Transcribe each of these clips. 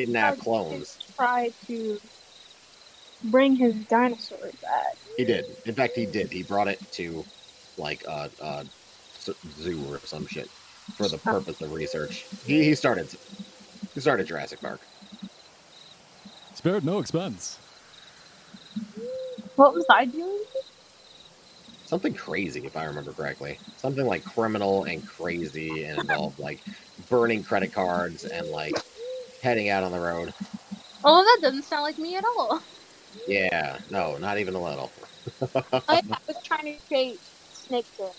kidnap clones. Try to bring his dinosaur back. He did. In fact, he did. He brought it to like a, a zoo or some shit for the purpose of research. He, he started he started Jurassic Park. Spared no expense. What was I doing? Something crazy, if I remember correctly. Something like criminal and crazy and involved like burning credit cards and like heading out on the road. Oh, that doesn't sound like me at all. Yeah, no, not even a little. I, I was trying to create Snake Daniel.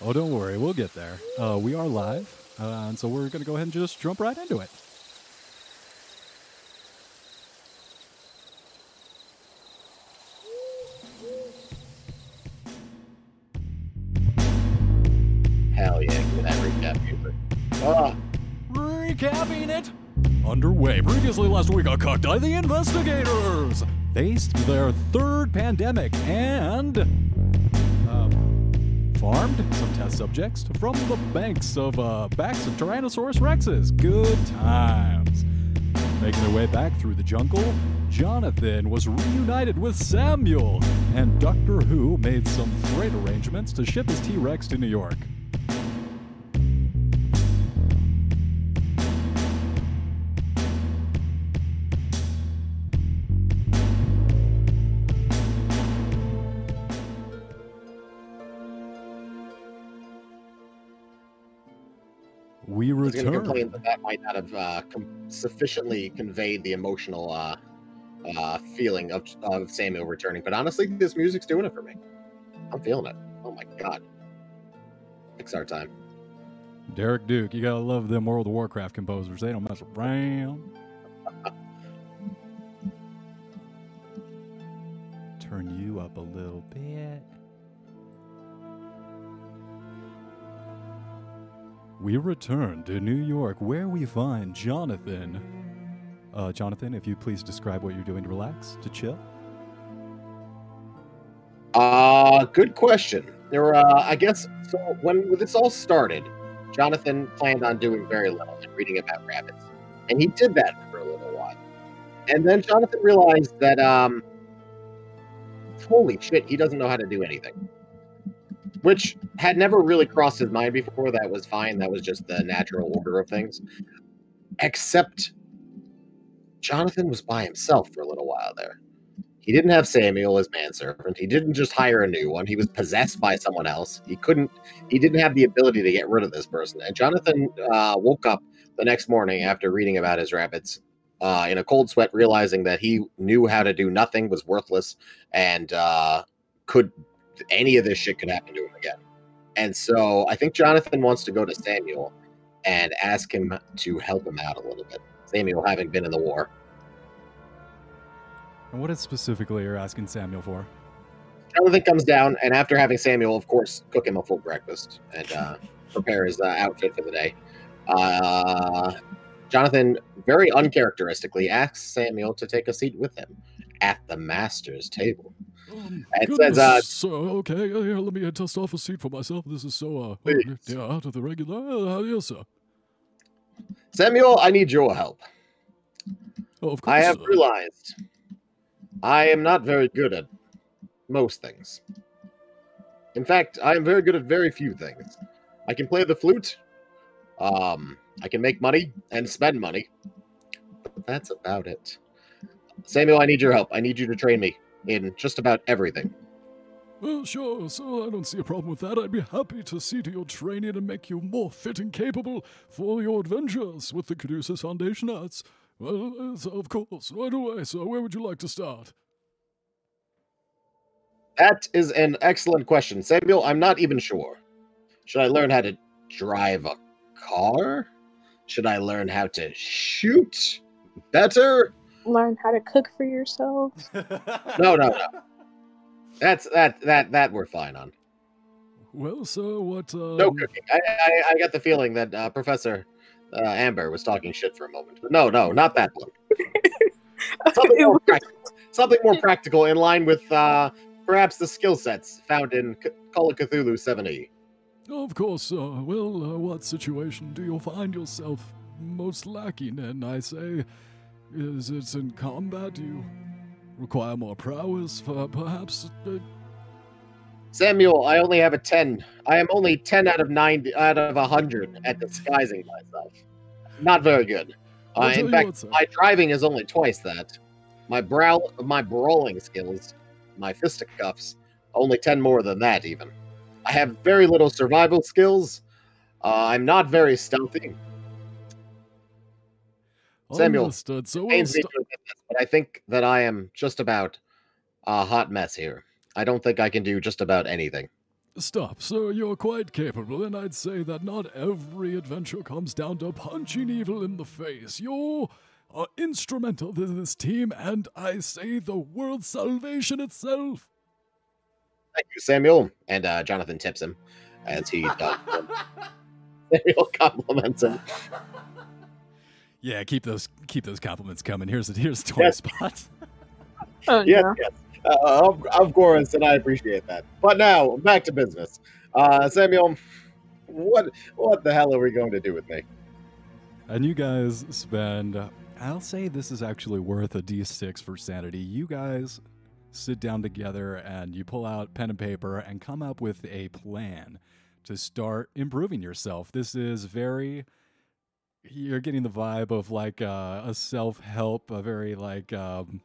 Oh, don't worry, we'll get there. Uh, we are live, uh, and so we're going to go ahead and just jump right into it. Last week, a Cacti the investigators faced their third pandemic and um, farmed some test subjects from the banks of uh, backs of Tyrannosaurus rexes. Good times. Making their way back through the jungle, Jonathan was reunited with Samuel, and Doctor Who made some freight arrangements to ship his T Rex to New York. Was going to complain return. that that might not have uh, com- sufficiently conveyed the emotional uh, uh, feeling of, of Samuel returning. But honestly, this music's doing it for me. I'm feeling it. Oh my god. Pixar time. Derek Duke, you gotta love them World of Warcraft composers. They don't mess around. Turn you up a little bit. We return to New York, where we find Jonathan. Uh, Jonathan, if you please describe what you're doing to relax, to chill. Uh, good question. There uh, I guess, so when this all started, Jonathan planned on doing very little and reading about rabbits. And he did that for a little while. And then Jonathan realized that, um, holy shit, he doesn't know how to do anything. Which had never really crossed his mind before. That was fine. That was just the natural order of things. Except Jonathan was by himself for a little while there. He didn't have Samuel as manservant. He didn't just hire a new one. He was possessed by someone else. He couldn't. He didn't have the ability to get rid of this person. And Jonathan uh, woke up the next morning after reading about his rabbits uh, in a cold sweat, realizing that he knew how to do nothing, was worthless, and uh, could any of this shit could happen to him again. And so I think Jonathan wants to go to Samuel and ask him to help him out a little bit. Samuel having been in the war. And what is specifically you're asking Samuel for? Jonathan comes down, and after having Samuel, of course, cook him a full breakfast and uh, prepare his uh, outfit for the day, uh, Jonathan very uncharacteristically asks Samuel to take a seat with him at the master's table. Um, It says, uh, so okay, uh, here, let me test off a seat for myself. This is so uh, yeah, out of the regular. Uh, yes, sir. Samuel, I need your help. Oh, of course. I have sir. realized I am not very good at most things. In fact, I am very good at very few things. I can play the flute. Um, I can make money and spend money. But that's about it. Samuel, I need your help. I need you to train me in just about everything. Well, sure, so I don't see a problem with that. I'd be happy to see to your training and make you more fit and capable for your adventures with the Caduceus Foundation. That's, well, uh, of course. Right away, so where would you like to start? That is an excellent question. Samuel, I'm not even sure. Should I learn how to drive a car? Should I learn how to shoot better? Learn how to cook for yourself. No, no, no. That's that that that we're fine on. Well, sir, what. Um, No cooking. I I, I got the feeling that uh, Professor uh, Amber was talking shit for a moment, but no, no, not that one. Something more practical. Something more practical, in line with uh, perhaps the skill sets found in C- Call of Cthulhu 70. Of course, sir. Well, uh, what situation do you find yourself most lacking in, I say? Is it in combat? Do you require more prowess? for perhaps? Uh, Samuel, I only have a 10. I am only 10 out of 90 out of 100 at disguising myself. Not very good. Uh, in fact, what, my driving is only twice that. My brow, my brawling skills, my fisticuffs, only 10 more than that even. I have very little survival skills. Uh, I'm not very stealthy. Samuel, Understood. So we'll st- to admit this, but I think that I am just about a hot mess here. I don't think I can do just about anything. Stop, sir. You're quite capable, and I'd say that not every adventure comes down to punching evil in the face. You're uh, instrumental to this team, and I say the world's salvation itself. Thank you, Samuel. And uh, Jonathan tips him as he does. Samuel compliments him. Yeah, keep those keep those compliments coming. Here's the here's the toy Yes. spot. Oh Yes, no. yes. Uh, of, of course, and I appreciate that. But now, back to business. Uh, Samuel, what what the hell are we going to do with me? And you guys spend, I'll say this is actually worth a d6 for sanity. You guys sit down together and you pull out pen and paper and come up with a plan to start improving yourself. This is very, you're getting the vibe of like uh, a self help, a very like, um,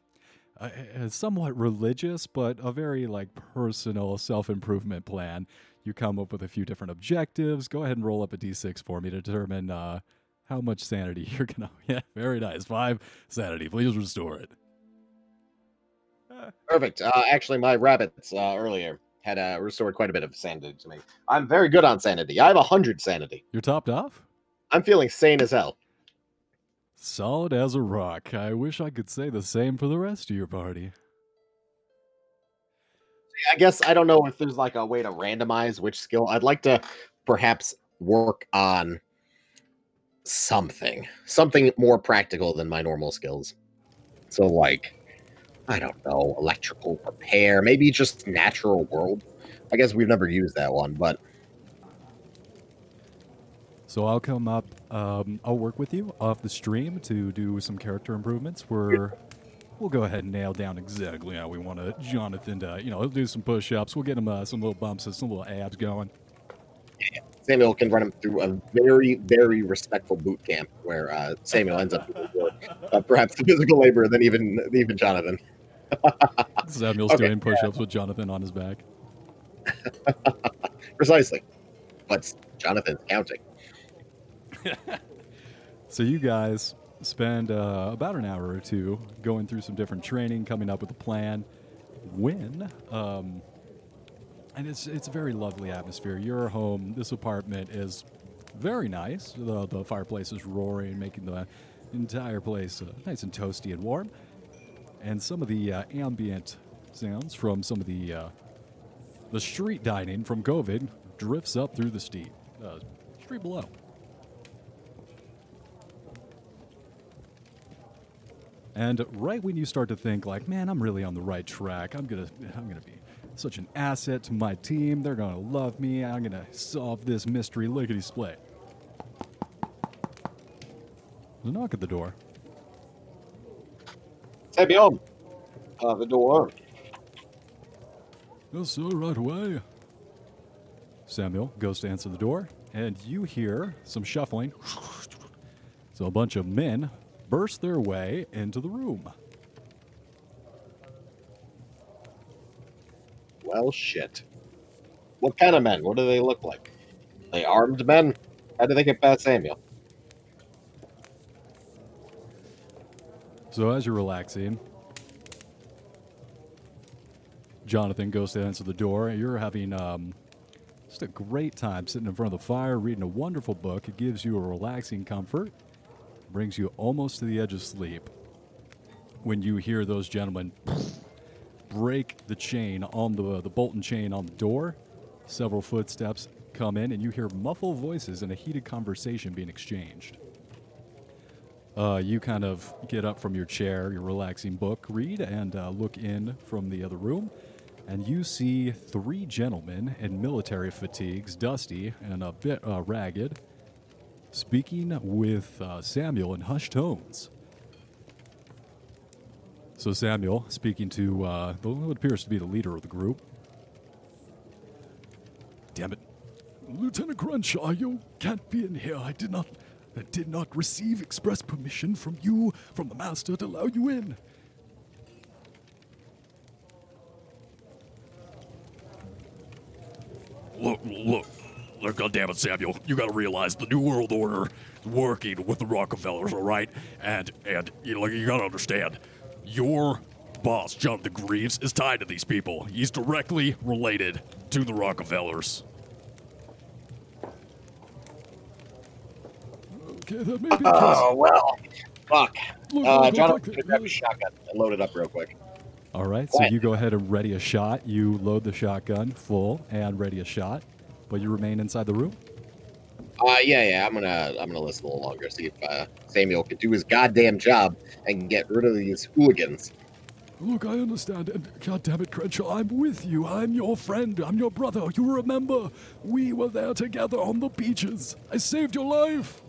a, a somewhat religious, but a very like personal self improvement plan. You come up with a few different objectives. Go ahead and roll up a d6 for me to determine uh, how much sanity you're gonna. Yeah, very nice. Five sanity. Please restore it. Perfect. Uh, actually, my rabbits uh, earlier had uh, restored quite a bit of sanity to me. I'm very good on sanity. I have a hundred sanity. You're topped off. I'm feeling sane as hell. Solid as a rock. I wish I could say the same for the rest of your party. I guess I don't know if there's like a way to randomize which skill. I'd like to perhaps work on something, something more practical than my normal skills. So, like, I don't know, electrical repair, maybe just natural world. I guess we've never used that one, but So I'll come up. Um, I'll work with you off the stream to do some character improvements. We're we'll go ahead and nail down exactly how we want to Jonathan to you know he'll do some push-ups. We'll get him uh, some little bumps and some little abs going. Samuel can run him through a very, very respectful boot camp where uh, Samuel ends up doing more, uh, perhaps the physical labor than even even Jonathan. Samuel's Okay, doing push-ups with Jonathan on his back. Precisely. But Jonathan's counting. So you guys spend uh, about an hour or two going through some different training, coming up with a plan. When, um, and it's it's a very lovely atmosphere. Your home, this apartment is very nice. The, the fireplace is roaring, making the entire place uh, nice and toasty and warm. And some of the uh, ambient sounds from some of the uh, the street dining from COVID drifts up through the street, uh, street below. And right when you start to think like, man, I'm really on the right track. I'm gonna, I'm gonna be such an asset to my team. They're gonna love me. I'm gonna solve this mystery lickety split. There's a knock at the door. Samuel, uh, the door. Yes, sir, right away. Samuel goes to answer the door, and you hear some shuffling. So a bunch of men burst their way into the room. Well, shit. What kind of men? What do they look like? they armed men? How did they get past Samuel? So as you're relaxing, Jonathan goes to answer the door. You're having um, just a great time sitting in front of the fire, reading a wonderful book. It gives you a relaxing comfort, brings you almost to the edge of sleep. When you hear those gentlemen break the chain on the the bolt and chain on the door, several footsteps come in, and you hear muffled voices and a heated conversation being exchanged. Uh, you kind of get up from your chair, your relaxing book read, and uh, look in from the other room, and you see three gentlemen in military fatigues, dusty and a bit uh, ragged, speaking with uh, Samuel in hushed tones. So Samuel, speaking to uh, the- what appears to be the leader of the group. Damn it. Lieutenant Crenshaw, you can't be in here. I did not I did not receive express permission from you, from the master, to allow you in. Look, look, look, goddammit, Samuel, you gotta realize the New World Order is working with the Rockefellers, all right? And, and, you know, you gotta understand, your boss, Jonathan Greaves, is tied to these people. He's directly related to the Rockefellers. Okay, that may be the case. Oh well, fuck. Look, Uh, look, look, Jonathan, look, grab a shotgun and load it up real quick. All right, so What? you go ahead and ready a shot. You load the shotgun full and ready a shot, but you remain inside the room. Uh, yeah, yeah. I'm gonna, I'm gonna listen a little longer. See if uh, Samuel could do his goddamn job and get rid of these hooligans. Look, I understand, and God damn it, Crenshaw, I'm with you. I'm your friend. I'm your brother. You remember? We were there together on the beaches. I saved your life.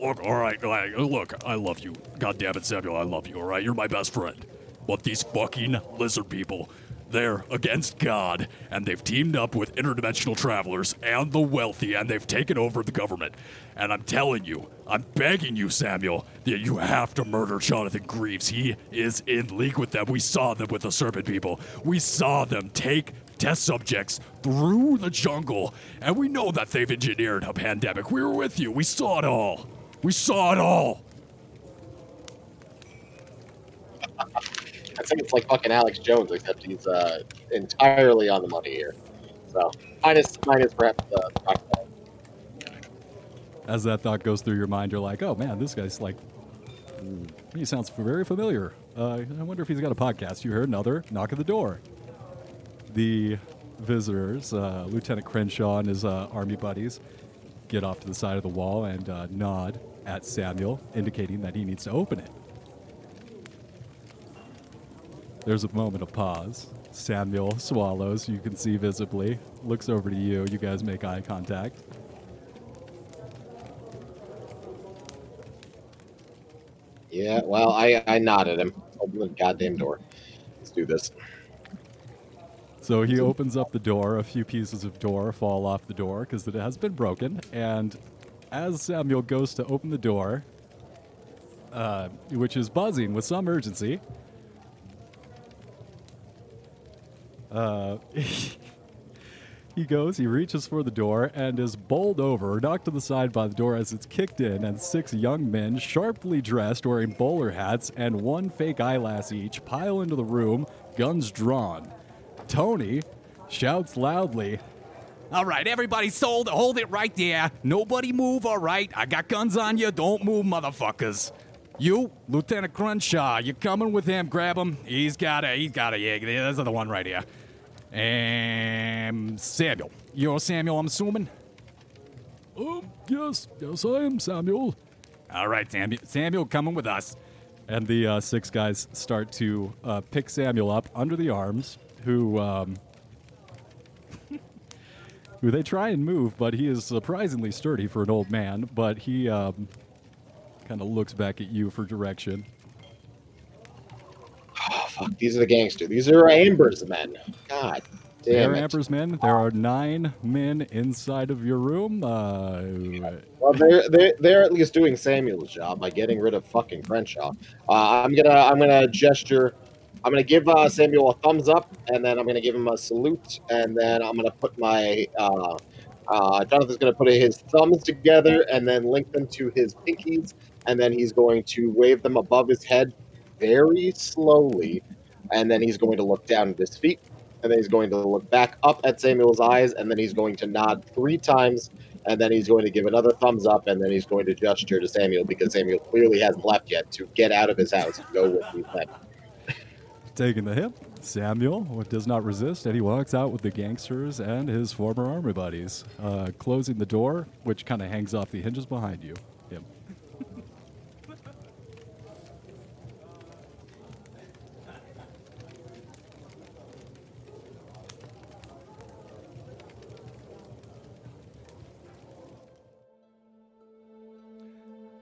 Look, all right, all right, look, I love you. God damn it, Samuel, I love you, all right? You're my best friend. But these fucking lizard people, they're against God, and they've teamed up with interdimensional travelers and the wealthy, and they've taken over the government. And I'm telling you, I'm begging you, Samuel, that you have to murder Jonathan Greaves. He is in league with them. We saw them with the serpent people. We saw them take test subjects through the jungle, and we know that they've engineered a pandemic. We were with you. We saw it all. We saw it all. I think it's like fucking Alex Jones, except he's uh, entirely on the money here. So minus, minus perhaps the Rockefeller. As that thought goes through your mind, you're like, "Oh man, this guy's like, he sounds very familiar." Uh, I wonder if he's got a podcast. You heard another knock at the door. The visitors, uh, Lieutenant Crenshaw and his uh, army buddies, get off to the side of the wall and uh, nod at Samuel, indicating that he needs to open it. There's a moment of pause. Samuel swallows, you can see visibly, looks over to you. You guys make eye contact. Yeah, well, I, I nodded him. Open the goddamn door. Let's do this. So he opens up the door. A few pieces of door fall off the door because it has been broken. And as Samuel goes to open the door, uh, which is buzzing with some urgency, uh, he goes, he reaches for the door and is bowled over, knocked to the side by the door as it's kicked in, and six young men, sharply dressed, wearing bowler hats and one fake eyelash each, pile into the room, guns drawn. Tony shouts loudly, All right, everybody sold. Hold it right there. Nobody move, all right? I got guns on you. Don't move, motherfuckers. You, Lieutenant Crenshaw, you coming with him? Grab him. He's got a, he's got a, yeah, there's the one right here. And Samuel. You're Samuel, I'm assuming? Um, yes, yes, I am Samuel. All right, Samuel. Samuel coming with us. and the uh, six guys start to uh, pick Samuel up under the arms, who um, who they try and move, but he is surprisingly sturdy for an old man. But he um, kind of looks back at you for direction. Fuck. These are the gangsters. These are Amber's men. God There, damn it. Amber's men. There are nine men inside of your room. Uh, Well, they're, they're they're at least doing Samuel's job by getting rid of fucking Crenshaw. Uh, I'm gonna I'm gonna gesture. I'm gonna give uh, Samuel a thumbs up, and then I'm gonna give him a salute, and then I'm gonna put my uh, uh, Jonathan's gonna put his thumbs together, and then link them to his pinkies, and then he's going to wave them above his head very slowly, and then he's going to look down at his feet, and then he's going to look back up at Samuel's eyes, and then he's going to nod three times and then he's going to give another thumbs up, and then he's going to gesture to Samuel because Samuel clearly hasn't left yet to get out of his house and go with these men. taking the hip, Samuel does not resist, and he walks out with the gangsters and his former army buddies, uh, closing the door, which kind of hangs off the hinges behind you.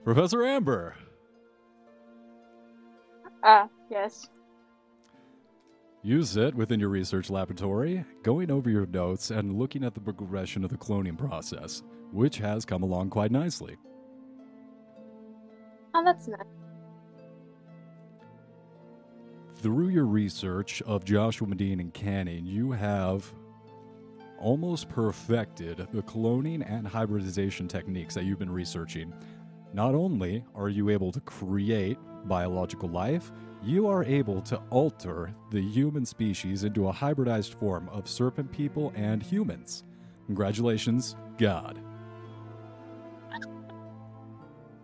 Professor Amber. Ah, yes. You sit within your research laboratory, going over your notes and looking at the progression of the cloning process, which has come along quite nicely. Oh, that's nice. Through your research of Joshua Medine and Canning, you have almost perfected the cloning and hybridization techniques that you've been researching. Not only are you able to create biological life, you are able to alter the human species into a hybridized form of serpent people and humans. Congratulations, God.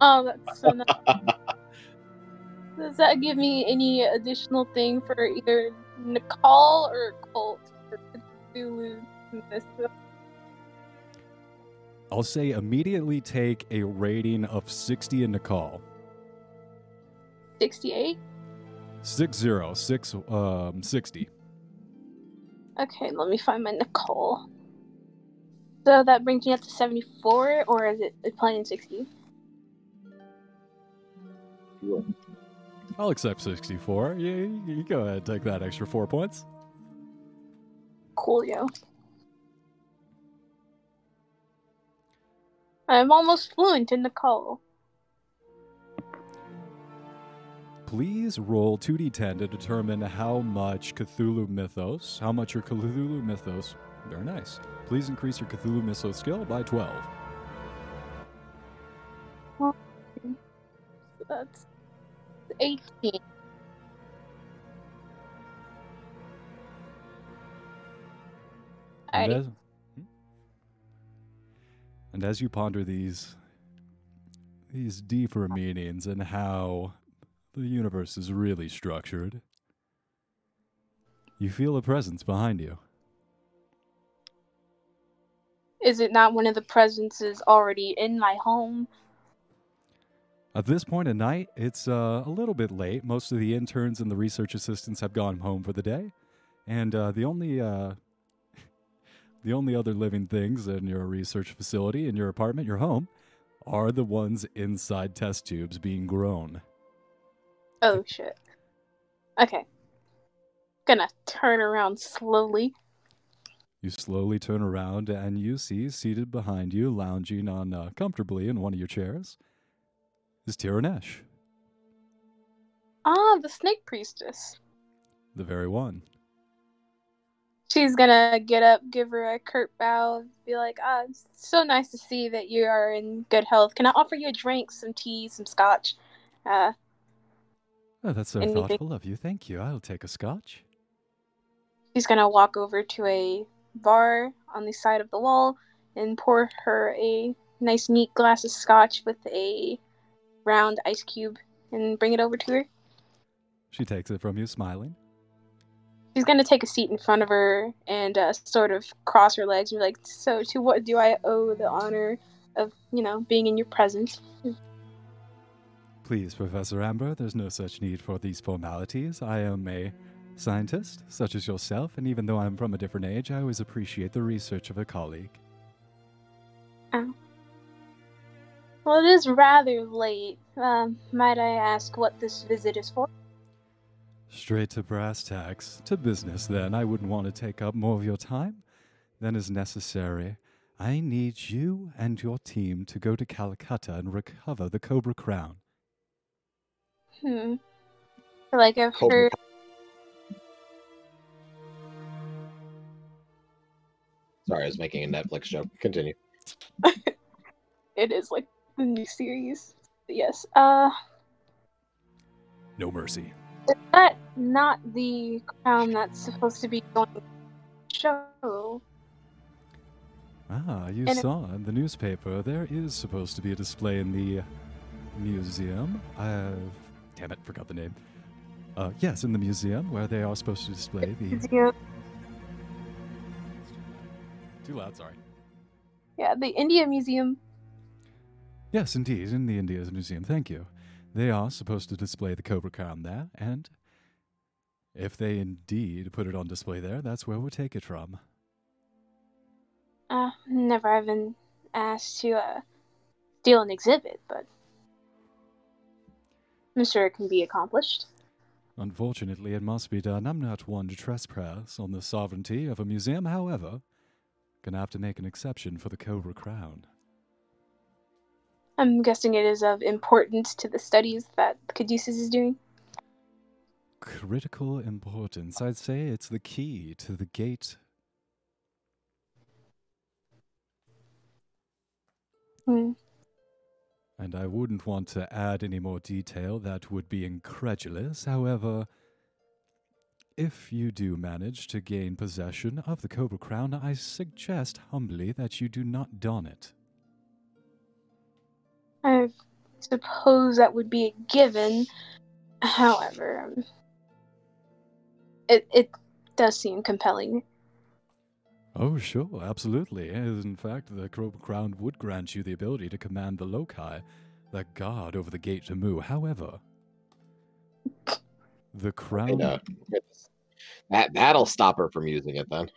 Oh, that's so nice. Does that give me any additional thing for either Naacal or Colt for Cthulhu? I'll say immediately take a rating of 60 in Naacal. 68? Six zero, six, um, 60. Okay, let me find my Naacal. So that brings me up to 74, or is it plain 60? I'll accept 64. You, you go ahead and take that extra four points. Coolio. I'm almost fluent in Naacal. Please roll 2d10 to determine how much Cthulhu Mythos, how much your Cthulhu Mythos, very nice. Please increase your Cthulhu Mythos skill by 12. That's 18. And Alrighty. as, Hmm? And as you ponder these these deeper meanings and how the universe is really structured, you feel a presence behind you. Is it not one of the presences already in my home? At this point in night, it's uh, a little bit late. Most of the interns and the research assistants have gone home for the day, and uh, the only uh, the only other living things in your research facility, in your apartment, your home, are the ones inside test tubes being grown. Oh shit. Okay. Gonna turn around slowly. You slowly turn around and you see seated behind you, lounging on uh, comfortably in one of your chairs, is Tiranesh, Ah, the snake priestess. the very one. She's gonna get up, give her a curt bow, be like, ah, it's so nice to see that you are in good health. Can I offer you a drink, some tea, some scotch? Uh, Oh, that's so Anything- thoughtful of you. Thank you. I'll take a scotch. she's gonna walk over to a bar on the side of the wall and pour her a nice, neat glass of scotch with a round ice cube and bring it over to her. She takes it from you, smiling. She's gonna take a seat in front of her and uh, sort of cross her legs and be like, "So, to what do I owe the honor of, you know, being in your presence?" Please, Professor Amber, there's no such need for these formalities. I am a scientist, such as yourself, and even though I'm from a different age, I always appreciate the research of a colleague. Oh. Well, it is rather late. Um, might I ask what this visit is for? Straight to brass tacks. To business, then. I wouldn't want to take up more of your time than is necessary. I need you and your team to go to Calcutta and recover the Cobra Crown. Hmm. Like I've Cobra heard. Sorry, I was making a Netflix joke. Continue. It is like the new series. Yes. Uh, No mercy. Is that not the crown that's supposed to be going to show? Ah, you And saw in the newspaper there is supposed to be a display in the museum. I've damn it, forgot the name. Uh, yes, in the museum where they are supposed to display the. Museum- Too loud, sorry. Yeah, the India Museum. Yes, indeed, in the India's museum. Thank you. They are supposed to display the Cobra Crown there, and if they indeed put it on display there, that's where we'll take it from. Uh, never have been asked to uh steal an exhibit, but I'm sure it can be accomplished. Unfortunately, it must be done. I'm not one to trespass on the sovereignty of a museum, however. Gonna have to make an exception for the Cobra Crown. I'm guessing it is of importance to the studies that Caduceus is doing. Critical importance. I'd say it's the key to the gate. Hmm. And I wouldn't want to add any more detail that would be incredulous. However, if you do manage to gain possession of the Cobra Crown, I suggest humbly that you do not don it. I suppose that would be a given. However, um, it it does seem compelling. Oh, sure, absolutely. In fact, the Crown would grant you the ability to command the Loci, that guard over the gate to Mu. However, the I crown. know. That that'll stop her from using it then.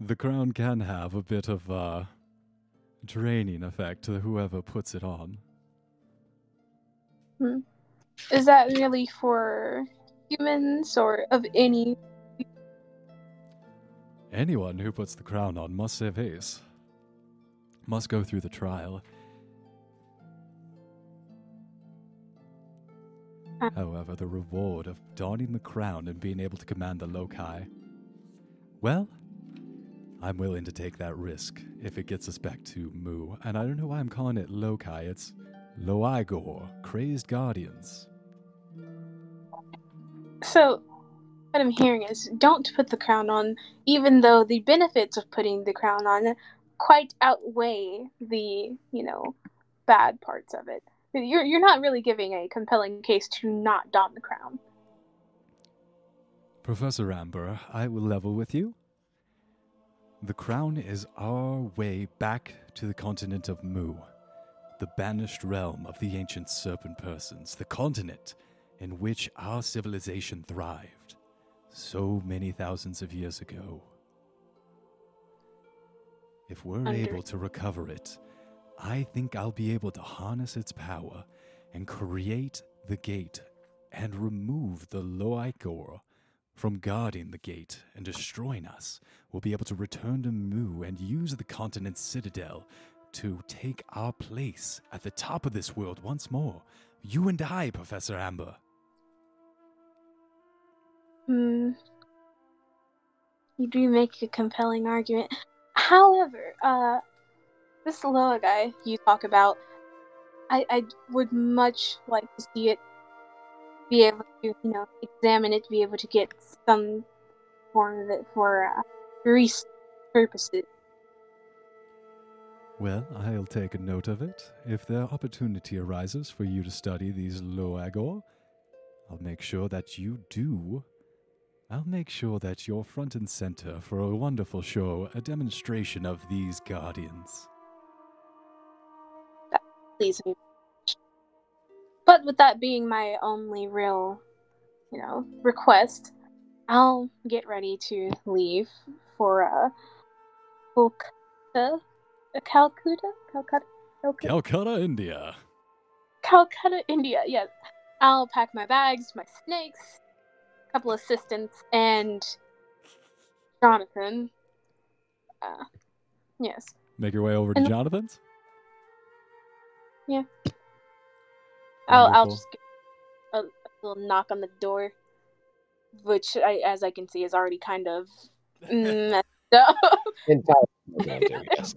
The crown can have a bit of a draining effect to whoever puts it on. Is that really for humans or of any? Anyone who puts the crown on must save face, must go through the trial. Ah. However, the reward of donning the crown and being able to command the Loci, well, I'm willing to take that risk if it gets us back to Mu. And I don't know why I'm calling it Loci, it's Lloigor, Crazed Guardians. So, what I'm hearing is don't put the crown on, even though the benefits of putting the crown on quite outweigh the, you know, bad parts of it. You're you're not really giving a compelling case to not don the crown. Professor Amber, I will level with you. The crown is our way back to the continent of Mu, the banished realm of the ancient serpent persons, the continent in which our civilization thrived so many thousands of years ago. If we're Under- able to recover it, I think I'll be able to harness its power and create the gate and remove the Lloigor from guarding the gate and destroying us. We'll be able to return to Mu and use the continent's citadel to take our place at the top of this world once more. You and I, Professor Amber. Hmm. You do make a compelling argument. However, uh, this Lloigor you talk about, I, I would much like to see it be able to, you know, examine it, be able to get some form of it for uh, research purposes. Well, I'll take a note of it. If the opportunity arises for you to study these Lloigor, I'll make sure that you do. I'll make sure that you're front and center for a wonderful show, a demonstration of these guardians. please me. But with that being my only real, you know, request, I'll get ready to leave for uh, Calcutta, uh, Calcutta, Calcutta, Calcutta, Calcutta, India. Calcutta, India. Yes, I'll pack my bags, my snakes, a couple assistants, and Jonathan. Uh, yes. Make your way over to And- Jonathan's. I'll, I'll just give a, a little knock on the door, which, I, as I can see, is already kind of messed up. Entirely. yes.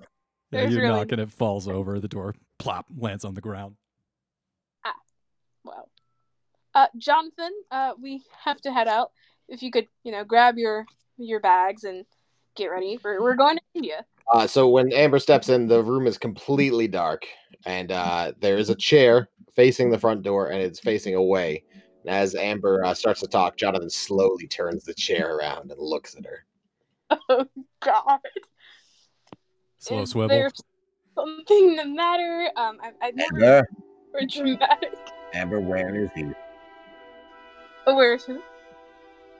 Yeah, There's you really- knocking, it falls over. The door plop lands on the ground. Ah, well, uh, Jonathan, uh, we have to head out. If you could, you know, grab your your bags and get ready. We're, we're going to India. Uh, so when Amber steps in, the room is completely dark, and uh, there is a chair facing the front door, and it's facing away. And as Amber uh, starts to talk, Jonathan slowly turns the chair around and looks at her. Oh God! Slow Is swivel. there something the matter? Um, I, I never Amber, were dramatic. Amber, where is he? Oh, where is who?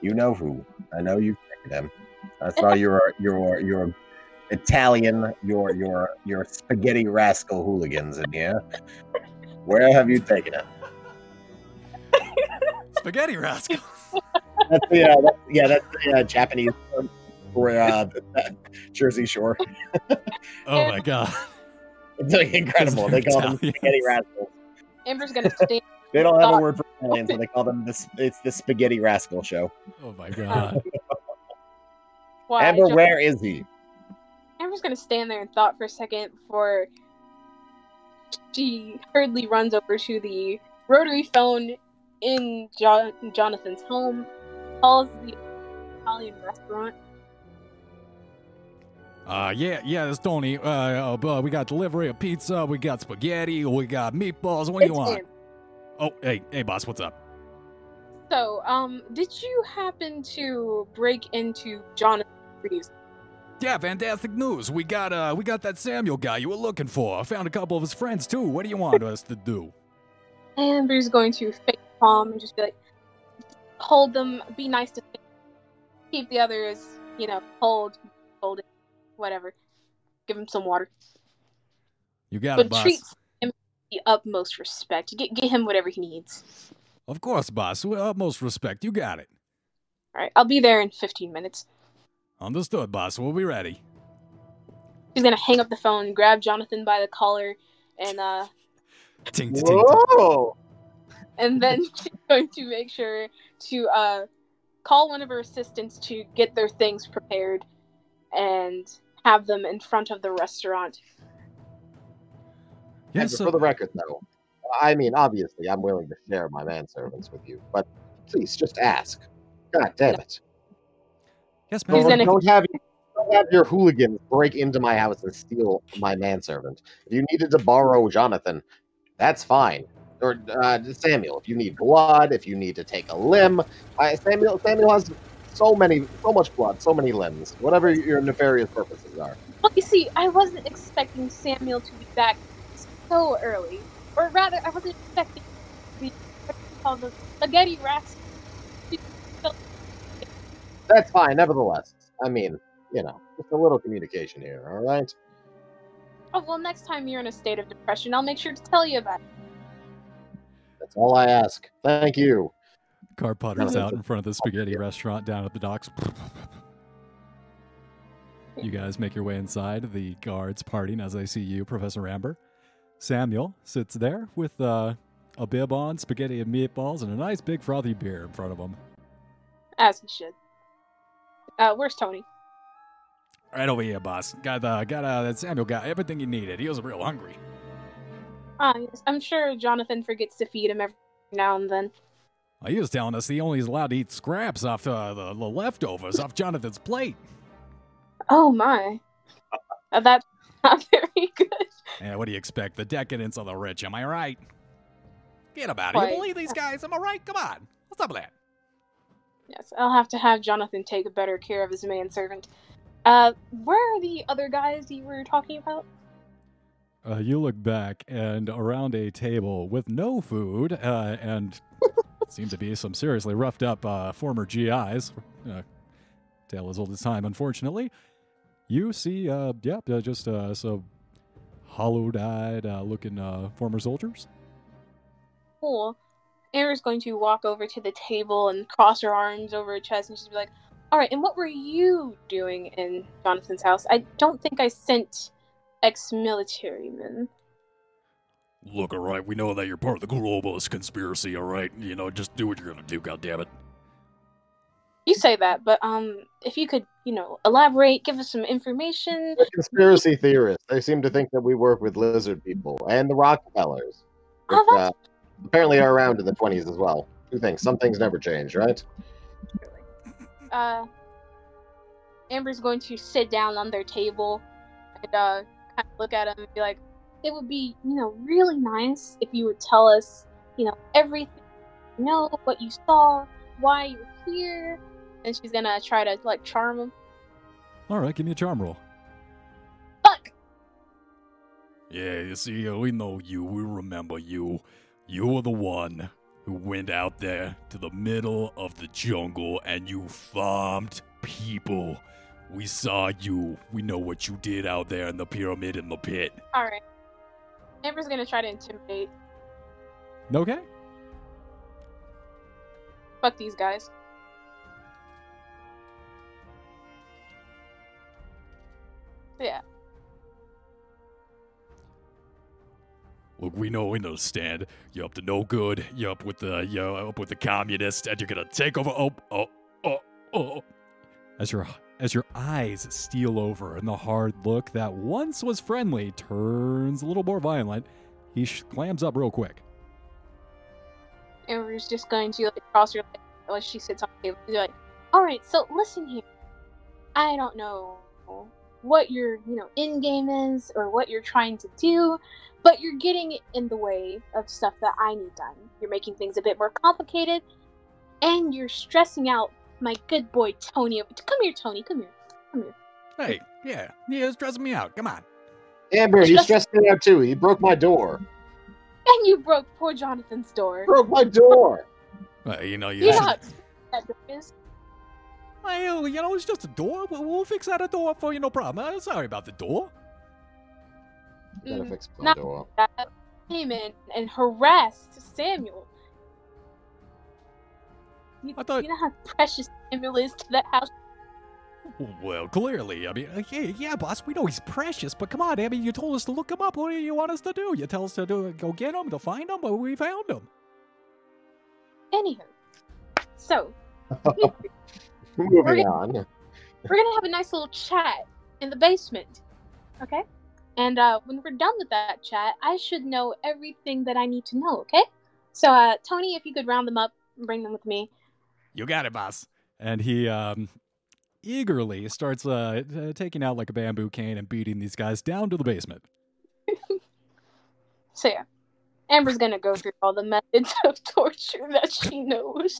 You know who? I know you've checked him. I saw your your your Italian, your your your spaghetti rascal hooligans in here. Where have you taken it? Spaghetti rascal. That's the uh, that's, yeah, that's the uh, Japanese term for uh, Jersey Shore. Oh my god. It's like incredible. They call them spaghetti rascals. Amber's gonna stand. They don't have a word for Italian, so they call them this. It's the spaghetti rascal show. Oh my god. Why? Amber, Jo- where is he? Amber's gonna stand there and thought for a second before she hurriedly runs over to the rotary phone in jo- Jonathan's home, calls the Italian restaurant. Uh, yeah, yeah, it's Tony. Uh, uh, uh, we got delivery of pizza, we got spaghetti, we got meatballs. What do you want? him. Oh, hey, hey, boss, what's up? So, um, did you happen to break into Jonathan Greaves? Yeah, fantastic news. We got uh, we got that Samuel guy you were looking for. I found a couple of his friends too. What do you want us to do? Amber's going to fake calm and just be like, hold them, be nice to them, keep the others, you know, hold, hold it, whatever. Give him some water. You got it, but boss. treat him with the utmost respect. Get, get him whatever he needs. Of course, boss. With utmost respect. You got it. All right, I'll be there in 15 minutes. Understood, boss. We'll be ready. She's gonna hang up the phone, grab Jonathan by the collar, and uh, Ting, ting, ting, ting. Whoa! and then she's going to make sure to uh, call one of her assistants to get their things prepared and have them in front of the restaurant. Yes, Amber, uh, for the record, though, I mean, obviously, I'm willing to share my manservants with you, but please just ask. God damn it! yes, He's ma'am. Don't, gonna- don't have don't have your hooligans break into my house and steal my manservant. If you needed to borrow Jonathan, that's fine. Or uh, Samuel, if you need blood, if you need to take a limb, I, Samuel Samuel has so many, so much blood, so many limbs. Whatever your nefarious purposes are. Well, you see, I wasn't expecting Samuel to be back so early, or rather, I wasn't expecting the you the spaghetti rats. That's fine. Nevertheless, I mean, you know, just a little communication here. All right. Oh well, next time you're in a state of depression, I'll make sure to tell you about it. That's all I ask. Thank you. Car putters out in front of the spaghetti restaurant down at the docks. You guys make your way inside. The guards partying as I see you, Professor Amber. Samuel sits there with uh, a bib on, spaghetti and meatballs, and a nice big frothy beer in front of him. As he should. Uh, where's Tony? Right over here, boss. Got uh, got uh, that Samuel got everything he needed. He was real hungry. Ah, yes. I'm sure Jonathan forgets to feed him every now and then. He was telling us he only is allowed to eat scraps off uh, the, the leftovers off Jonathan's plate. Oh my. Uh, that's not very good. Yeah, what do you expect? The decadence of the rich, am I right? Get about it. Quite. You believe these guys? Am I right? Come on. What's up with that? Yes, I'll have to have Jonathan take better care of his manservant. Uh, where are the other guys you were talking about? Uh, you look back, and around a table with no food uh, and seem to be some seriously roughed up uh, former GIs. Uh, tale as old as time, unfortunately. You see, uh, yeah, uh, just uh, some hollowed-eyed uh, looking uh, former soldiers. Cool. Amber's going to walk over to the table and cross her arms over her chest and just be like, Alright, and what were you doing in Jonathan's house? I don't think I sent ex military men. Look, all right, we know that you're part of the globalist conspiracy, all right? You know, just do what you're gonna do, goddammit. You say that, but um, if you could, you know, elaborate, give us some information. The conspiracy theorists. They seem to think that we work with lizard people and the Rockefellers. Which, Oh, uh, apparently are around in the 20s as well. Two things. Some things never change, right? uh, Amber's going to sit down on their table and uh, kind of look at him and be like, "It would be, you know, really nice if you would tell us, you know, everything, you know, what you saw, why you're here." And she's gonna try to like charm him. All right, give me a charm roll. Fuck. Yeah, you see, we know you. We remember you. You were the one who went out there to the middle of the jungle and you farmed people. We saw you. We know what you did out there in the pyramid in the pit. All right. Amber's gonna try to intimidate Okay. Fuck these guys. Yeah. Look, we know, we understand. You're up to no good. You're up with the, you're up with the communists, and you're gonna take over. Oh, oh, oh, oh. As your as your eyes steal over and the hard look that once was friendly turns a little more violent, he sh- clams up real quick. Amber's just going to like cross her leg while she sits on the table. Like, "All right, so listen here. I don't know what your you know in game is or what you're trying to do, but you're getting in the way of stuff that I need done. You're making things a bit more complicated, and you're stressing out my good boy Tony. Come here, Tony. Come here. Come here. Hey, yeah, yeah, it's stressing me out. Come on. Amber, you Just- stressed me out too. He broke my door. And you broke poor Jonathan's door. Broke my door. Well, you know, you You know should- that door is. Well, you know, it's just a door. We'll, we'll fix that a door for you, no problem. Uh, sorry about the door. Gotta Mm, fix my not door. that came in and harassed Samuel. You, I thought- you know how precious Samuel is to that house. Well, clearly. I mean, uh, yeah, yeah, boss, we know he's precious, but come on, I mean, you told us to look him up. What do you want us to do? You tell us to do, go get him, to find him, but we found him. Anywho, so Moving We're on. we're gonna have a nice little chat in the basement, okay? And uh, when we're done with that chat, I should know everything that I need to know, okay? So, uh, Tony, if you could round them up and bring them with me. You got it, boss. And he um, eagerly starts uh, uh, taking out like a bamboo cane and beating these guys down to the basement. So yeah, Amber's gonna go through all the methods of torture that she knows.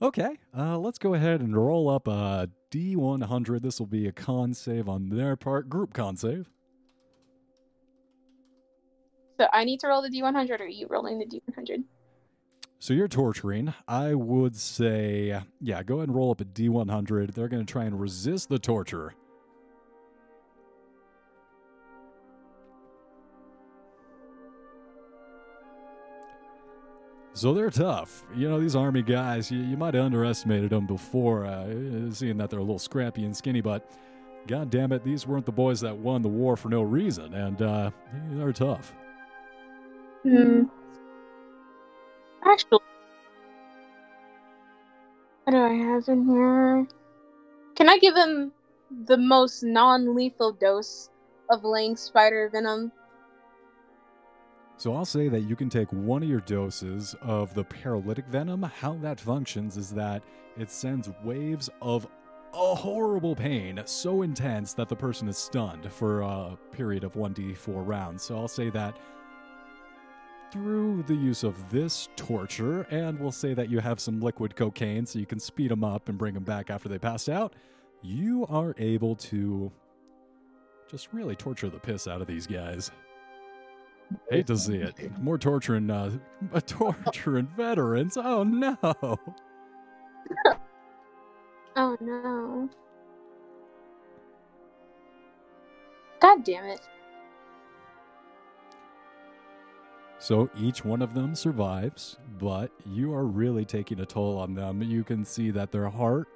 Okay, uh, let's go ahead and roll up a D100. This will be a con save on their part, group con save. So I need to roll the D100, or are you rolling the D100? So you're torturing. I would say, yeah, go ahead and roll up a D100. They're going to try and resist the torture. So they're tough. You know, these army guys, you, you might have underestimated them before, uh, seeing that they're a little scrappy and skinny, but god damn it, these weren't the boys that won the war for no reason, and uh, they're tough. Hmm. Actually, what do I have in here? Can I give him the most non-lethal dose of Lang spider venom? So I'll say that you can take one of your doses of the paralytic venom. How that functions is that it sends waves of a horrible pain so intense that the person is stunned for a period of 1d4 rounds. So I'll say that through the use of this torture, and we'll say that you have some liquid cocaine so you can speed them up and bring them back after they pass out, you are able to just really torture the piss out of these guys. Hate to see it. More torturing, uh, torturing veterans. Oh no! Oh no! God damn it! So each one of them survives, but you are really taking a toll on them. You can see that their heart,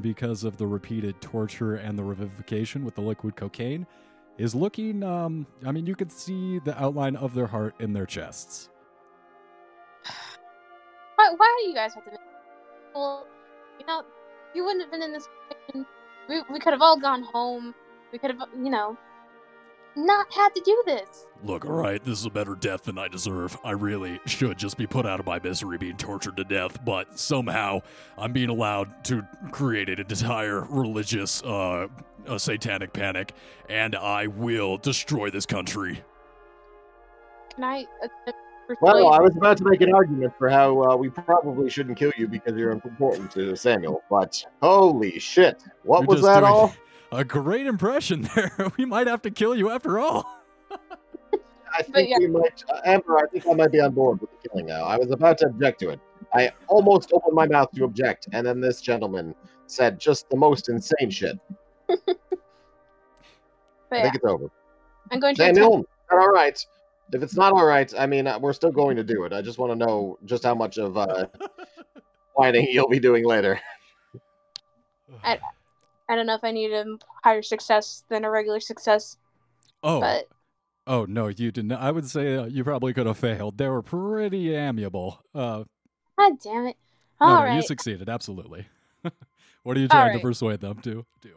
because of the repeated torture and the revivification with the liquid cocaine, is looking. Um, I mean, you can see the outline of their heart in their chests. Why, why do you guys well, you know, you wouldn't have been in this position. We, we could have all gone home. We could have, you know, not had to do this. Look, all right, this is a better death than I deserve. I really should just be put out of my misery being tortured to death, but somehow I'm being allowed to create an entire religious, uh, a satanic panic, and I will destroy this country. Can I attempt to Well, I was about to make an argument for how uh, we probably shouldn't kill you because you're important to Samuel, but holy shit. What You're was that doing all? A great impression there. we might have to kill you after all. I think yeah. we might, uh, Amber, I think I might be on board with the killing now. I was about to object to it. I almost opened my mouth to object, and then this gentleman said just the most insane shit. but I yeah, think it's over. I'm going to attempt, Samuel, is that all right? If it's not all right, I mean, uh, we're still going to do it. I just want to know just how much of uh, whining you'll be doing later. I don't know if I need a higher success than a regular success, Oh, but oh no, you didn't. I would say uh, you probably could have failed. They were pretty amiable. Uh, god damn it. All no, right. you succeeded absolutely. what are you trying to persuade them to do?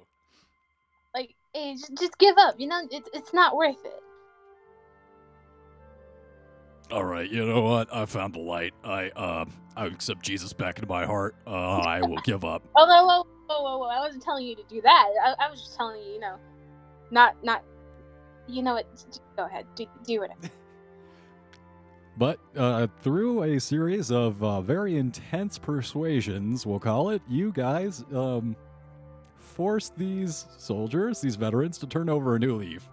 like, hey, just, just give up. You know, it's it's not worth it. All right, you know what? I found the light. I uh, I accept Jesus back into my heart. Uh, I will give up. Oh, no! whoa, whoa, whoa, whoa! I wasn't telling you to do that. I, I was just telling you, you know, not not. You know what? Go ahead. Do do whatever. But uh, through a series of uh, very intense persuasions, we'll call it, you guys um, forced these soldiers, these veterans, to turn over a new leaf.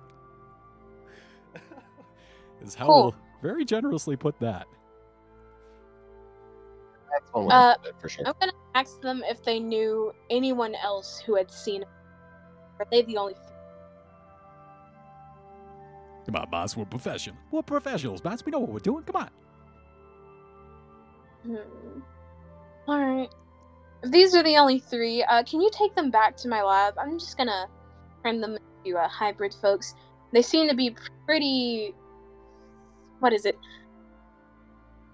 Is how Cool. we'll very generously put that. That's one way Uh, to put it, for sure. I'm gonna ask them if they knew anyone else who had seen. it. Are they the only? Come on, boss, we're professional. We're professionals, boss. We know what we're doing. Come on. Hmm. All right. If these are the only three, uh, can you take them back to my lab? I'm just gonna turn them into uh, hybrid folks. They seem to be pretty. What is it?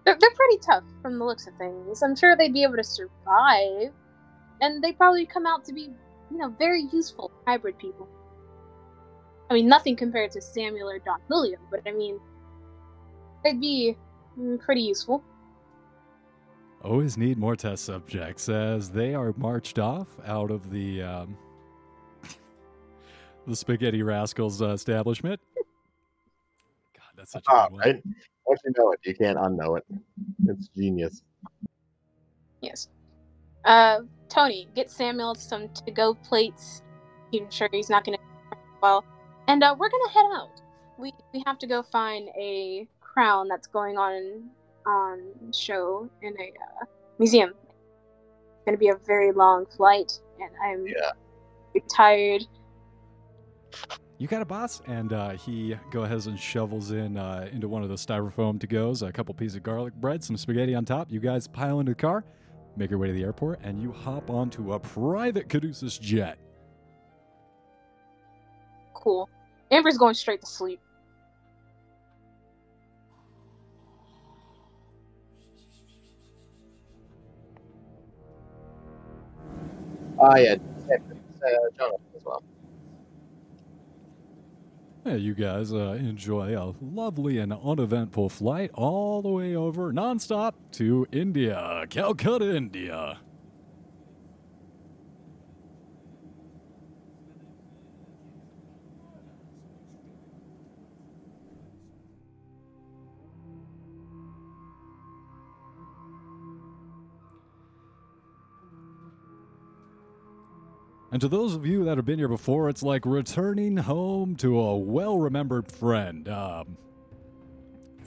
They're, they're pretty tough from the looks of things. I'm sure they'd be able to survive, and they probably come out to be, you know, very useful hybrid people. I mean, nothing compared to Samuel or Don Julio, but I mean, they'd be mm, pretty useful. Always need more test subjects as they are marched off out of the um, the Spaghetti Rascals uh, establishment. God, that's such a Ah, good one. right? Once you know it, you can't unknow it. It's genius. Yes. Uh, Tony, get Samuel some to-go plates. I'm sure he's not gonna well, and uh, we're gonna head out. We we have to go find a crown that's going on on show in a uh, museum. It's gonna be a very long flight, and I'm Yeah. tired. You got a boss, and uh, he go ahead and shovels in uh, into one of the styrofoam to goes a couple pieces of garlic bread, some spaghetti on top. You guys pile into the car, make your way to the airport, and you hop onto a private Caduceus jet. Cool. Amber's going straight to sleep. Ah, yeah. Uh, Jonathan as well. Yeah, you guys uh, enjoy a lovely and uneventful flight all the way over nonstop to India, Calcutta, India. And to those of you that have been here before, it's like returning home to a well remembered friend. Um,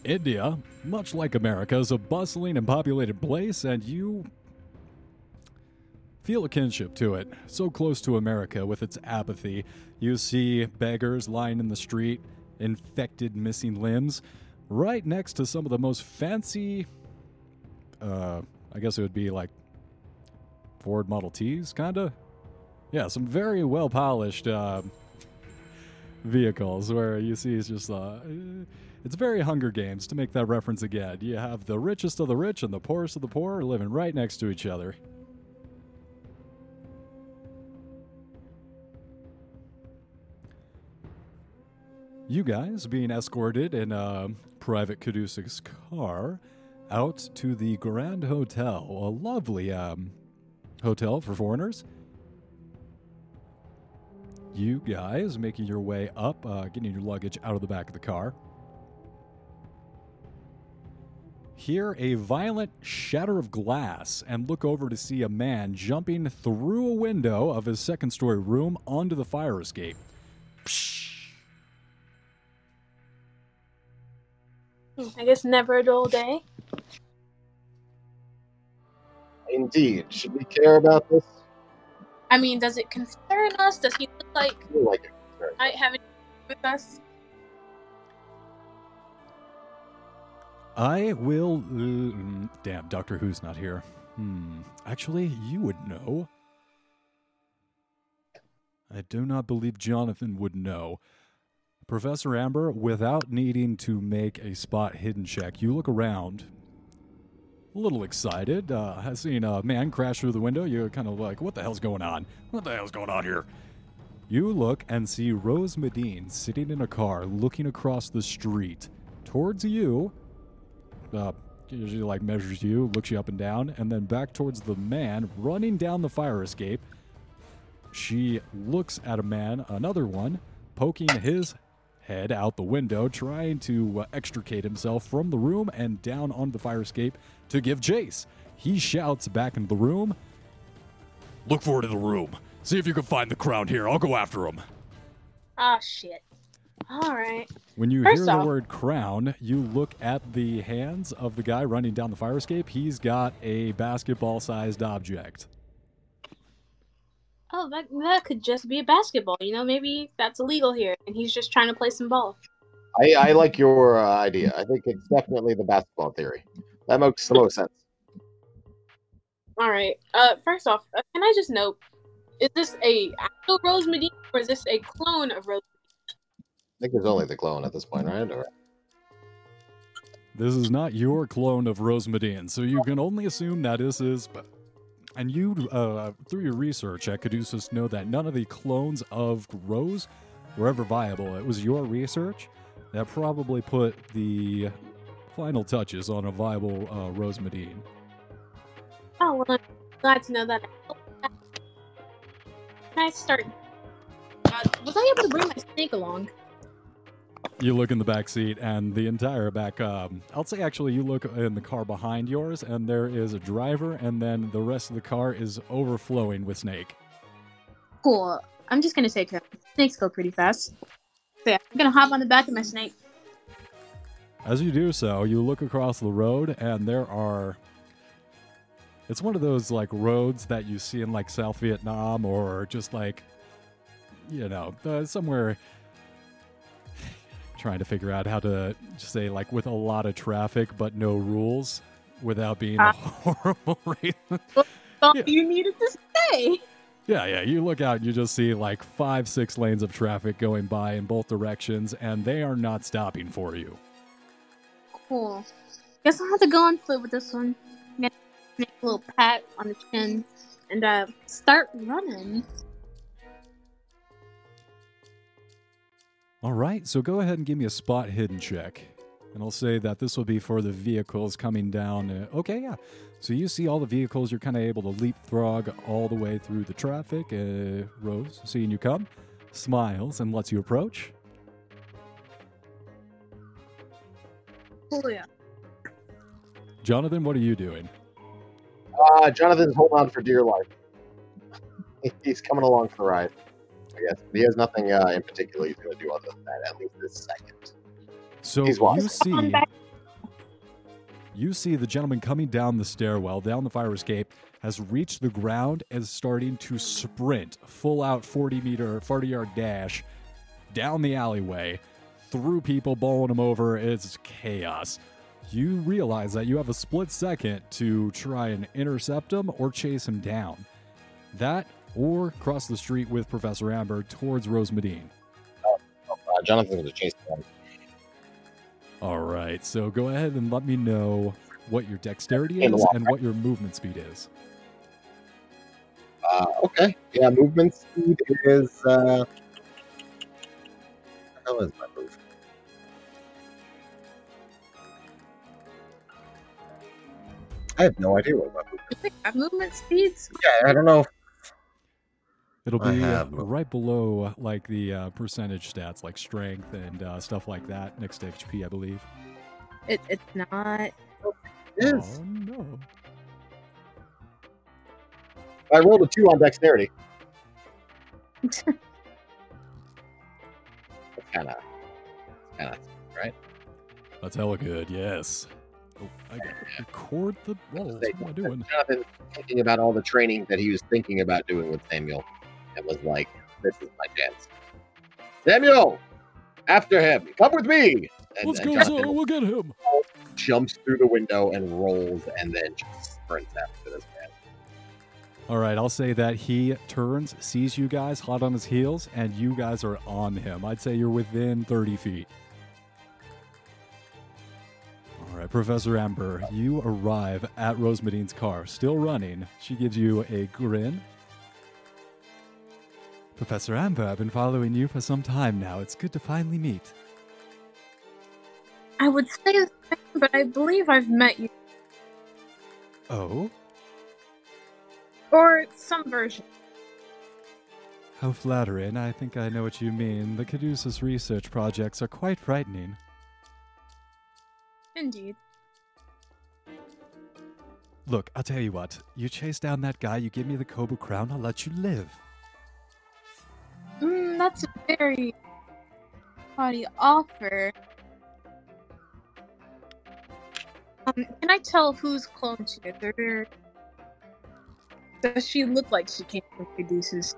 India, much like America, is a bustling and populated place, and you feel a kinship to it. So close to America with its apathy. You see beggars lying in the street, infected, missing limbs, right next to some of the most fancy, uh, I guess it would be like Ford Model Ts, kinda. Yeah, some very well polished uh, vehicles where you see it's just uh, it's very Hunger Games to make that reference again. You have the richest of the rich and the poorest of the poor living right next to each other. You guys being escorted in a private Caduceus car out to the Grand Hotel, a lovely um, hotel for foreigners you guys making your way up, uh, getting your luggage out of the back of the car. Hear a violent shatter of glass and look over to see a man jumping through a window of his second story room onto the fire escape. I guess never a dull day. Indeed. Should we care about this? I mean, does it concern us? Does he look like I like it concerns I have it with us? I will. Uh, damn, Doctor Who's not here. Hmm. Actually, you would know. I do not believe Jonathan would know. Professor Amber, without needing to make a spot hidden check, you look around. A little excited. Uh, has seen a man crash through the window. You're kind of like, what the hell's going on? What the hell's going on here? You look and see Rose Medine sitting in a car looking across the street towards you. Uh, usually, like, measures you, looks you up and down, and then back towards the man running down the fire escape. She looks at a man, another one, poking his head out the window, trying to uh, extricate himself from the room and down onto the fire escape to give chase. He shouts back into the room. Look for it in the room. See if you can find the crown here. I'll go after him. Ah, shit. All right. When you First hear the word crown, you look at the hands of the guy running down the fire escape. He's got a basketball sized object. Oh, that that could just be a basketball. You know, maybe that's illegal here, and he's just trying to play some ball. I, I like your uh, idea. I think it's definitely the basketball theory. That makes the most sense. All right. Uh, first off, uh, can I just note, is this a actual Rose Medine or is this a clone of Rose? I think there's only the clone at this point, right? Or, This is not your clone of Rose Medine, so you can only assume that this is. And you, uh, through your research at Caduceus, know that none of the clones of Rose were ever viable. It was your research that probably put the final touches on a viable uh, Rose Medine. Oh, well, I'm glad to know that. Can I start? Uh, was I able to bring my snake along? You look in the back seat, and the entire back. Um, I'll say actually, you look in the car behind yours, and there is a driver, and then the rest of the car is overflowing with snake. Cool. I'm just gonna say snakes go pretty fast. So yeah, I'm gonna hop on the back of my snake. As you do so, you look across the road, and there are. It's one of those like roads that you see in like South Vietnam, or just like, you know, uh, somewhere. Trying to figure out how to say like with a lot of traffic but no rules, without being a Ah. horrible racist. All Yeah. you needed to say. Yeah, yeah. You look out, and you just see like five, six lanes of traffic going by in both directions, and they are not stopping for you. Cool. Guess I'll have to go on foot with this one. Make a little pat on the chin and uh, start running. All right, so go ahead and give me a spot hidden check. And I'll say that this will be for the vehicles coming down. Uh, okay, yeah. So you see all the vehicles, you're kind of able to leapfrog all the way through the traffic. Uh, Rose, seeing you come, smiles and lets you approach. Oh. Jonathan, what are you doing? uh, Jonathan's holding on for dear life. He's coming along for the ride. I guess he has nothing uh, in particular he's going to do other than that. At least this second. So He's you lost. Come on see. You see the gentleman coming down the stairwell, down the fire escape, has reached the ground and is starting to sprint, full out 40 meter, 40 yard dash down the alleyway, through people, bowling them over. It's chaos. You realize that you have a split second to try and intercept him or chase him down. That or cross the street with Professor Amber towards Rose Medine. Uh, Jonathan's going to chase him. All right, so go ahead and let me know what your dexterity is and what your movement speed is. Uh, okay. Yeah, movement speed is. Uh, hell is my move? I have no idea what my move is. Do have movement speeds? Yeah, I don't know. It'll be uh, right below like the uh, percentage stats, like strength and uh, stuff like that, next to HP, I believe. It, it's not. It is. Oh no! I rolled a two on dexterity. It's kind of, kind of. right? That's hella good. Yes. Oh, I got to record the rolls. What am I doing? Jonathan thinking about all the training that he was thinking about doing with Samuel, and was like, "This is my chance." Samuel, after him. Come with me. and, Let's and go, Jonathan. We'll get him. jumps through the window and rolls, and then just sprints after this man. All right, I'll say that he turns, sees you guys hot on his heels, and you guys are on him. I'd say you're within 30 feet. Right, Professor Amber, you arrive at Rose Medine's car, still running. She gives you a grin. Professor Amber, I've been following you for some time now. It's good to finally meet. I would say the same, but I believe I've met you, Oh, or some version. how flattering. I think I know what you mean. The Caduceus research projects are quite frightening. Indeed. Look, I'll tell you what. You chase down that guy, you give me the Cobra crown, I'll let you live. Mm, that's a very haughty offer. Um, can I tell whose clone she is? Or there- does she look like she came from Caduceus?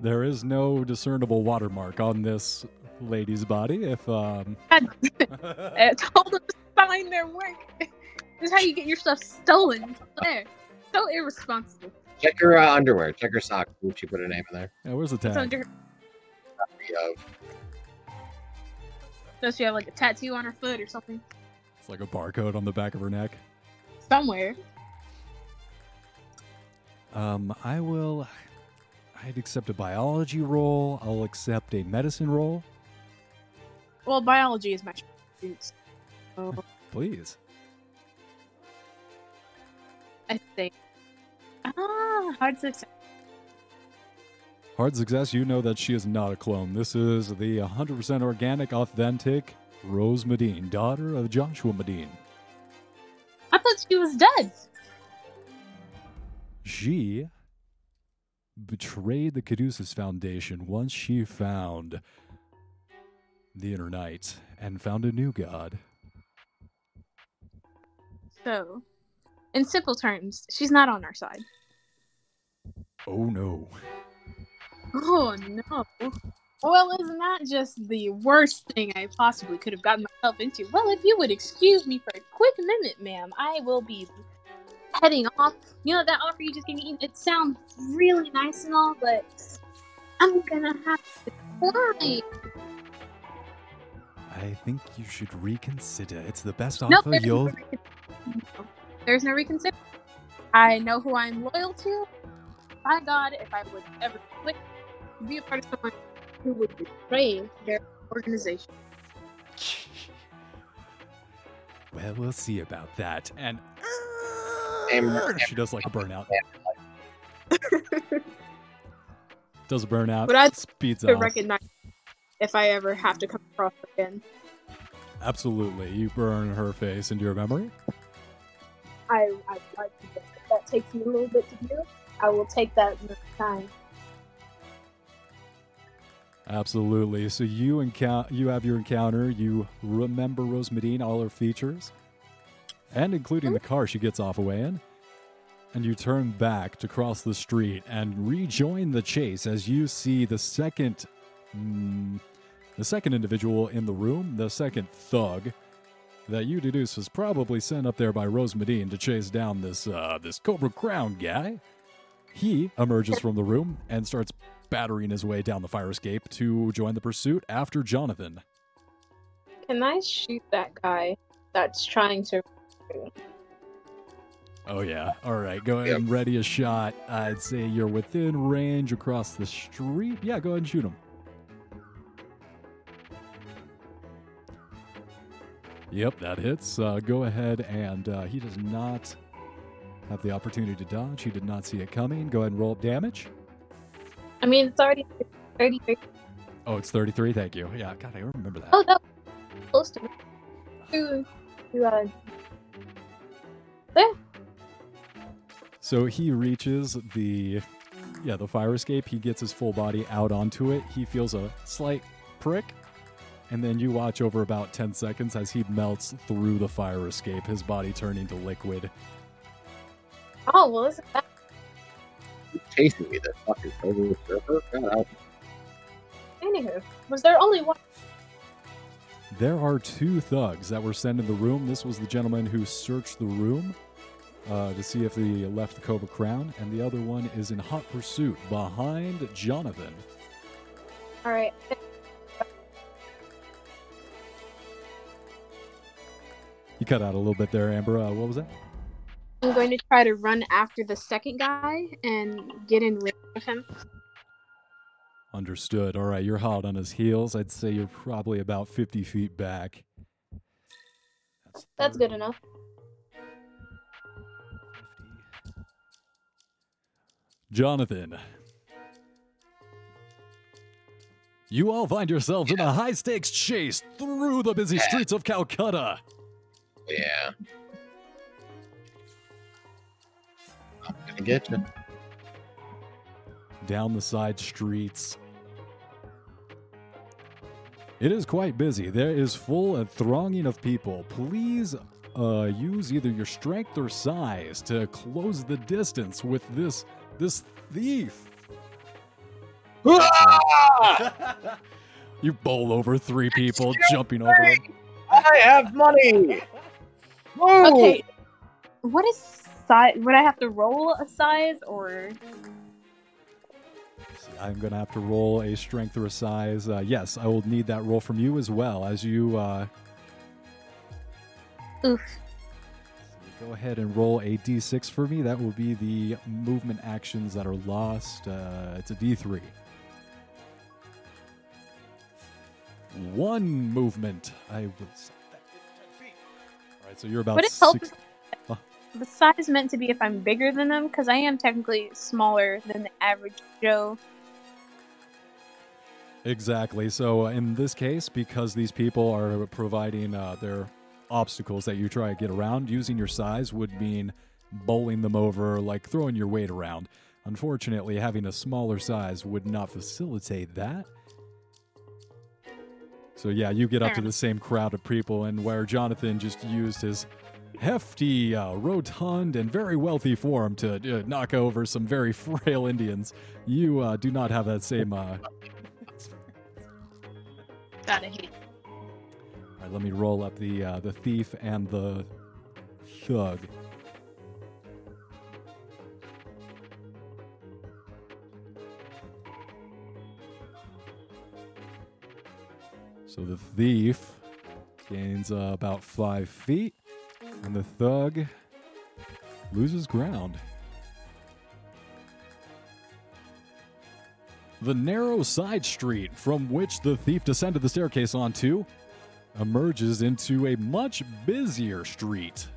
There is no discernible watermark on this lady's body. If um, I told them to find their work. this is how you get your stuff stolen. There. So irresponsible. Check her uh, underwear. Check her socks. Did she put her name in there? yeah, where's the It's under, Of does she have like a tattoo on her foot or something? It's like a barcode on the back of her neck. Somewhere. Um, I will. I'd accept a biology roll. I'll accept a medicine roll, Well, biology is my roots. So please. I think. Ah, hard success. Hard success. You know that she is not a clone. This is the 100% organic, authentic Rose Medine, daughter of Joshua Medine. I thought she was dead. She betrayed the Caduceus Foundation once she found the Inner Night and found a new god. So, in simple terms, she's not on our side. Oh no. Oh no. Well, isn't that just the worst thing I possibly could have gotten myself into? Well, if you would excuse me for a quick minute, ma'am, I will be heading off. You know, that offer you just gave me, it sounds really nice and all, but I'm gonna have to decline. I think you should reconsider. It's the best Nope, offer there's you'll. no. there's no reconsider. I know who I'm loyal to. By God, if I would ever click to be a part of someone who would betray their organization. Well, we'll see about that. And Amber- she does like a burnout. Does a burnout. But I'd speeds to off. recognize if I ever have to come across her again. Absolutely, you burn her face into your memory. I I like to guess if that takes me a little bit to do. I will take that next time. Absolutely. So you encounter, you have your encounter. You remember Rose Medine, all her features, and including the car she gets off away in. And you turn back to cross the street and rejoin the chase as you see the second, mm, the second individual in the room, the second thug that you deduce was probably sent up there by Rose Medine to chase down this uh, this Cobra Crown guy. He emerges from the room and starts battering his way down the fire escape to join the pursuit after Jonathan. Can I shoot that guy that's trying to? Oh yeah. All right, go ahead and ready a shot. I'd say you're within range across the street. Yeah, go ahead and shoot him. Yep, that hits. Uh, go ahead and uh, he does not have the opportunity to dodge. He did not see it coming. Go ahead and roll up damage. I mean, it's already 33. Oh, it's 33. Thank you. Yeah, God, I remember that. Oh, that was close to me. To, to, uh, there. So he reaches the yeah, the fire escape. He gets his full body out onto it. He feels a slight prick. And then you watch over about 10 seconds as he melts through the fire escape, his body turning to liquid. Oh well, isn't that? Who's chasing me, this fucking Cobra Surfer? God, I- Anywho, was there only one? there are two thugs that were sent in the room. This was the gentleman who searched the room uh, to see if he left the Cobra Crown, and the other one is in hot pursuit behind Jonathan. All right. You cut out a little bit there, Amber. Uh, what was that? I'm going to try to run after the second guy and get in range of him. Understood. All right, you're hot on his heels. I'd say you're probably about 50 feet back. That's good enough. 50. Jonathan. You all find yourselves in a high stakes chase through the busy streets of Calcutta. Yeah. I'm gonna get you. down the side streets. It is quite busy. There is full and thronging of people. Please uh, use either your strength or size to close the distance with this this thief. You bowl over three people, jumping over them. I have money. Woo! Okay. What is size? Would I have to roll a size or? See, I'm gonna have to roll a strength or a size. Uh, yes, I will need that roll from you as well as you. Uh, Oof. Go ahead and roll a d6 for me. That will be the movement actions that are lost. Uh, it's a d3. One movement. I will say that. All right, so you're about Would it help? six. The size meant to be if I'm bigger than them, because I am technically smaller than the average Joe. Exactly. So in this case, because these people are providing uh, their obstacles that you try to get around, using your size would mean bowling them over, like throwing your weight around. Unfortunately, having a smaller size would not facilitate that. So yeah, you get up to the same crowd of people, and where Jonathan just used his hefty, uh, rotund, and very wealthy form to uh, knock over some very frail Indians, you uh, do not have that same uh, Gotta hate. All right, let me roll up the uh, the thief and the thug. So the thief gains uh, about five feet, and the thug loses ground. The narrow side street from which the thief descended the staircase onto emerges into a much busier street.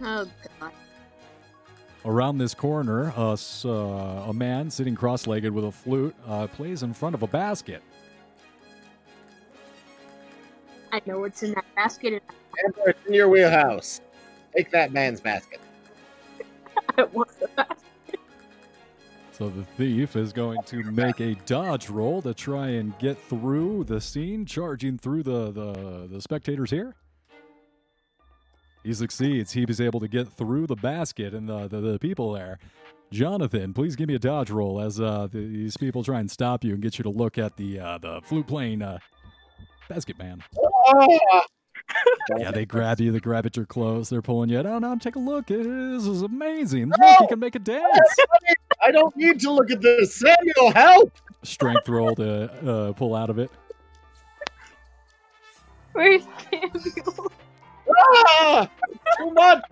Oh god. Around this corner, uh, a man sitting cross legged with a flute uh, plays in front of a basket. I know what's in that basket. Amber, it's in your wheelhouse. Take that man's basket. I want the basket. So the thief is going to make a dodge roll to try and get through the scene, charging through the, the, the spectators here. He succeeds. He is able to get through the basket and the, the, the people there. Jonathan, please give me a dodge roll as uh, these people try and stop you and get you to look at the uh, the flute playing uh, basket man. Ah! Yeah, they grab you, they grab at your clothes, they're pulling you down. Now take a look. This is amazing. Look, No! he can make a dance. I don't need to look at this. Samuel, help! Strength roll to uh, pull out of it. Where's Samuel? Ah! Too much.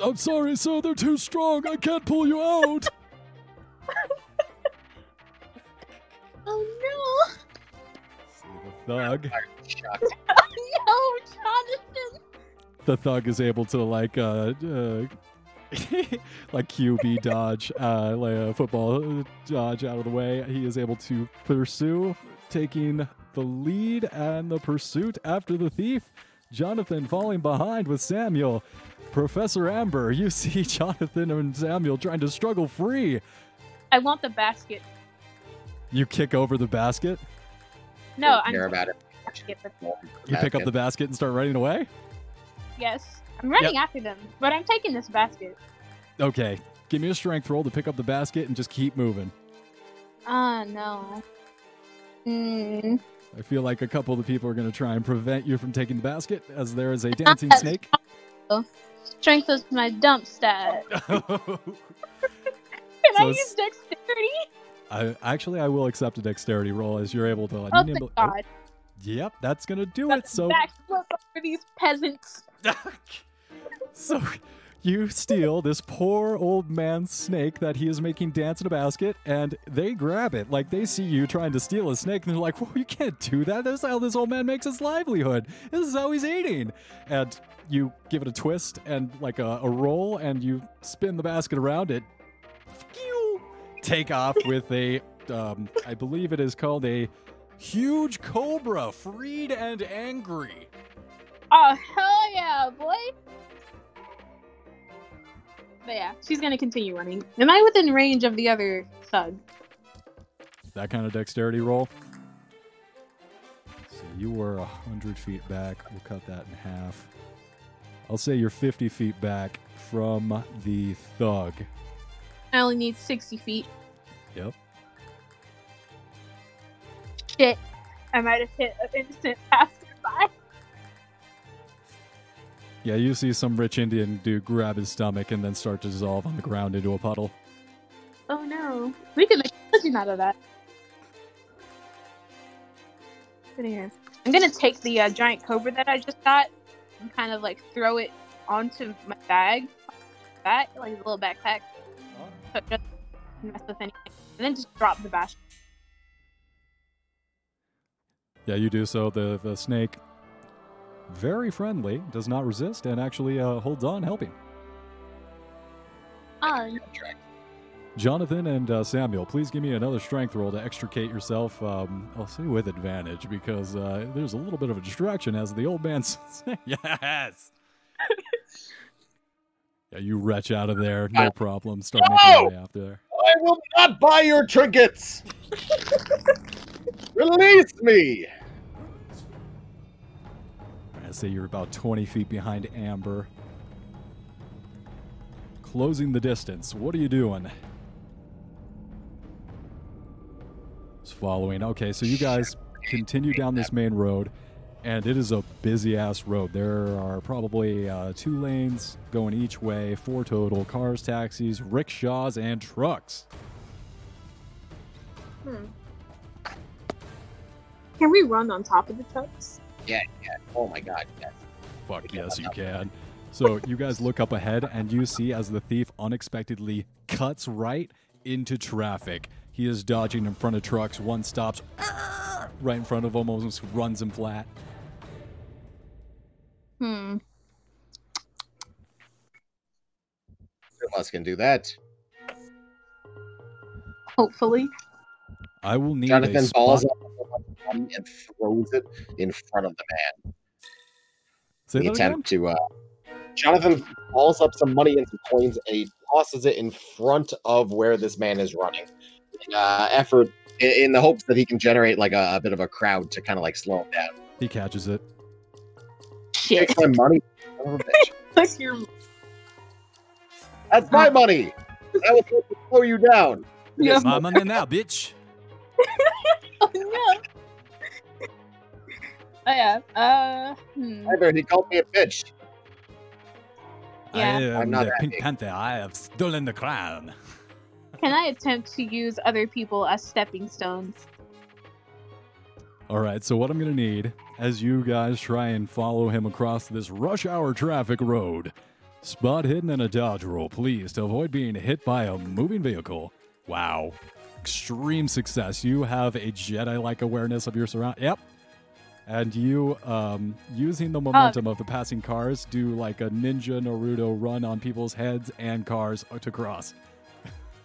I'm sorry, sir. They're too strong. I can't pull you out. Thug. Shucks. no! No, Jonathan! The thug is able to like uh, uh like QB dodge, uh, like a football uh, dodge out of the way. He is able to pursue, taking the lead and the pursuit after the thief. Jonathan falling behind with Samuel. Professor Amber, you see Jonathan and Samuel trying to struggle free. I want the basket. You kick over the basket. No, care I'm about it. You pick up the basket and start running away. Yes. I'm running after them, but I'm taking this basket. Okay, give me a strength roll to pick up the basket and just keep moving. Ah, no. Mm. I feel like a couple of the people are going to try and prevent you from taking the basket, as there is a dancing snake. Strength is my dump stat. Can So I use dexterity? I, actually, I will accept a dexterity roll as you're able to. Oh, nimble- thank God. Yep, that's gonna do it. So, backflip over these peasants. so you steal this poor old man's snake that he is making dance in a basket, and they grab it. Like they see you trying to steal a snake, and they're like, "Well, you can't do that. That's how this old man makes his livelihood. This is how he's eating." And you give it a twist and like a, a roll, and you spin the basket around it. Phew, Take off with a, um, I believe it is called a huge cobra, freed and angry. Oh hell yeah, boy! But yeah, she's gonna continue running. Am I within range of the other thug? That kind of dexterity roll. So you were 100 feet back. We'll cut that in half. I'll say you're 50 feet back from the thug. I only need sixty feet. Yep. Shit, I might have hit an instant passerby. Yeah, you see some rich Indian dude grab his stomach and then start to dissolve on the ground into a puddle. Oh no, we can make a legend out of that. Put it. I'm gonna take the uh, giant cobra that I just got and kind of like throw it onto my bag, back like a little backpack, so it doesn't mess with anything, and then just drop the basket. Yeah, you do so. The the snake, very friendly, does not resist, and actually uh, holds on, helping. Oh, Jonathan and uh, Samuel, please give me another strength roll to extricate yourself. Um, I'll say with advantage because uh, there's a little bit of a distraction as the old man says, Yes. yeah, you retch out of there, no problem. Start making your way after there. I will not buy your trinkets. Release me. I say you're about 20 feet behind Amber. Closing the distance. What are you doing? It's following. Okay, so you guys continue down this main road, and it is a busy ass road. There are probably uh, two lanes going each way, four total cars, taxis, rickshaws, and trucks. hmm. Can we run on top of the trucks? Yeah, yeah. Oh my god, yes. Fuck yes, you can. So you guys look up ahead and you see as the thief unexpectedly cuts right into traffic. He is dodging in front of trucks. One stops right in front of him, almost runs him flat. Hmm. Two of us can do that. Hopefully. I will need a Jonathan spot. balls up money and throws it in front of the man. Say the that again? attempt to uh Jonathan balls up some money and some coins and he tosses it in front of where this man is running. In, uh, effort in, in the hopes that he can generate like a, a bit of a crowd to kind of like slow him down. He catches it. Shit. Take my money. son of a bitch. That's your. That's my money. I will try to slow you down. Yeah. My money now, bitch. Oh no. Oh yeah. Uh. Hmm. Either he called me a bitch. I Yeah. am I'm not the Pink big. Panther. I have stolen the crown. Can I attempt to use other people as stepping stones? All right, so what I'm going to need as you guys try and follow him across this rush hour traffic road, spot hidden and a dodge roll, please, to avoid being hit by a moving vehicle. Wow. Extreme success. You have a Jedi like awareness of your surround. Yep. And you, um, using the momentum of the passing cars, do like a ninja Naruto run on people's heads and cars to cross.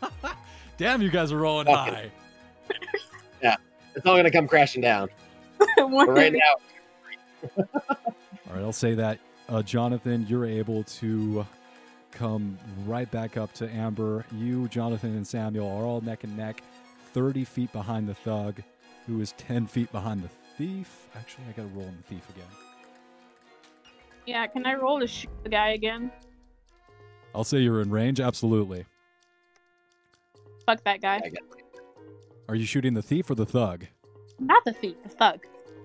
Damn, you guys are rolling high. it. High. It's all gonna come crashing down. Right now, All right, I'll say that, uh, Jonathan, you're able to come right back up to Amber. You, Jonathan, and Samuel are all neck and neck, 30 feet behind the thug, who is 10 feet behind the thief. Actually, I got to roll on the thief again. Yeah. Can I roll to shoot the guy again? I'll say you're in range. Absolutely. Fuck that guy. I guess. Are you shooting the thief or the thug? Not the thief, the thug.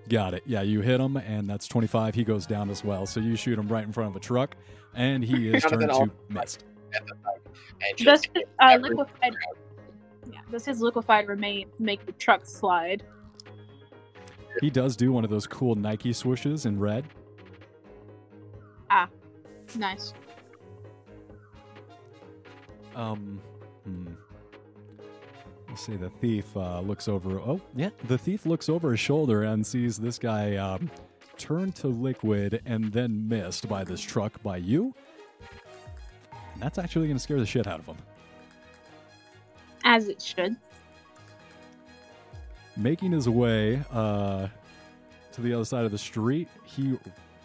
Got it. Yeah, you hit him, and that's 25. He goes down as well. So you shoot him right in front of a truck, and he is turned to mist. at the time, and Does just his, uh, liquefied yeah, does his liquefied remain make the truck slide? He does do one of those cool Nike swooshes in red. Ah, nice. Um, hmm. Let's say the thief uh, looks over. Oh, yeah, the thief looks over his shoulder and sees this guy um, turn to liquid and then missed by this truck by you. And that's actually going to scare the shit out of him. As it should. Making his way uh, to the other side of the street, he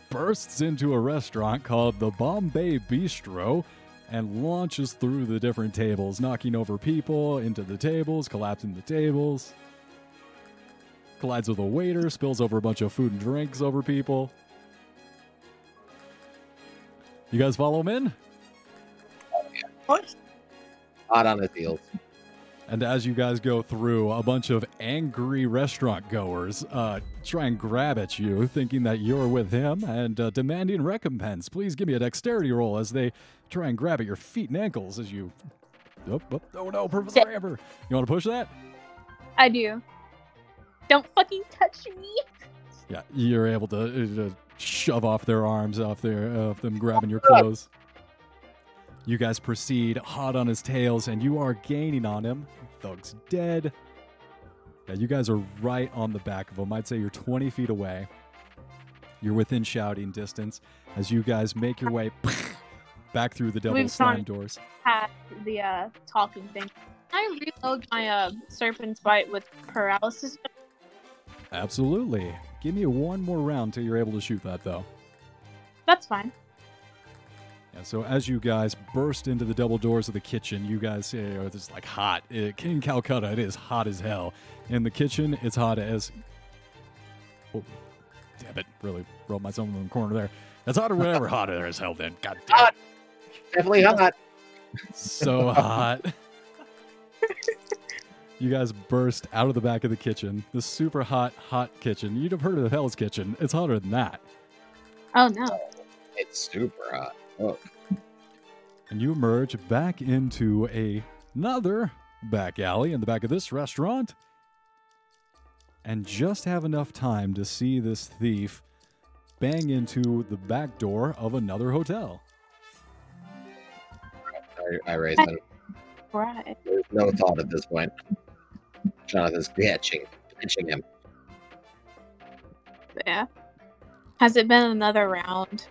bursts into a restaurant called the Bombay Bistro and launches through the different tables, knocking over people into the tables, collapsing the tables. Collides with a waiter, spills over a bunch of food and drinks over people. You guys follow him in? What? Hot on his heels. And as you guys go through, a bunch of angry restaurant goers uh, try and grab at you, thinking that you're with him and uh, demanding recompense. Please give me a dexterity roll as they try and grab at your feet and ankles as you. Oh, oh, oh no, Professor Amber. You want to push that? I do. Don't fucking touch me. Yeah, you're able to, uh, to shove off their arms, off their, uh, of them grabbing your clothes. You guys proceed hot on his tails, and you are gaining on him. Thug's dead. Yeah, you guys are right on the back of him. I'd say you're 20 feet away. You're within shouting distance as you guys make your way back through the double We've slime doors. Past the uh, talking thing. Can I reload my uh, serpent's bite with paralysis? Absolutely. Give me one more round till you're able to shoot that, though. That's fine. Yeah, so as you guys burst into the double doors of the kitchen, you guys say oh, it's like hot. Uh, in Calcutta, it is hot as hell. In the kitchen, it's hot as. Oh, damn it! Really rolled myself in the corner there. It's hot or whatever hotter as hell. Then, god damn, Hot. Definitely hot. so hot. you guys burst out of the back of the kitchen. The super hot, hot kitchen. You'd have heard of Hell's Kitchen. It's hotter than that. Oh no. It's super hot. Oh, and you emerge back into a, another back alley in the back of this restaurant and just have enough time to see this thief bang into the back door of another hotel. I, I raised him. Right. There's no thought at this point. Jonathan's pitching, pitching him. Yeah. Has it been another round?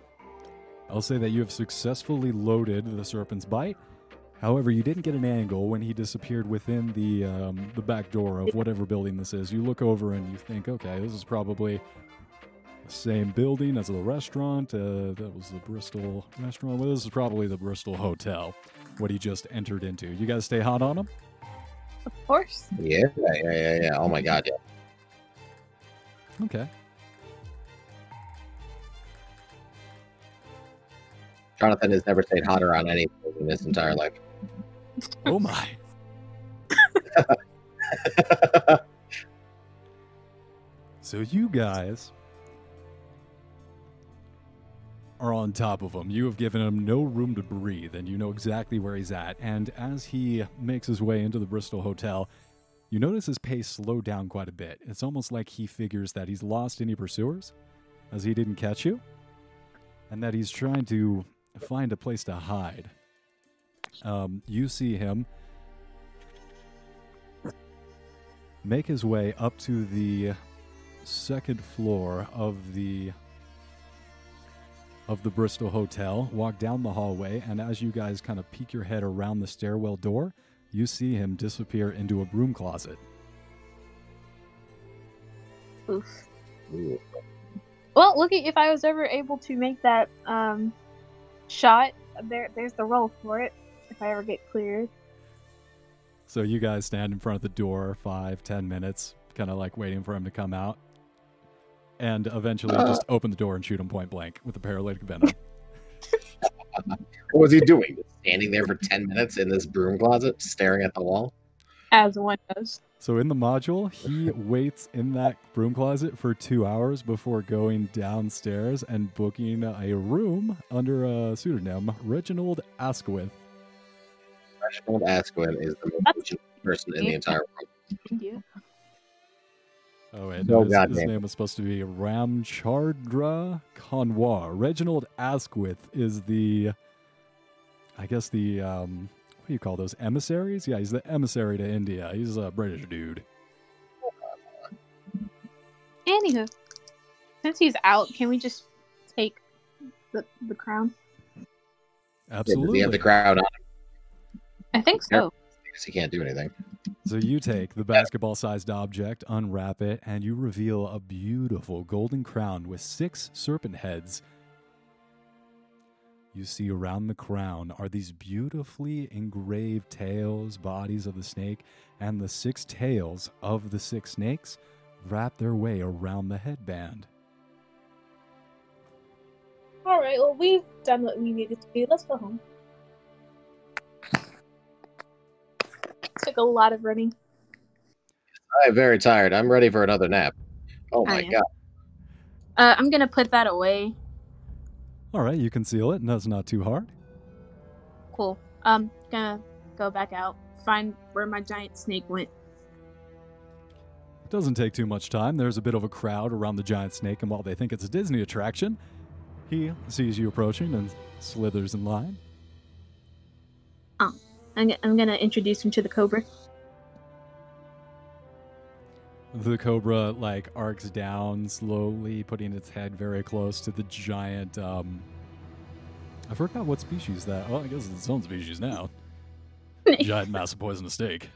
I'll say that you have successfully loaded the serpent's bite. However, you didn't get an angle when he disappeared within the um, the back door of whatever building this is. You look over and you think, okay, this is probably the same building as the restaurant. Uh, that was the Bristol restaurant. Well, this is probably the Bristol Hotel. What he just entered into. You guys stay hot on him. Of course. Yeah, yeah, yeah, yeah. Oh my god, yeah. Okay. Jonathan has never stayed hotter on anything in his entire life. Oh my. So you guys are on top of him. You have given him no room to breathe, and you know exactly where he's at. And as he makes his way into the Bristol Hotel, you notice his pace slow down quite a bit. It's almost like he figures that he's lost any pursuers, as he didn't catch you, and that he's trying to find a place to hide. Um, you see him make his way up to the second floor of the of the Bristol Hotel, walk down the hallway, and as you guys kind of peek your head around the stairwell door, you see him disappear into a broom closet. Oof. Well, look at if I was ever able to make that um shot. There, there's the roll for it. If I ever get cleared. So you guys stand in front of the door five, ten minutes, kind of like waiting for him to come out, and eventually uh. just open the door and shoot him point blank with a paralytic venom. What was he doing? Standing there for 10 minutes in this broom closet, staring at the wall? As one does. So in the module, he waits in that broom closet for two hours before going downstairs and booking a room under a pseudonym, Reginald Asquith. Reginald Asquith is the most That's- ancient person in the entire world. India. Oh and No no, his, his name was supposed to be Ramchandra Kanwar. Reginald Asquith is the, I guess the um, what do you call those emissaries? Yeah, he's the emissary to India. He's a British dude. Anywho, since he's out, can we just take the the crown? Yeah, Absolutely. Does he have the crown on him I think so. because he can't do anything? So you take the basketball sized object, unwrap it, and you reveal a beautiful golden crown with six serpent heads. You see around the crown are these beautifully engraved tails, bodies of the snake, and the six tails of the six snakes wrap their way around the headband. All right. Well, we've done what we needed to do. Let's go home. Took a lot of running. I'm very tired. I'm ready for another nap. Oh my god. Uh, I'm gonna put that away. All right, you conceal it, and that's not too hard. Cool. Um, gonna go back out, find where my giant snake went. It doesn't take too much time. There's a bit of a crowd around the giant snake, and while they think it's a Disney attraction, he sees you approaching and slithers in line. I'm, g- I'm gonna introduce him to the cobra. The cobra like arcs down slowly, putting its head very close to the giant. Um, I forgot what species that. Well, I guess it's its own species now. giant, massive, poisonous snake.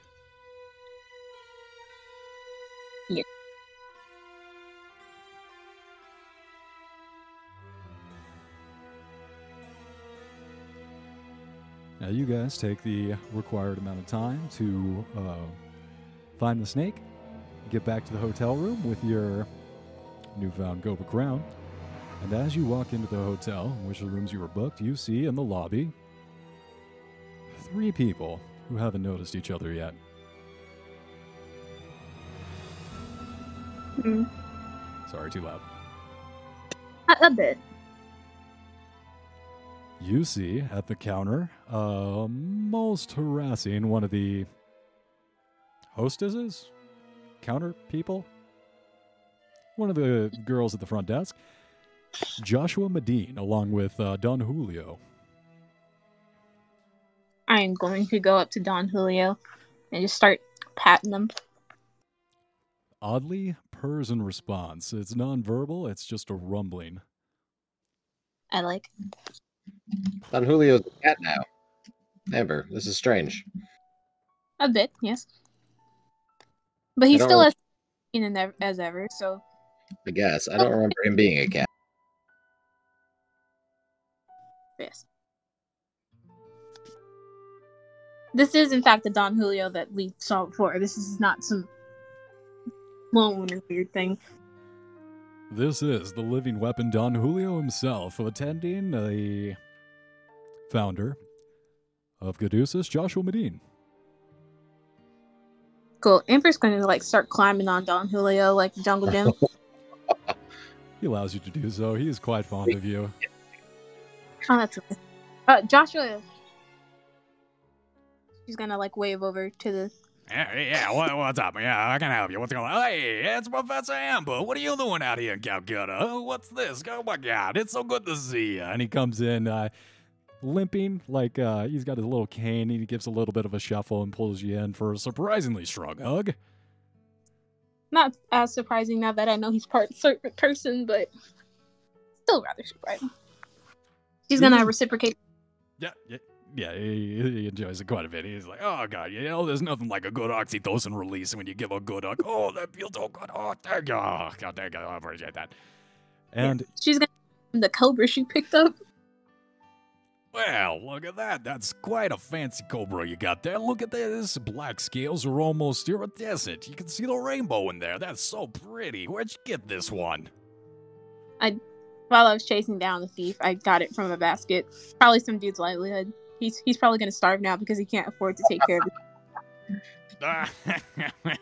Yeah. Now you guys take the required amount of time to uh, find the snake, get back to the hotel room with your newfound Cobra crown, and as you walk into the hotel, which are the rooms you were booked, you see in the lobby three people who haven't noticed each other yet. Hmm. Sorry, too loud. A, a bit. You see at the counter, uh, most harassing one of the hostesses, counter people, one of the girls at the front desk, Joshua Medine, along with uh, Don Julio. I am going to go up to Don Julio and just start patting them. Oddly, purrs in response. It's nonverbal, it's just a rumbling. I like. Don Julio's a cat now. Amber, this is strange. A bit, yes. But he's still as in and ev- as ever, so I guess. I don't remember him being a cat. yes. This is, in fact, the Don Julio that we saw before. This is not some clone or weird thing. This is the living weapon Don Julio himself, attending the founder of Caduceus, Joshua Medine. Cool. Amber's going to like start climbing on Don Julio like the Jungle Gym. He allows you to do so. He is quite fond of you. oh, that's nice. Uh, Joshua. She's gonna like wave over to the. Yeah, yeah, what, what's up? Yeah, I can help you. What's going on? Hey, it's Professor Amber. What are you doing out here in Calcutta? What's this? Oh my God, it's so good to see you. And he comes in uh, limping, like uh, he's got his little cane. He gives a little bit of a shuffle and pulls you in for a surprisingly strong hug. Not as surprising now that I know he's part serpent person, but still rather surprising. She's gonna reciprocate. Yeah, yeah, yeah. He, he enjoys it quite a bit. He's like, oh god, you know, there's nothing like a good oxytocin release when you give a good hug. Oh, that feels so good. Oh, thank you. Oh, god, thank you. I appreciate that. And She's gonna the cobra she picked up. Well, look at that. That's quite a fancy cobra you got there. Look at this. Black scales are almost iridescent. You can see the rainbow in there. That's so pretty. Where'd you get this one? I, While I was chasing down the thief, I got it from a basket. Probably some dude's livelihood. He's he's probably gonna starve now because he can't afford to take care of it.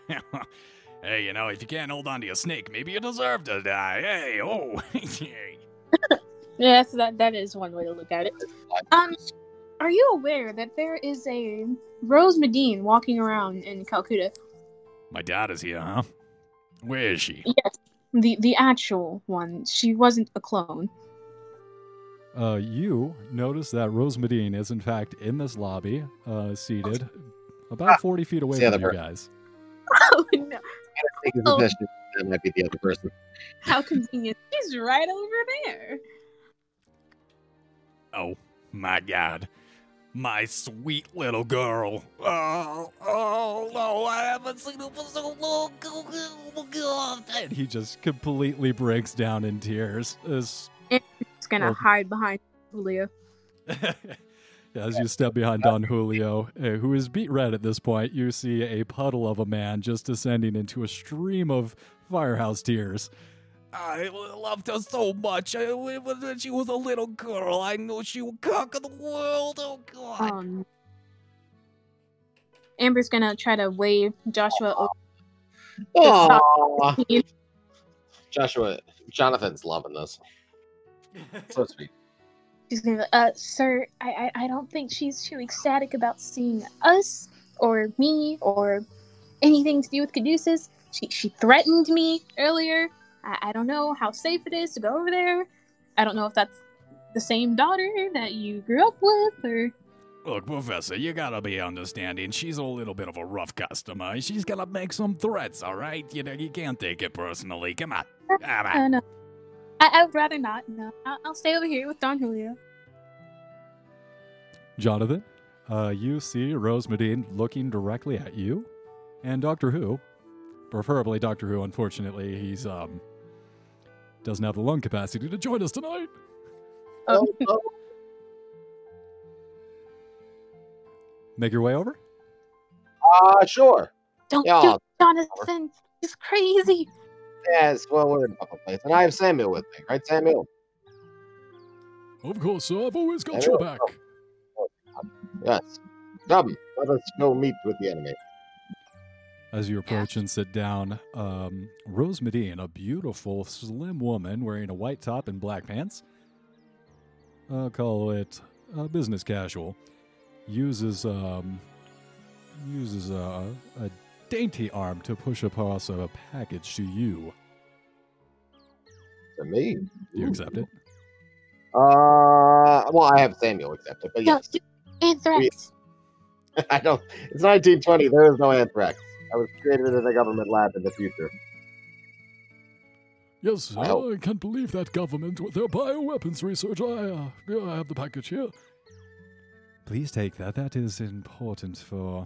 hey, you know, if you can't hold on to a snake, maybe you deserve to die. Hey, oh. Yes, that that is one way to look at it. Um, are you aware that there is a Rose Medine walking around in Calcutta? My dad is here, huh? Where is she? Yes, the the actual one. She wasn't a clone. Uh, you notice that Rose Medine is in fact in this lobby, uh, seated about Ah, 40 feet away from you person. guys. Oh no! Take his Oh. That might be the other person. How convenient. She's right over there. Oh, my God. My sweet little girl. Oh, oh, no, I haven't seen her for so long. Oh, God. And he just completely breaks down in tears It's gonna hide behind Julio. as you step behind Don Julio, uh, who is beat red at this point. You see a puddle of a man just descending into a stream of firehouse tears. I loved her so much. I, when she was a little girl, I knew she would conquer the world. Oh, God. Um, Amber's gonna try to wave Joshua over. Aww. the Joshua, Jonathan's loving this. So sweet. She's gonna, be like, uh, sir, I, I, I don't think she's too ecstatic about seeing us or me or anything to do with Caduceus. She, she threatened me earlier. I, I don't know how safe it is to go over there. I don't know if that's the same daughter that you grew up with or. Look, Professor, you gotta be understanding. She's a little bit of a rough customer. She's gonna make some threats, all right? You know, you can't take it personally. Come on. Come on. Uh, no. I, I would rather not. No, I'll, I'll stay over here with Don Julio. Jonathan, uh, you see Rose Medine looking directly at you and Doctor Who. Preferably Doctor Who. Unfortunately, he's um doesn't have the lung capacity to join us tonight. Oh. Oh, Make your way over. Uh, sure. Don't Yeah. do it, Jonathan. He's crazy. Yes, well, we're in a public place. And I have Samuel with me, right, Samuel? Of course, sir. I've always got I your will. back. Yes. Come, let us go meet with the enemy. As you approach and sit down, um, Rose Medine, a beautiful, slim woman wearing a white top and black pants, I'll call it uh, business casual, uses um, uses a, a dainty arm to push across a package to you. To me. Do you accept it? Uh, well, I have Samuel accepted, but No, yes. do- Anthrax. I don't. It's 1920. There is no anthrax. I was created in a government lab in the future. Yes, sir. Wow. I can't believe that government with their bioweapons research. I, uh, I have the package here. Please take that. That is important for.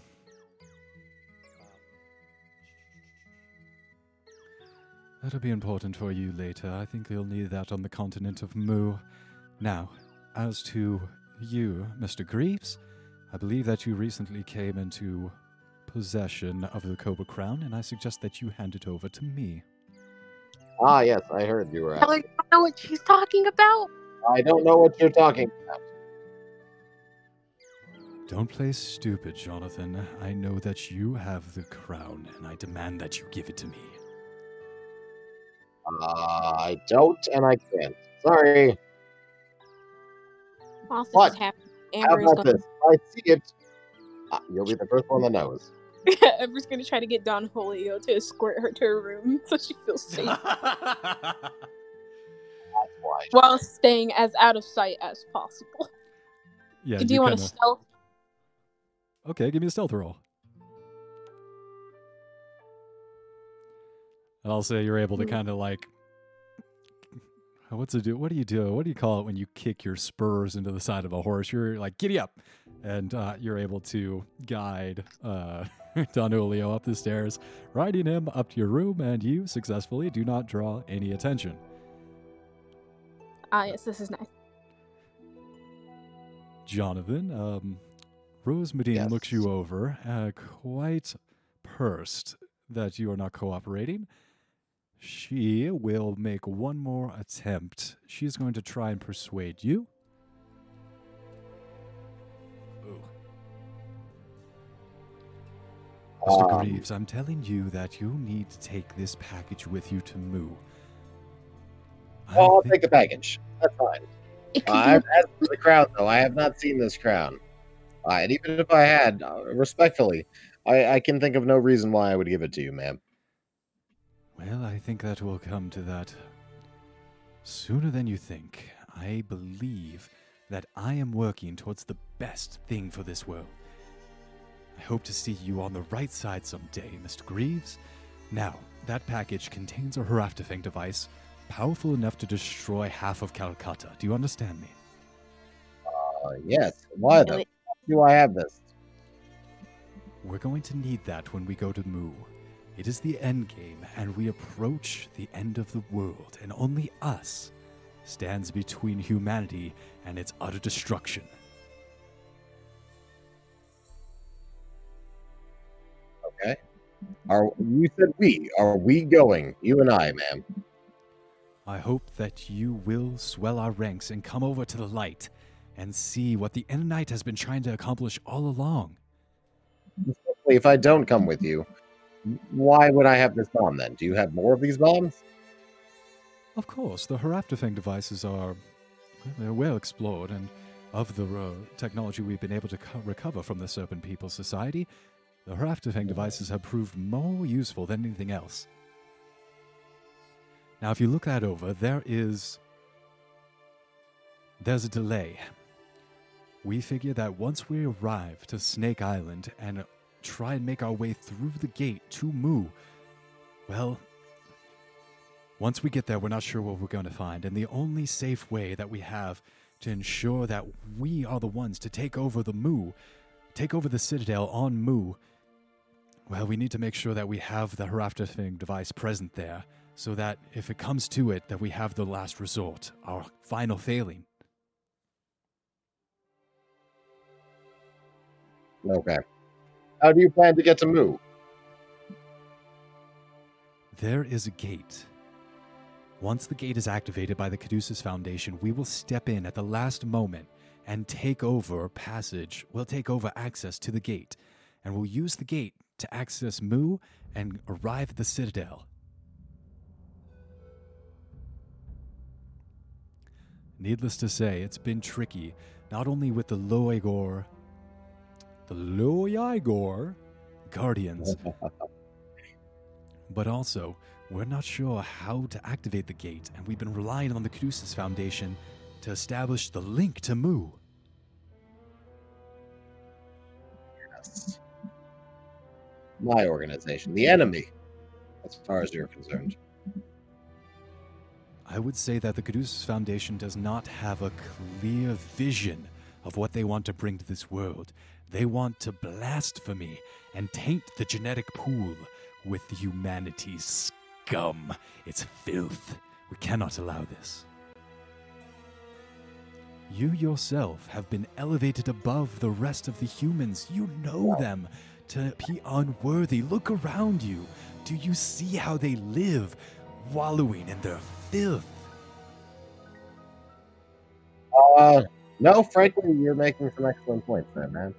That'll be important for you later. I think you'll need that on the continent of Mu. Now, as to you, Mr. Greaves, I believe that you recently came into possession of the Cobra Crown, and I suggest that you hand it over to me. Ah, yes, I heard you were. Tell her Asking. you don't know what she's talking about. I don't know what you're talking about. Don't play stupid, Jonathan. I know that you have the crown, and I demand that you give it to me. Uh, I don't, and I can't. Sorry. While this What? is happening, How Amber is about going this? I see it. Ah, you'll be the first one that knows. Amber's gonna try to get Don Julio to escort her to her room so she feels safe That's why. while staying as out of sight as possible. Yeah, Do you want to kinda- stealth? Okay, give me a stealth roll. And I'll say you're able to Hmm. kind of like. What's it do? What do you do? What do you call it when you kick your spurs into the side of a horse? You're like, giddy up. And uh, you're able to guide uh, Don Julio up the stairs, riding him up to your room, and you successfully do not draw any attention. Ah, yes, this is nice. Jonathan, um, Rose Medine Yes. looks you over, uh, quite pursed that you are not cooperating. She will make one more attempt. She's going to try and persuade you. Mr. Um, Greaves, I'm telling you that you need to take this package with you to Mu. I Well, I'll think- take the package. That's fine. Uh, I've be, as for the crown, though, I have not seen this crown. Uh, and even if I had, uh, respectfully, I, I can think of no reason why I would give it to you, ma'am. Well, I think that will come to that sooner than you think. I believe that I am working towards the best thing for this world. I hope to see you on the right side someday, Mr. Greaves. Now, that package contains a Heraftafang device powerful enough to destroy half of Calcutta. Do you understand me? Uh, yes. Why, though? Wait. Do I have this? We're going to need that when we go to Mu. It is the end game, and we approach the end of the world, and only us stands between humanity and its utter destruction. Are you said we? Are we going? You and I, ma'am. I hope that you will swell our ranks and come over to the light and see what the Enonite has been trying to accomplish all along. If I don't come with you, why would I have this bomb then? Do you have more of these bombs? Of course, the Heraftafang devices are well, they're well explored, and of the uh, technology we've been able to co- recover from the Serpent People Society, the Heraftafang devices have proved more useful than anything else. Now, if you look that over, there is there's a delay. We figure that once we arrive to Snake Island and try and make our way through the gate to Mu, well, once we get there, we're not sure what we're going to find, and the only safe way that we have to ensure that we are the ones to take over the Mu, take over the Citadel on Mu, well, we need to make sure that we have the Heraftafang device present there, so that if it comes to it, that we have the last resort, our final failing. Okay. How do you plan to get to Mu? There is a gate. Once the gate is activated by the Caduceus Foundation, we will step in at the last moment and take over passage. We'll take over access to the gate, and we'll use the gate to access Mu and arrive at the Citadel. Needless to say, it's been tricky, not only with the Lloigor, the Lloigor Guardians, but also, we're not sure how to activate the gate, and we've been relying on the Caduceus Foundation to establish the link to Mu. Yes. My organization, the enemy, as far as you're concerned. I would say that the Caduceus Foundation does not have a clear vision of what they want to bring to this world. They want to blasphemy and taint the genetic pool with humanity's scum. It's filth. We cannot allow this. You yourself have been elevated above the rest of the humans. You know them to be unworthy. Look around you. Do you see how they live, wallowing in their filth? Uh, no, frankly, you're making some excellent points there, man.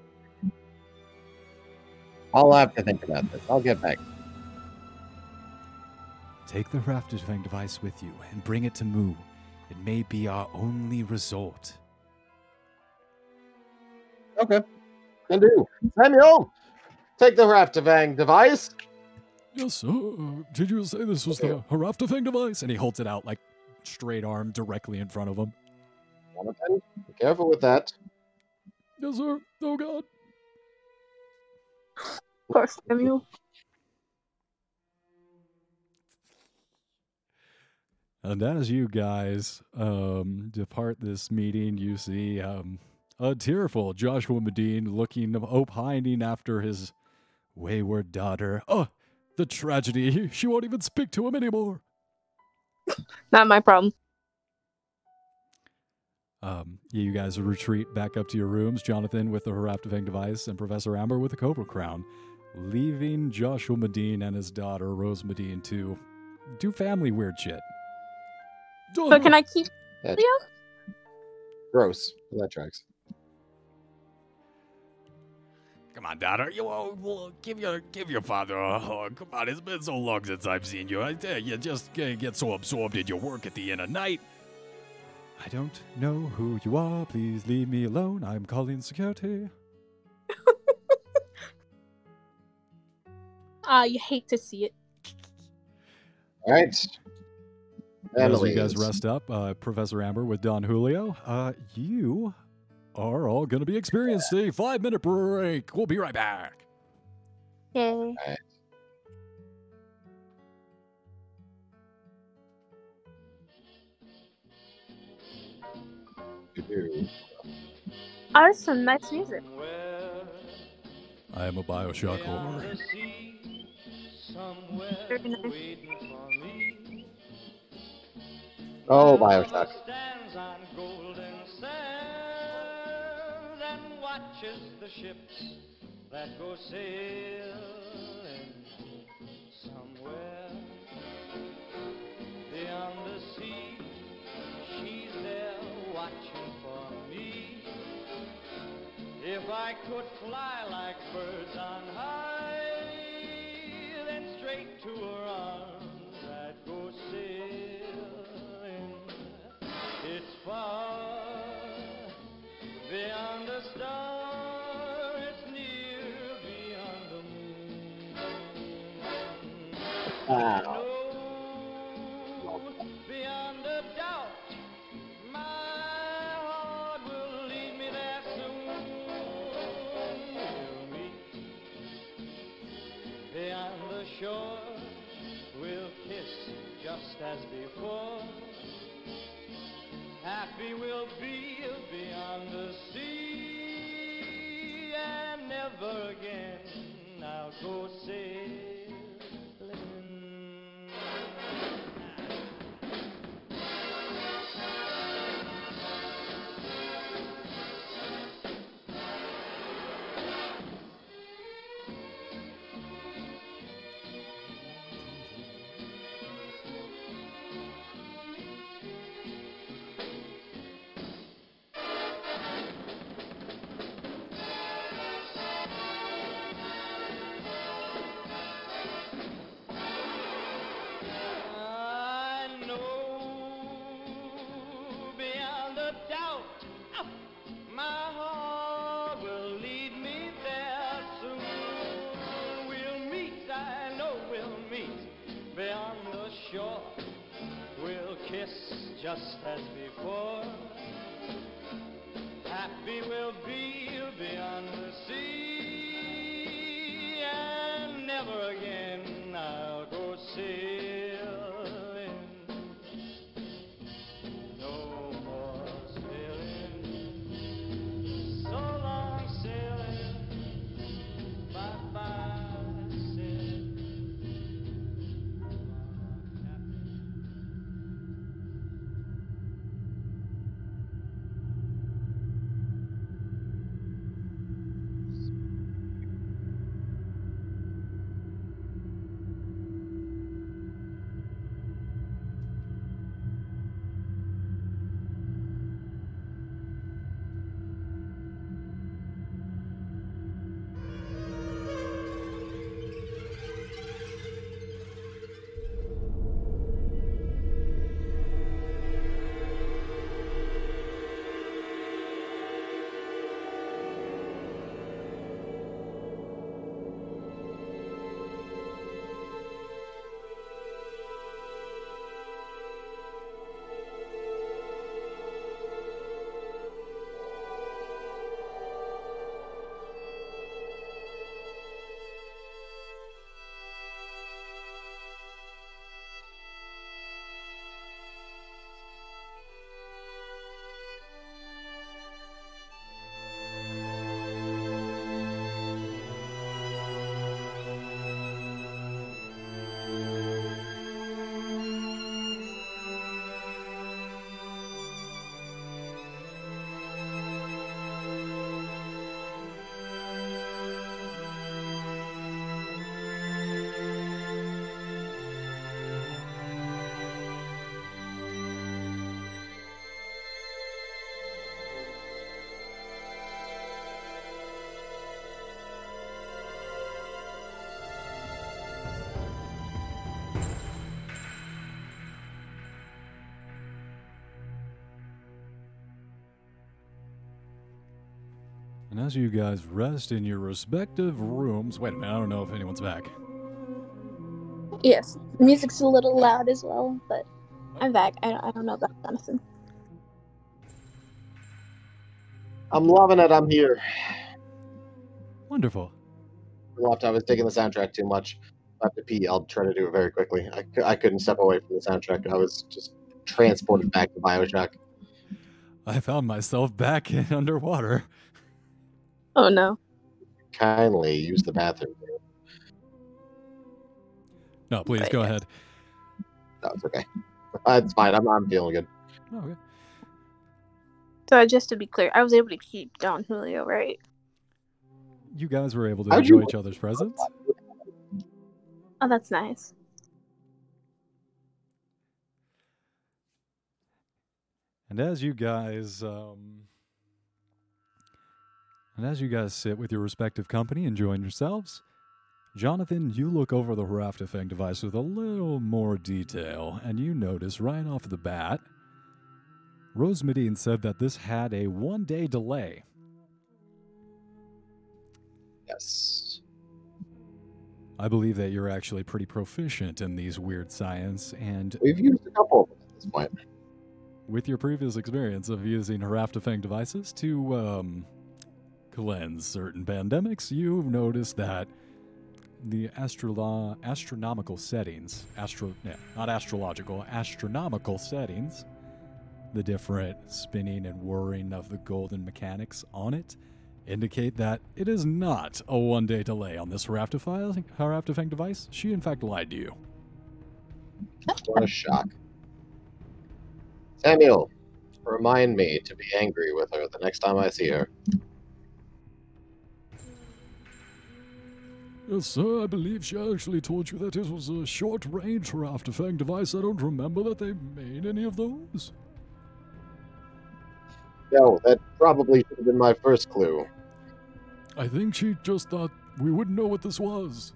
I'll have to think about this. I'll get back. Take the Heraftafang device with you and bring it to Mu. It may be our only resort. Okay. Can do. Samuel, take the Raftavang device. Yes, sir. Did you say this was the Heraftafang device? And he holds it out like straight arm directly in front of him. Jonathan, be careful with that. Yes, sir. Oh, God. Poor Samuel. And as you guys um, depart this meeting, you see um, a tearful Joshua Medine looking, opining after his wayward daughter. Oh, the tragedy. She won't even speak to him anymore. Not my problem. Um, yeah, you guys retreat back up to your rooms, Jonathan with the Heraftafang device and Professor Amber with the Cobra Crown, leaving Joshua Medine and his daughter, Rose Medine, to do family weird shit. But can I keep That- Leo? Gross. That tracks. Come on, daughter. You well, well, give your give your father a hug. Come on, it's been so long since I've seen you. I tell you, just uh, get so absorbed in your work at the end of night. I don't know who you are. Please leave me alone. I'm calling security. Ah, you hate to see it. All right. As you guys rest up, uh, Professor Amber with Don Julio, uh, you are all going to be experienced a five minute break. We'll be right back. Yay. Ooh. Oh, that's some nice music. I am a Bioshock whore. Very nice. Oh, Bioshock. And watches the ships that go sailing somewhere beyond the sea. She's there watching for me. If I could fly like birds on high, then straight to her arms I'd go sailing. It's far beyond the star, it's near beyond the moon. Wow. No, beyond a doubt, my heart will lead me there soon. We'll meet beyond the shore, we'll kiss just as before. Happy we'll be beyond the sea, and never again I'll go sailing. As you guys rest in your respective rooms, wait a minute, I don't know if anyone's back. Yes, music's a little loud as well, but I'm back. I don't, I don't know about Jonathan. I'm loving it. I'm here. Wonderful. Left. I was digging the soundtrack too much. I have to pee. I'll try to do it very quickly. I, I couldn't step away from the soundtrack. I was just transported back to Bioshock. I found myself back in underwater. Oh no. Kindly use the bathroom. No, please Right, go yes. ahead. No, it's okay. Uh, it's fine. I'm, I'm feeling good. Oh, okay. So just to be clear, I was able to keep Don Julio, right? You guys were able to How'd you- enjoy each other's presence. Oh, that's nice. And as you guys, um, and as you guys sit with your respective company, enjoying yourselves, Jonathan, you look over the Heraftafang device with a little more detail, and you notice right off the bat, Rose Medine said that this had a one-day delay. Yes. I believe that you're actually pretty proficient in these weird science, and We've used a couple of them at this point. with your previous experience of using Heraftafang devices to um, cleanse certain pandemics, you've noticed that the astrolo- astronomical settings, astro- yeah, not astrological, astronomical settings, the different spinning and whirring of the golden mechanics on it, indicate that it is not a one day delay on this Heraftafang device. She, in fact, lied to you. What a shock. Samuel, remind me to be angry with her the next time I see her. Yes, sir, I believe she actually told you that it was a short range Raftafang device. I don't remember that they made any of those. No, that probably should have been my first clue. I think she just thought we wouldn't know what this was.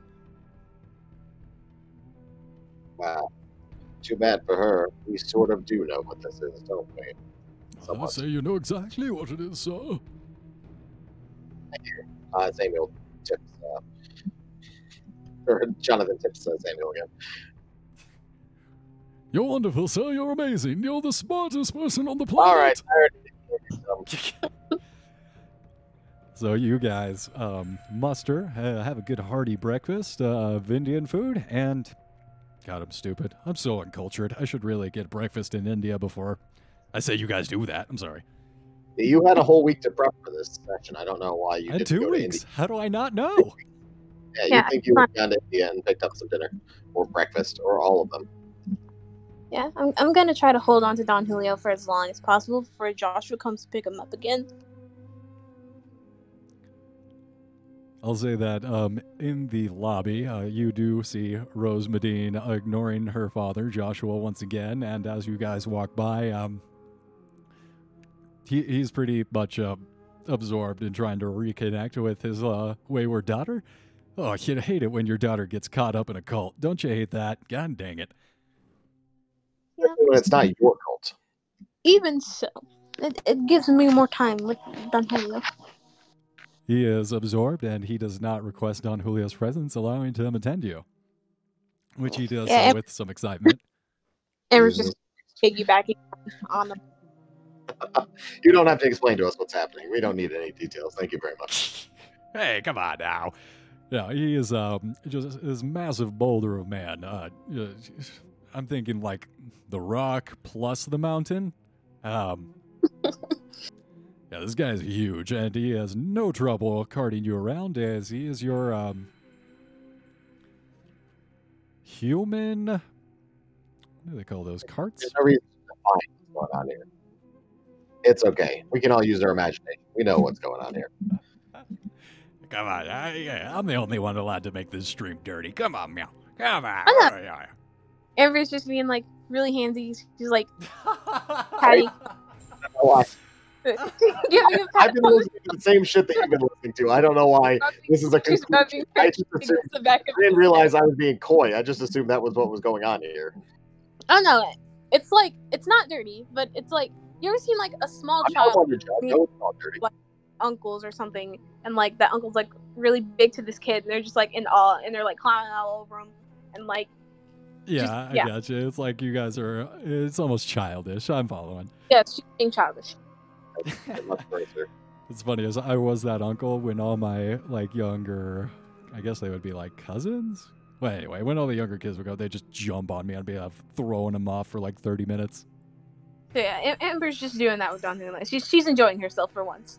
Wow. Too bad for her. We sort of do know what this is, don't we? I Somewhat. say you know exactly what it is, sir. Uh, Samuel tips. Uh, or Jonathan tips uh, Samuel again. You're wonderful, sir. You're amazing. You're the smartest person on the planet. All right. I already did So you guys um, muster, uh, have a good hearty breakfast uh, of Indian food, and God, I'm stupid. I'm so uncultured. I should really get breakfast in India before I say you guys do that. I'm sorry. you had a whole week to prep for this session. I don't know why you I had didn't two go to weeks. India. How do I not know? Yeah, you think you went down to India and picked up some dinner or breakfast or all of them. Yeah, I'm, I'm gonna try to hold on to Don Julio for as long as possible before Joshua comes to pick him up again. I'll say that um, in the lobby, uh, you do see Rose Medine ignoring her father, Joshua, once again. And as you guys walk by, um, he, he's pretty much uh, absorbed in trying to reconnect with his uh, wayward daughter. Oh, you'd hate it when your daughter gets caught up in a cult. Don't you hate that? God dang it. When it's not your cult. Even so, it, it gives me more time with Don Julio. He is absorbed and he does not request Don Julio's presence, allowing him to attend you, which he does Yeah, so with some excitement. And we're just piggybacking on the. You don't have to explain to us what's happening. We don't need any details. Thank you very much. Hey, come on now. Yeah, he is um just this massive boulder of man. Uh, uh, I'm thinking like the rock plus the mountain. Um, yeah, this guy's huge, and he has no trouble carting you around as he is your um human. What do they call those carts? There's no reason to find what's going on here. It's okay. We can all use our imagination. We know what's going on here. Come on, I, yeah, I'm the only one allowed to make this stream dirty. Come on, meow. Come on. I'm not- Oh, yeah. Everybody's just being like really handsy. She's like patting, Oh, I- giving him I've been listening to the same shit that you've been listening to. I don't know why this is a She's conclusion. rubbing I just cheeks assumed, the back of I didn't realize I was being coy. I just assumed that was what was going on here. Oh no, it's like it's not dirty, but it's like you ever seen like a small I'm not child one to judge. No, it's not dirty. Uncles or something, and like that uncle's like really big to this kid, and they're just like in awe, and they're like climbing all over him, and like Yeah, yeah. I got you. It's like you guys are. It's almost childish. I'm following. yeah, she's being childish. It's funny as I was that uncle when all my like younger, I guess they would be like cousins. Well, anyway, when all the younger kids would go, they just jump on me. I'd be like, throwing them off for like 30 minutes. So yeah, Amber's just doing that with Don Julio. She's she's enjoying herself for once.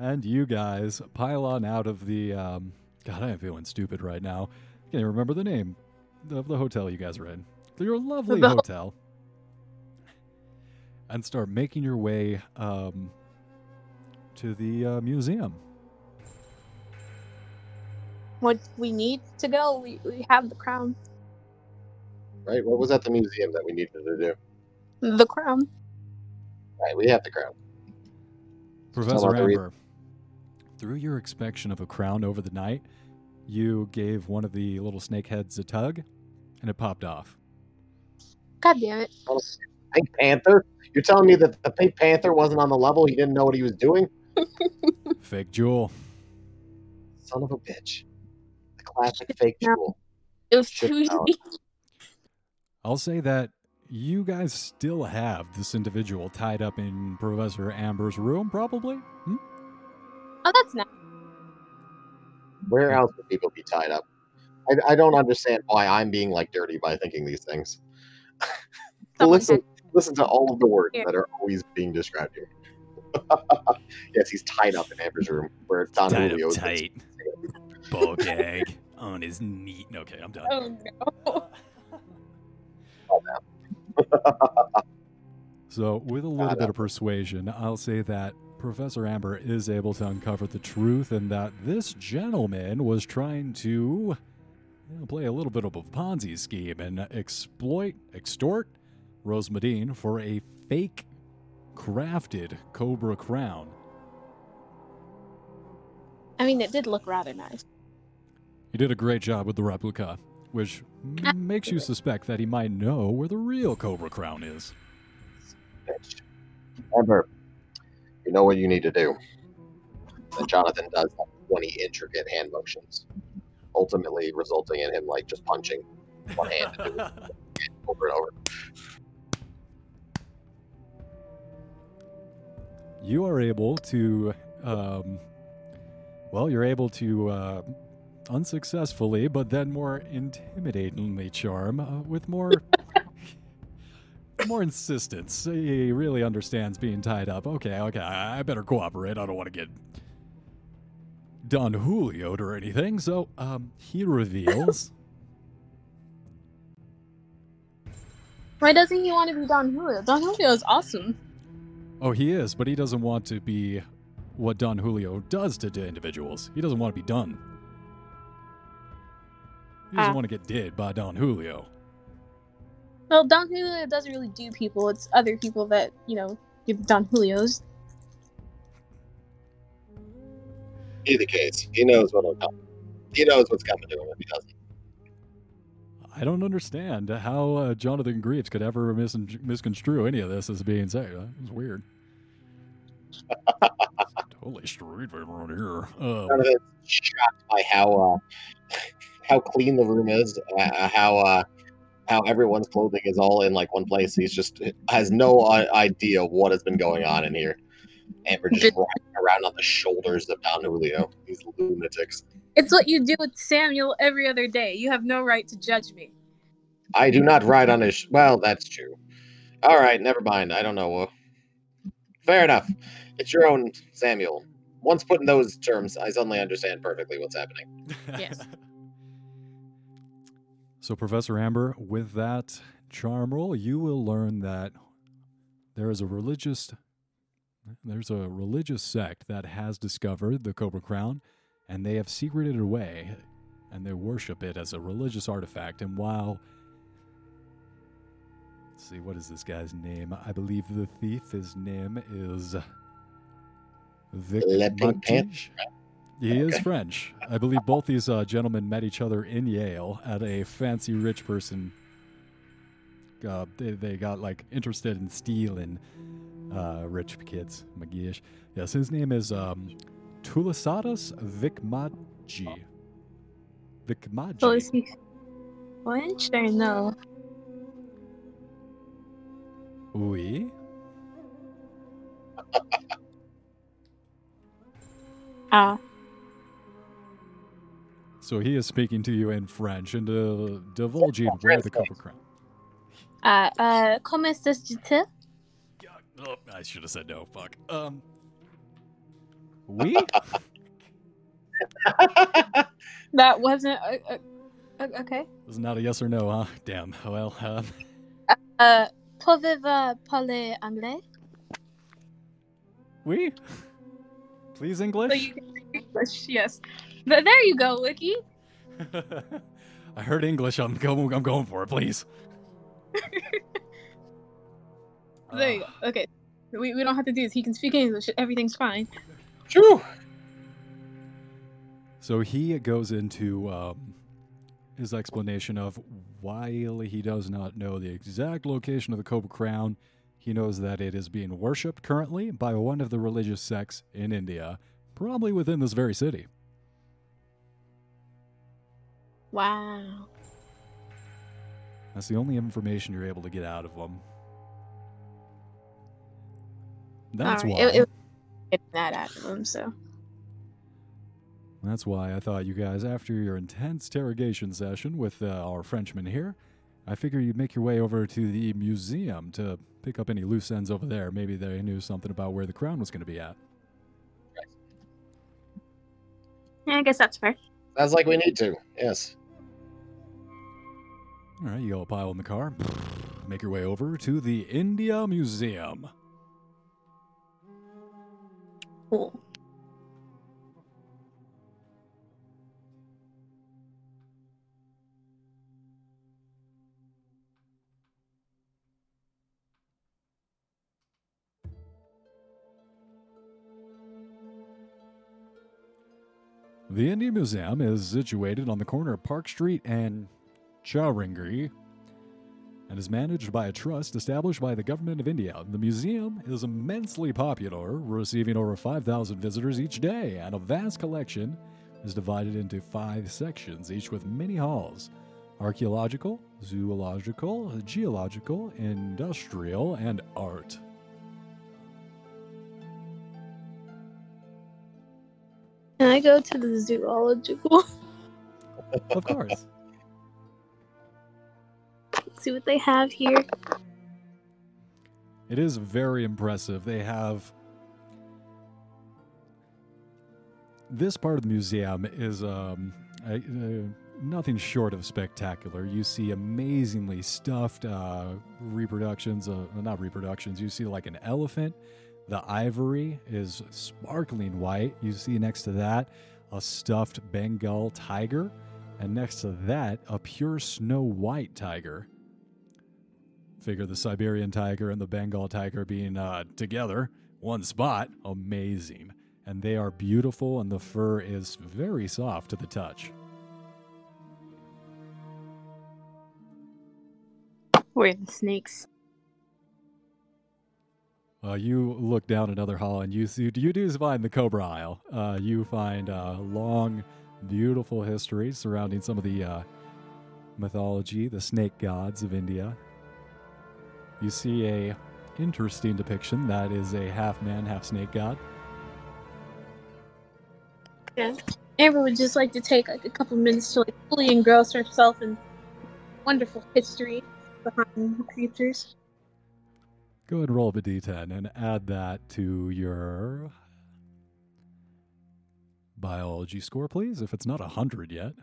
And you guys pile on out of the. Um, God, I am feeling stupid right now. Can't even remember the name of the hotel you guys are in. Your lovely The hotel. And start making your way um, to the uh, museum. What we need to go, we, we have the crown. Right? What was at the museum that we needed to do? The crown. Right, we have the crown. Professor about the re- Amber, through your inspection of a crown over the night, you gave one of the little snakeheads a tug, and it popped off. God damn it. Pink Panther? You're telling me that the Pink Panther wasn't on the level? He didn't know what he was doing? Fake jewel. Son of a bitch. The classic fake No. jewel. It was Shit too easy. I'll say that you guys still have this individual tied up in Professor Amber's room, probably. Hmm? Oh, that's nice. Where else would people be tied up? I, I don't understand why I'm being like dirty by thinking these things. Someone listen, listen to all of the words Here. that are always being described here. yes, he's tied up in Amber's room where Don Tied Julio up is tight. Ball gag on his knee. Okay, I'm done. Oh no. Oh, so, with a little God, bit of persuasion, I'll say that Professor Amber is able to uncover the truth and that this gentleman was trying to you know, play a little bit of a Ponzi scheme and exploit, extort Rose Medine for a fake crafted Cobra crown. I mean, it did look rather nice. He did a great job with the replica, which m- makes you suspect that he might know where the real Cobra crown is. bitch. Amber, you know what you need to do. And Jonathan does have 20 intricate hand motions, ultimately resulting in him like just punching one hand over and over. you are able to um, well you're able to uh, unsuccessfully but then more intimidatingly charm uh, with more more insistence he really understands being tied up okay okay i better cooperate i don't want to get Don Julio'd or anything so um, he reveals Why doesn't he want to be Don Julio? Don Julio is awesome. oh he is but he doesn't want to be what Don Julio does to individuals he doesn't want to be done he doesn't Ah. want to get did by Don Julio Well, Don Julio doesn't really do people. It's other people that, you know, give Don Julio's. Either case, he knows what'll come. He knows what's coming to him if he doesn't. I don't understand how uh, Jonathan Greaves could ever mis- misconstrue any of this as being said. Uh, It's weird. totally straight around here. Uh, Jonathan's shocked by how uh, how clean the room is, uh, how uh, how everyone's clothing is all in like one place. He's just has no idea what has been going on in here. And we're just riding around on the shoulders of Don Julio. These lunatics. It's what you do with Samuel every other day. You have no right to judge me. I do not ride on his. Sh- well, that's true. All right, never mind. I don't know. Fair enough. It's your own Samuel. Once put in those terms, I suddenly understand perfectly what's happening. Yes. So, Professor Amber, with that charm roll, you will learn that there is a religious there's a religious sect that has discovered the Cobra Crown, and they have secreted it away, and they worship it as a religious artifact. And while let's see, what is this guy's name? I believe the thief. His name is Vic Le Pink Panther? Montige. He is French. I believe both these uh, gentlemen met each other in Yale at a fancy rich person. Uh, they, they got like interested in stealing uh, rich kids. Magish. Yes, his name is um, Tulisadas Vikmaji. Vikmaji. So is he French or no? Oui. Ah, So he is speaking to you in French and uh, divulging where the Cobra Crown. uh, uh, comment est-ce Oh, I should have said no. Fuck. Um. We? That wasn't uh, uh, uh, okay. This is not a yes or no, huh? Damn. Well, um, Uh, pouvez-vous parler anglais? we? Please So English. you can speak English, yes. Th- there you go, Wiki. I heard English. I'm going. I'm going for it. Please. There you go. Okay. We, we don't have to do this. He can speak English. Everything's fine. Phew. So he goes into um, his explanation of while he does not know the exact location of the Cobra Crown, he knows that it is being worshipped currently by one of the religious sects in India, probably within this very city. Wow. That's the only information you're able to get out of them. That's Alright, why. It, it, getting that out of him, so. That's why I thought you guys, after your intense interrogation session with uh, our Frenchman here, I figured you'd make your way over to the museum to pick up any loose ends over there. Maybe they knew something about where the crown was going to be at. Yeah, I guess that's fair. Sounds like we need to. Yes. All right, you all pile in the car, make your way over to the India Museum. Cool. The India Museum is situated on the corner of Park Street and Chowringhee and is managed by a trust established by the government of India. The museum is immensely popular, receiving over 5,000 visitors each day, and a vast collection is divided into five sections, each with many halls archaeological, zoological, geological, industrial, and art. Can I go to the zoological? Of course. See what they have here. It is very impressive. They have. This part of the museum is um, uh, nothing short of spectacular. You see amazingly stuffed uh, reproductions, uh, not reproductions, you see like an elephant. The ivory is sparkling white. You see next to that a stuffed Bengal tiger, and next to that, a pure snow white tiger figure the Siberian tiger and the Bengal tiger being uh, together, one spot, amazing. And they are beautiful, and the fur is very soft to the touch. Where the snakes? Uh, you look down another hall, and you see you do find the Cobra Isle. Uh, you find uh, long, beautiful history surrounding some of the uh, mythology, the snake gods of India. You see a interesting depiction that is a half man, half snake god. Yeah. Amber would just like to take like a couple minutes to like fully engross herself in wonderful history behind the creatures. Go ahead and roll up a d10 and add that to your biology score, please, if it's not 100 yet.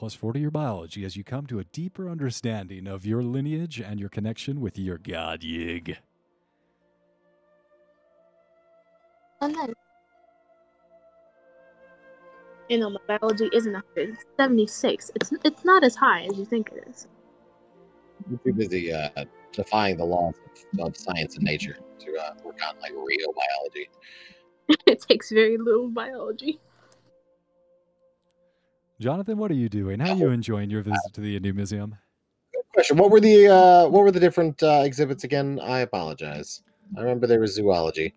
Plus 4 to your biology as you come to a deeper understanding of your lineage and your connection with your god Yig. Oh no. You know, my biology isn't 100. It's 76. It's, it's not as high as you think it is. You're too busy uh, defying the laws of, of science and nature to uh, work on like real biology. it takes very little biology. Jonathan, what are you doing? How are you enjoying your visit to the India Museum? Good Question: What were the uh, what were the different uh, exhibits again? I apologize. I remember there was zoology,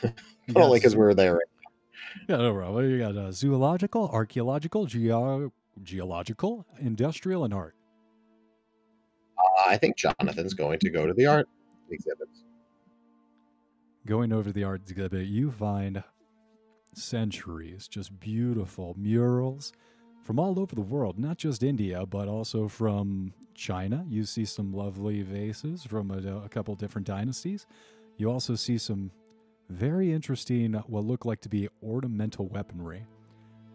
but only because we were there. Yeah, no problem. You got uh, zoological, archaeological, geo- geological, industrial, and art. Uh, I think Jonathan's going to go to the art exhibits. Going over to the art exhibit, you find centuries, just beautiful murals from all over the world, not just India, but also from China. You see some lovely vases from a, a couple different dynasties. You also see some very interesting, what look like to be ornamental weaponry.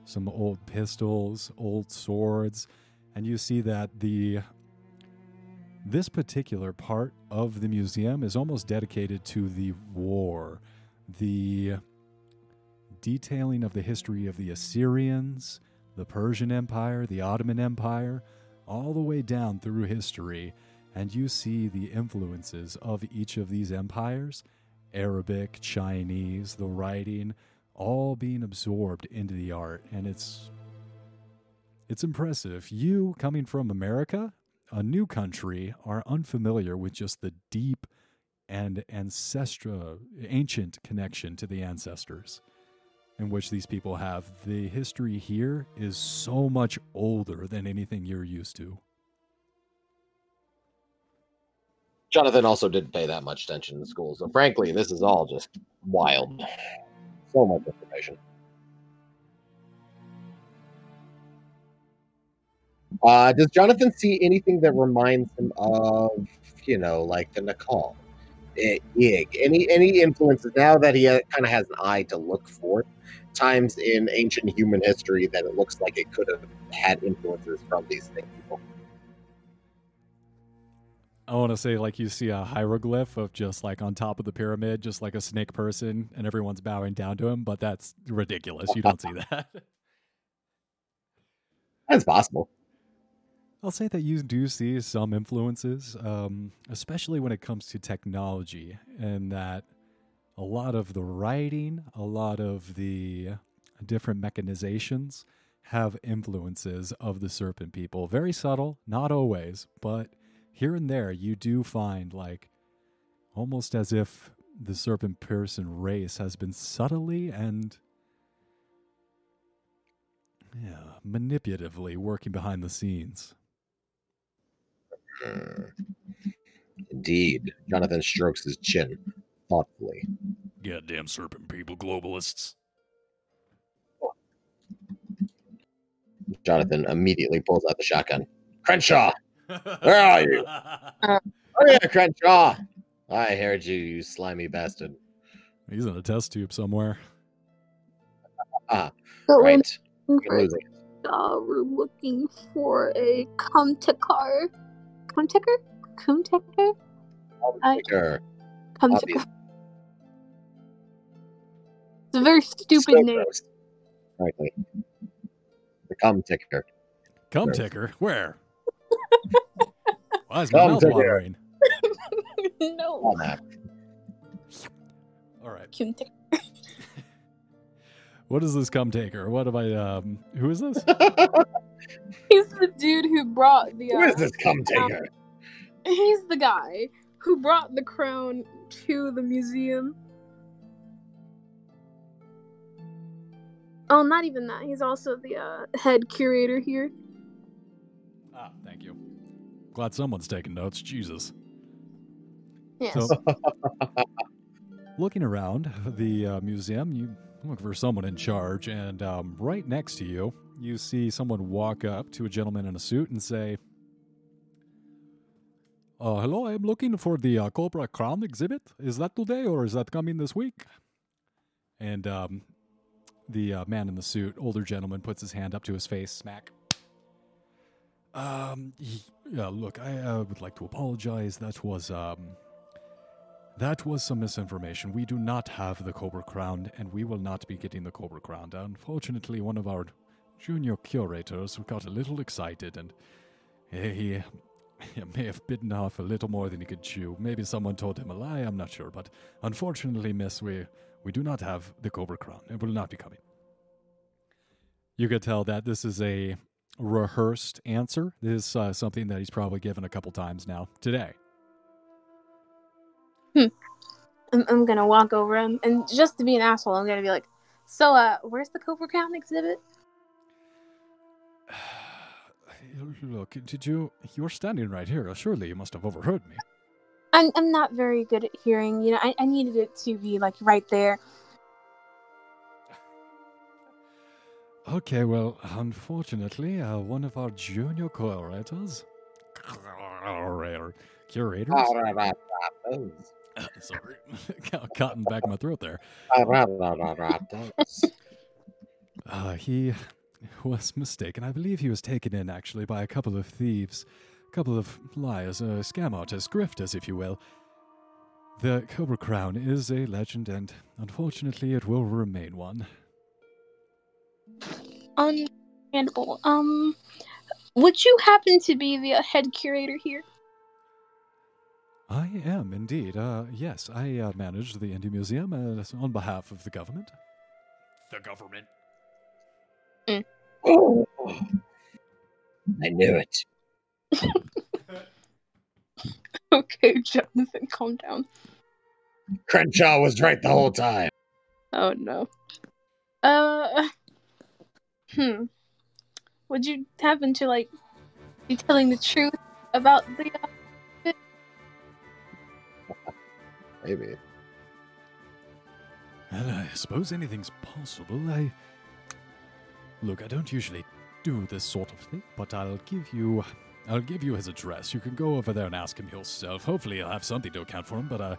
Some old pistols, old swords, and you see that the this particular part of the museum is almost dedicated to the war, the detailing of the history of the Assyrians, the Persian Empire, the Ottoman Empire, all the way down through history. And you see the influences of each of these empires Arabic, Chinese, the writing, all being absorbed into the art. And it's. It's impressive. You, coming from America, a new country, are unfamiliar with just the deep and ancestral, ancient connection to the ancestors in which these people have. The history here is so much older than anything you're used to. Jonathan also didn't pay that much attention in school, so frankly, this is all just wild. So much information. Uh, does Jonathan see anything that reminds him of, you know, like the Naacal, Eh, Yig, any any influences now that he uh, kind of has an eye to look for? Times in ancient human history that it looks like it could have had influences from these things. People. I want to say, like, you see a hieroglyph of just like on top of the pyramid, just like a snake person, and everyone's bowing down to him, but that's ridiculous. You don't see that. That's possible. I'll say that you do see some influences, um, especially when it comes to technology, and that a lot of the writing, a lot of the different mechanizations have influences of the serpent people. Very subtle, not always, but here and there you do find like almost as if the serpent person race has been subtly and yeah, manipulatively working behind the scenes. Hmm. Indeed. Jonathan strokes his chin thoughtfully. Goddamn serpent people, globalists. Jonathan immediately pulls out the shotgun. Crenshaw, where are you? Oh yeah, Crenshaw. I heard you, you slimy bastard. He's in a test tube somewhere. Ah, So we're right. looking You're for, losing. uh, we're looking for a Kumtakar. Kumtakar? Kumtakar? I- Sure. Kumtakar. Obvious. It's a very stupid So name. gross, Frankly. The cum ticker. Come ticker, where? Why is my Come mouth ticker. watering? no. Mac. All right. Kumtakar. What is this come taker? What am I? Um, who is this? He's the dude who brought the. Who Uh, is this cum ticker? He's the guy who brought the crown to the museum. Oh, not even that. He's also the uh, head curator here. ah, thank you. Glad someone's taking notes. Jesus. Yes. So, looking around the uh, museum, you look for someone in charge, and um, right next to you, you see someone walk up to a gentleman in a suit and say, uh, "Hello, I'm looking for the uh, Cobra Crown exhibit. Is that today, or is that coming this week?" And um, the uh, man in the suit, older gentleman, puts his hand up to his face, smack. Um, yeah, look, I uh, would like to apologize. That was um, that was some misinformation. We do not have the Cobra Crown, and we will not be getting the Cobra Crown. Unfortunately, one of our junior curators got a little excited, and he, he may have bitten off a little more than he could chew. Maybe someone told him a lie. I'm not sure, but unfortunately, Miss, we we do not have the Cobra Crown. It will not be coming. You could tell that this is a rehearsed answer. This is uh, something that he's probably given a couple times now today. I'm, I'm gonna walk over him, and just to be an asshole, I'm gonna be like, "So, uh, where's the Cobra Crown exhibit?" Look, did you? You're standing right here. Surely you must have overheard me. I'm I'm not very good at hearing. You know, I, I needed it to be like right there. Okay, well, unfortunately, uh, one of our junior curators, curators, sorry, cotton back in my throat there. Uh, he was mistaken. I believe he was taken in actually by a couple of thieves, a couple of liars, uh, scam artists, grifters, if you will. The Cobra Crown is a legend, and unfortunately, it will remain one. Understandable. Um, would you happen to be the uh, head curator here? I am indeed. Uh, yes, I uh, manage the Indie Museum uh, on behalf of the government. The government. Oh, I knew it. Okay, Jonathan, calm down. Crenshaw was right the whole time. Oh no. Uh. Hmm. Would you happen to like be telling the truth about the? Uh, Maybe. Well, I suppose anything's possible. I. Look, I don't usually do this sort of thing, but I'll give you. I'll give you his address. You can go over there and ask him yourself. Hopefully, he'll have something to account for him, but, uh.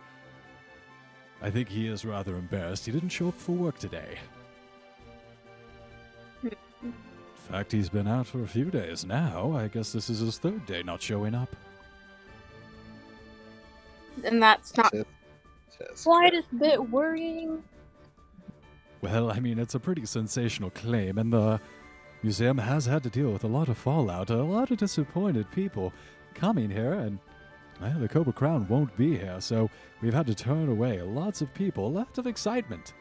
I think he is rather embarrassed he didn't show up for work today. In fact, he's been out for a few days now. I guess this is his third day not showing up. and that's not Says- says slightest bit worrying. Well, I mean, it's a pretty sensational claim, and the museum has had to deal with a lot of fallout, a lot of disappointed people coming here, and well, the Cobra Crown won't be here, so we've had to turn away lots of people, lots of excitement.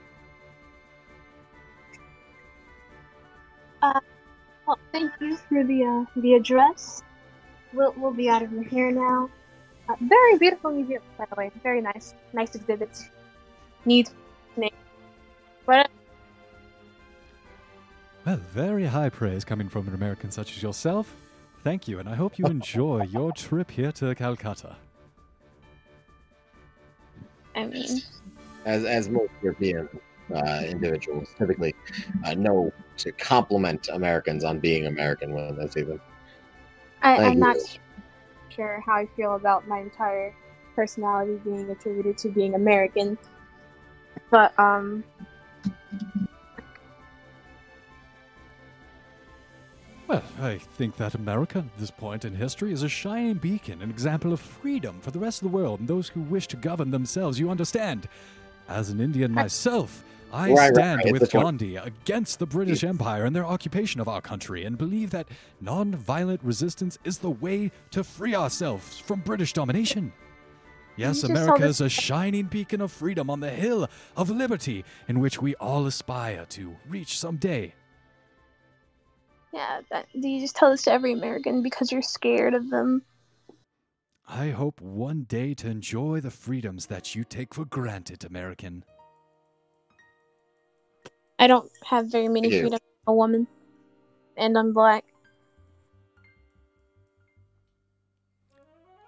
Well, thank you for the uh, the address. We'll we'll be out of here now. Uh, very beautiful museum, by the way. Very nice, nice exhibits. Neat. But Well, very high praise coming from an American such as yourself. Thank you, and I hope you enjoy your trip here to Calcutta. I mean, as as most European uh, individuals typically uh, know to compliment Americans on being American when they see them. I, I'm not you. Sure how I feel about my entire personality being attributed to being American, but um, Well, I think that America, at this point in history, is a shining beacon, an example of freedom for the rest of the world and those who wish to govern themselves. You understand? As an Indian myself, I Right, right, stand right. It's with this one. Gandhi against the British Empire and their occupation of our country and believe that non-violent resistance is the way to free ourselves from British domination. Yes, America is a shining beacon of freedom on the hill of liberty in which we all aspire to reach someday. yeah. That, do you just tell this to every American because you're scared of them? I hope one day to enjoy the freedoms that you take for granted, American. I don't have very many You do. freedoms as a woman, and I'm black.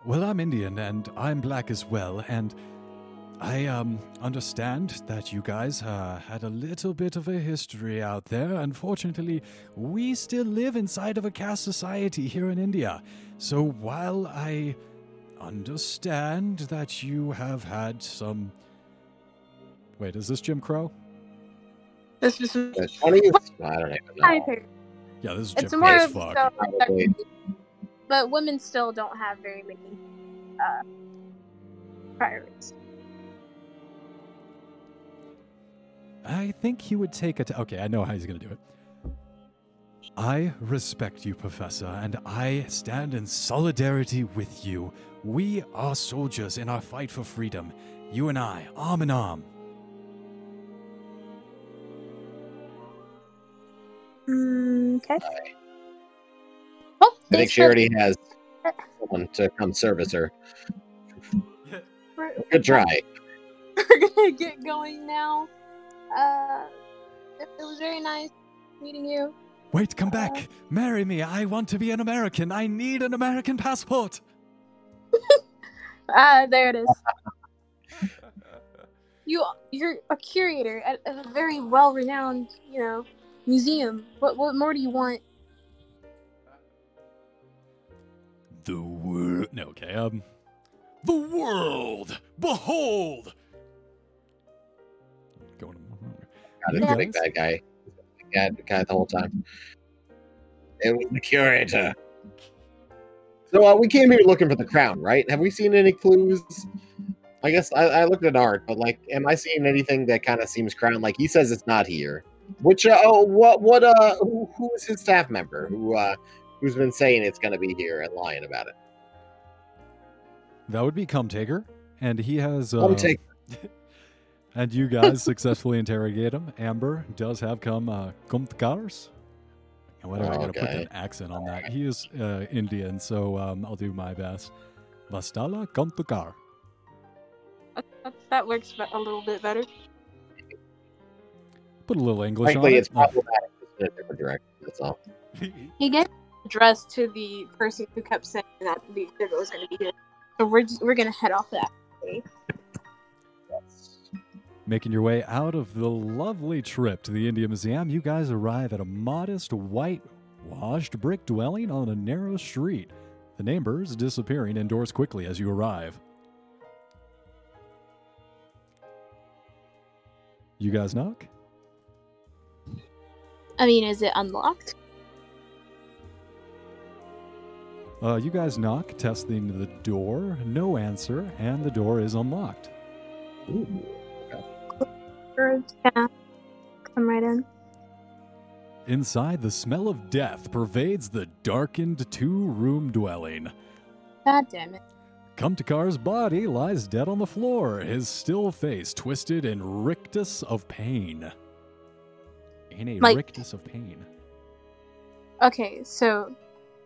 Well, I'm Indian and I'm black as well, and I um understand that you guys uh, had a little bit of a history out there. Unfortunately, we still live inside of a caste society here in India. So while I understand that you have had some Wait, is this Jim Crow? This is The 20th? I don't even know. Yeah, this is Jim it's Crow more as of fuck. so, Probably. but women still don't have very many uh, priorities. I think he would take it. Okay, I know how he's going to do it. I respect you, Professor, and I stand in solidarity with you. We are soldiers in our fight for freedom. You and I, arm in arm. Mm, okay. I think she already has someone to come service her. We're, Good try. we're gonna get going now. Uh, it, it was very nice meeting you. Wait, come back. Marry me. I want to be an American. I need an American passport. Ah, there it is. you you're a curator at, at a very well-renowned, you know, museum. What what more do you want? The world. No, okay. Um, the world. Behold. Going. God, it's Yeah. a big bad guy. Bad guy the whole time. It was the curator. So uh, we came here looking for the crown, right? Have we seen any clues? I guess I, I looked at art, but like, am I seeing anything that kind of seems crown? Like he says it's not here. Which uh, oh, what what uh who, who is his staff member who uh who's been saying it's gonna be here and lying about it? That would be Come Taker, and he has. Uh, Come take And you guys successfully interrogate him. Amber does have come uh, Kumtkars. And whatever, I gotta put an accent on that. He is uh, Indian, so um, I'll do my best. Vastala Kumtkar. That, that works a little bit better. Put a little English frankly, on it's it. problematic in a different direction. That's all. He gave address to the person who kept saying that the exhibit was going to be here. So we're just, we're going to head off that. way. Making your way out of the lovely trip to the India Museum, you guys arrive at a modest white-washed brick dwelling on a narrow street. The neighbors disappearing indoors quickly as you arrive. You guys knock? I mean, is it unlocked? Uh, you guys knock, testing the door. No answer, and the door is unlocked. We're gonna come right in. Inside, the smell of death pervades the darkened two room dwelling. God damn it. Kumtakar's body lies dead on the floor, his still face twisted in rictus of pain. In a Like- rictus of pain. Okay, so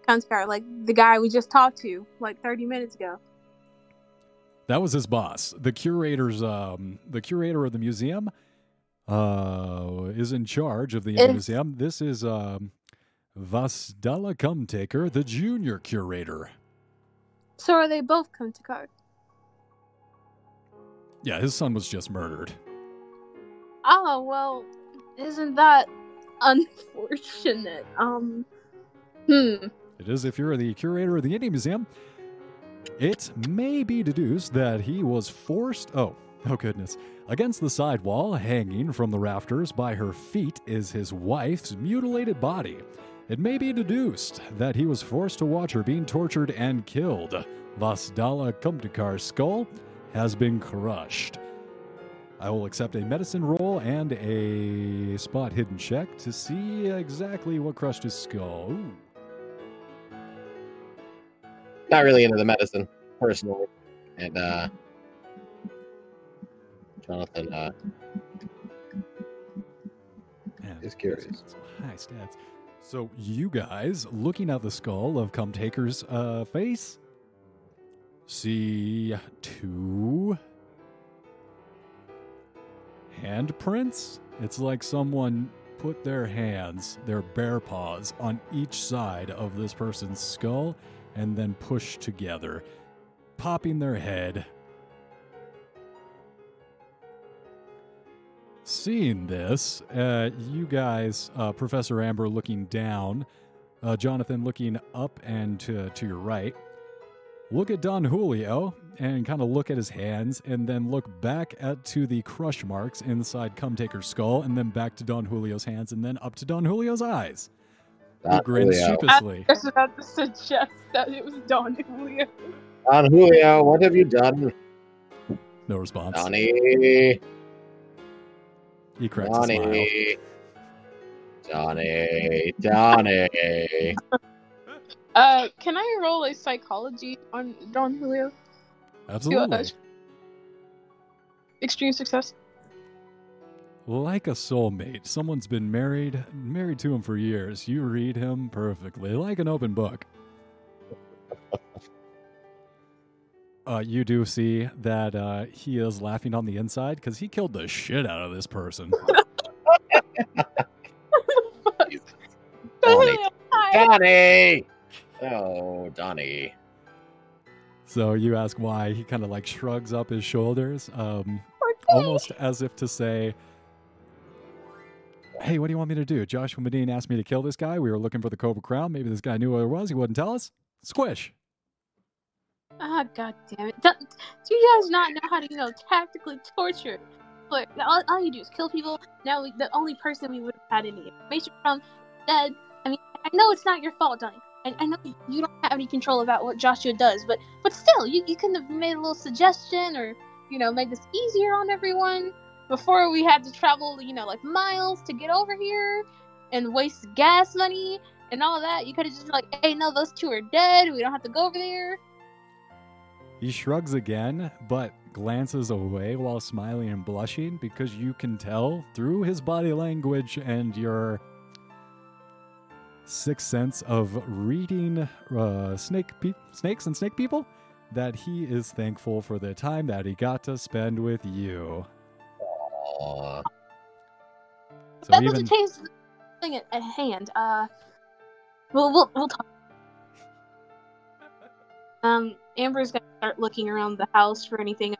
Conspire, like the guy we just talked to like 30 minutes ago. That was his boss. The curator's um the curator of the museum uh is in charge of the Is- museum. This is um Vasdala Kumtaker, the junior curator. So are they both come to card? Yeah, his son was just murdered. Oh well, isn't that unfortunate? Um, hmm. It is if you're the curator of the Indian Museum. It may be deduced that he was forced. Oh, oh goodness. Against the side wall, hanging from the rafters by her feet, is his wife's mutilated body. It may be deduced that he was forced to watch her being tortured and killed. Vasdala Kumtikar's skull has been crushed. I will accept a medicine roll and a spot hidden check to see exactly what crushed his skull. Ooh. Not really into the medicine personally, and uh, Jonathan uh, Man, is curious. High stats. So you guys, looking at the skull of Come Taker's uh, face, see two handprints. It's like someone put their hands, their bare paws, on each side of this person's skull and then pushed together, popping their head. Seeing this, uh, you guys, uh, Professor Amber looking down, uh, Jonathan looking up and to, to your right, look at Don Julio and kind of look at his hands, and then look back at to the crush marks inside Come Taker's skull, and then back to Don Julio's hands, and then up to Don Julio's eyes. He Don grins Julio. sheepishly. I was about to suggest that it was Don Julio. Don Julio, what have you done? No response. Donnie, He cracks a smile. Donnie, Donnie, Donnie. Uh, can I roll a psychology on Don Julio? Absolutely. Extreme success. Like a soulmate. Someone's been married, married to him for years. You read him perfectly, like an open book. Uh, you do see that uh, he is laughing on the inside because he killed the shit out of this person. Donnie. Donnie. Oh, Donnie so you ask why. He kind of like shrugs up his shoulders, um, almost as if to say, Hey, what do you want me to do? Joshua Medine asked me to kill this guy. We were looking for the Cobra Crown. Maybe this guy knew where it was. He wouldn't tell us. Squish. Ah, god damn it. Do, do you guys not know how to, you know, tactically torture? But all, all you do is kill people. Now, we, the only person we would have had any information from dead. I mean, I know it's not your fault, Donnie. I, I know you don't have any control about what Joshua does, but but still, you, you could have made a little suggestion or, you know, made this easier on everyone before we had to travel, you know, like miles to get over here and waste gas money and all that. You could have just been like, hey, no, those two are dead. We don't have to go over there. He shrugs again, but glances away while smiling and blushing because you can tell through his body language and your sixth sense of reading uh, snake pe- snakes and snake people that he is thankful for the time that he got to spend with you. Aw. So that even doesn't change the thing at, at hand. Uh, we'll we'll we'll talk. Um, Amber's gonna start looking around the house for anything of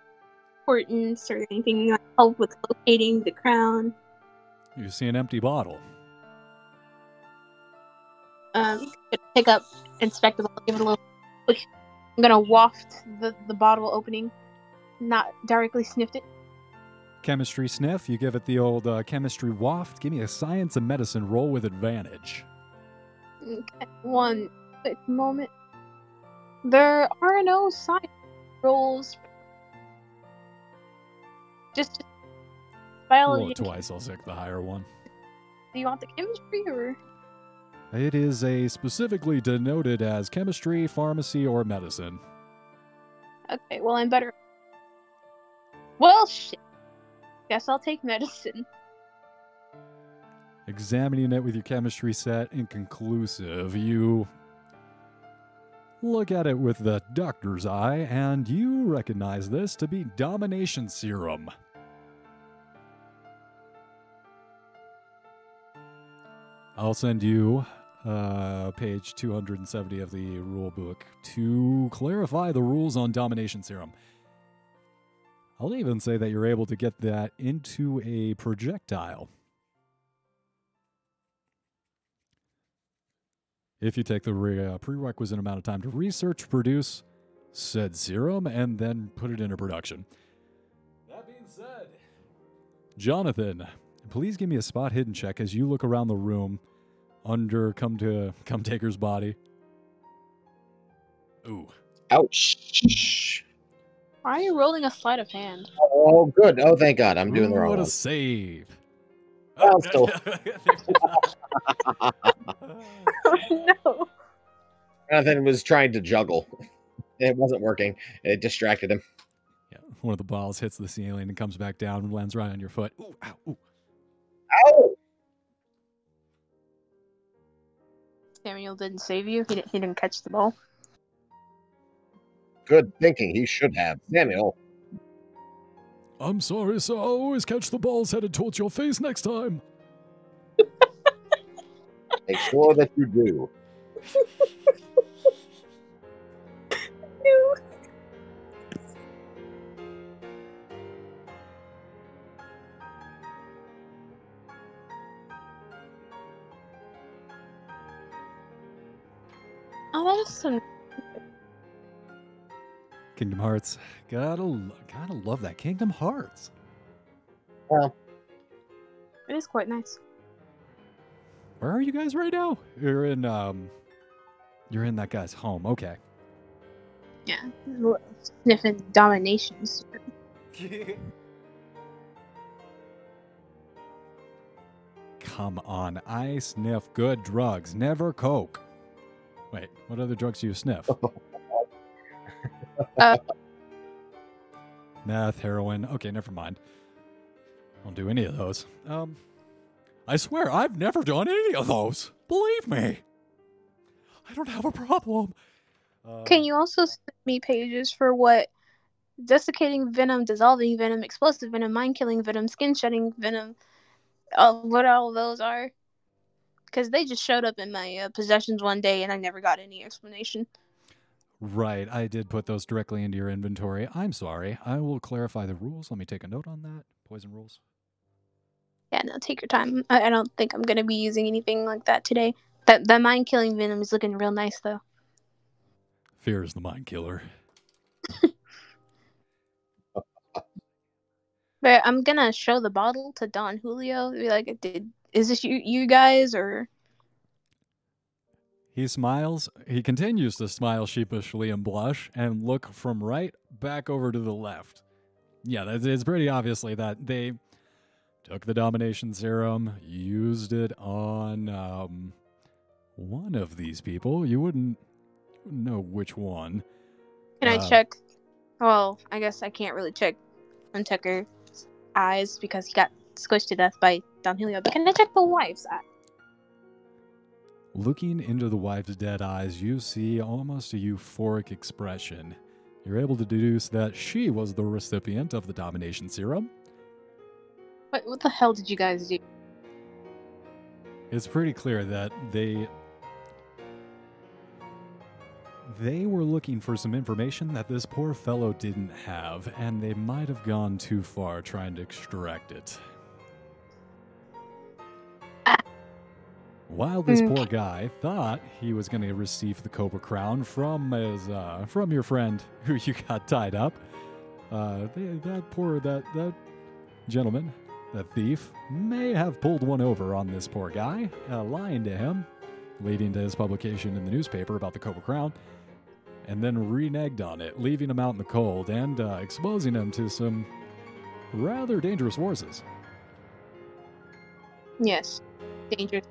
importance or anything that help with locating the crown. you see an empty bottle. Um, pick up, inspect the bottle, give it a little. I'm gonna waft the the bottle opening, not directly sniffed it. Chemistry sniff, you give it the old uh, chemistry waft. Give me a science and medicine roll with advantage. Okay, one quick moment. There are no science rolls. Just Roll biology. it twice, I'll take the higher one. Do you want the chemistry or? It is a specifically denoted as chemistry, pharmacy, or medicine. Okay, well I'm better. Well, shit. Guess I'll take medicine. Examining it with your chemistry set, inconclusive. You look at it with the doctor's eye, and you recognize this to be domination serum. I'll send you uh, page 270 of the rule book to clarify the rules on domination serum. I'll even say that you're able to get that into a projectile. If you take the re- uh, prerequisite amount of time to research, produce said serum, and then put it into production. That being said, Jonathan, please give me a spot hidden check as you look around the room under come to come taker's body. Ooh. Ouch. Why are you rolling a sleight of hand? Oh, good. Oh, thank God. I'm doing the wrong What one. a save. Well, still. Oh, no. Jonathan was trying to juggle. It wasn't working. It distracted him. Yeah, one of the balls hits the ceiling and comes back down and lands right on your foot. Ooh, ow, ooh. Ow! Samuel didn't save you. He didn't, he didn't catch the ball. Good thinking. He should have. Samuel. I'm sorry, sir. I'll always catch the balls headed towards your face next time. Make sure that you do. Oh, that is some. Kingdom Hearts. Gotta, lo- gotta love that Kingdom Hearts. Yeah. It is quite nice. Where are you guys right now? You're in, um, you're in that guy's home. Okay. Yeah. Sniffing dominations. Come on, I sniff good drugs, never coke. Wait, what other drugs do you sniff? Uh. Meth, heroin. Okay, never mind. Don't do any of those. Um, I swear I've never done any of those. Believe me. I don't have a problem. Um, Can you also send me pages for what desiccating venom, dissolving venom, explosive venom, mind killing venom, skin shedding venom. Oh, what all those are? Because they just showed up in my uh, possessions one day and I never got any explanation. Right, I did put those directly into your inventory. I'm sorry. I will clarify the rules. Let me take a note on that. Poison rules. Yeah, no, take your time. I, I don't think I'm gonna be using anything like that today. That that mind killing venom is looking real nice though. Fear is the mind killer. But I'm gonna show the bottle to Don Julio. Be like, it did is this you you guys or He smiles. He continues to smile sheepishly and blush and look from right back over to the left. Yeah, that's, it's pretty obviously that they took the domination serum, used it on um, one of these people. You wouldn't, you wouldn't know which one. can I Uh, check? Well, I guess I can't really check on Tucker's eyes because he got squished to death by Don Julio. But can I check the wife's eye? Looking into the wife's dead eyes, you see almost a euphoric expression. You're able to deduce that she was the recipient of the domination serum. What what the hell did you guys do? It's pretty clear that they they were looking for some information that this poor fellow didn't have, and they might have gone too far trying to extract it. While this Mm. poor guy thought he was going to receive the Cobra Crown from his uh, from your friend who you got tied up, uh, that poor that that gentleman, that thief, may have pulled one over on this poor guy, uh, lying to him, leading to his publication in the newspaper about the Cobra Crown, and then reneged on it, leaving him out in the cold and uh, exposing him to some rather dangerous forces. Yes, dangerous.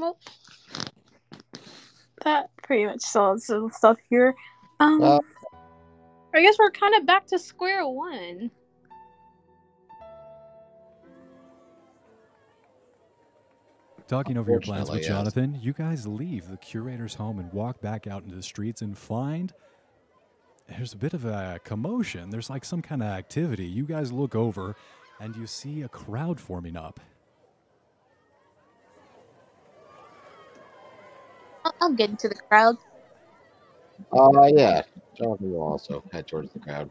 Well, that pretty much solves the stuff here. Um, Well- I guess we're kind of back to square one. Talking over your plans with Unfortunately, yes. Jonathan, you guys leave the curator's home and walk back out into the streets and find there's a bit of a commotion. There's like some kind of activity. You guys look over and you see a crowd forming up. I'll, I'll get into the crowd. Uh, yeah. Jonathan will also head towards the crowd.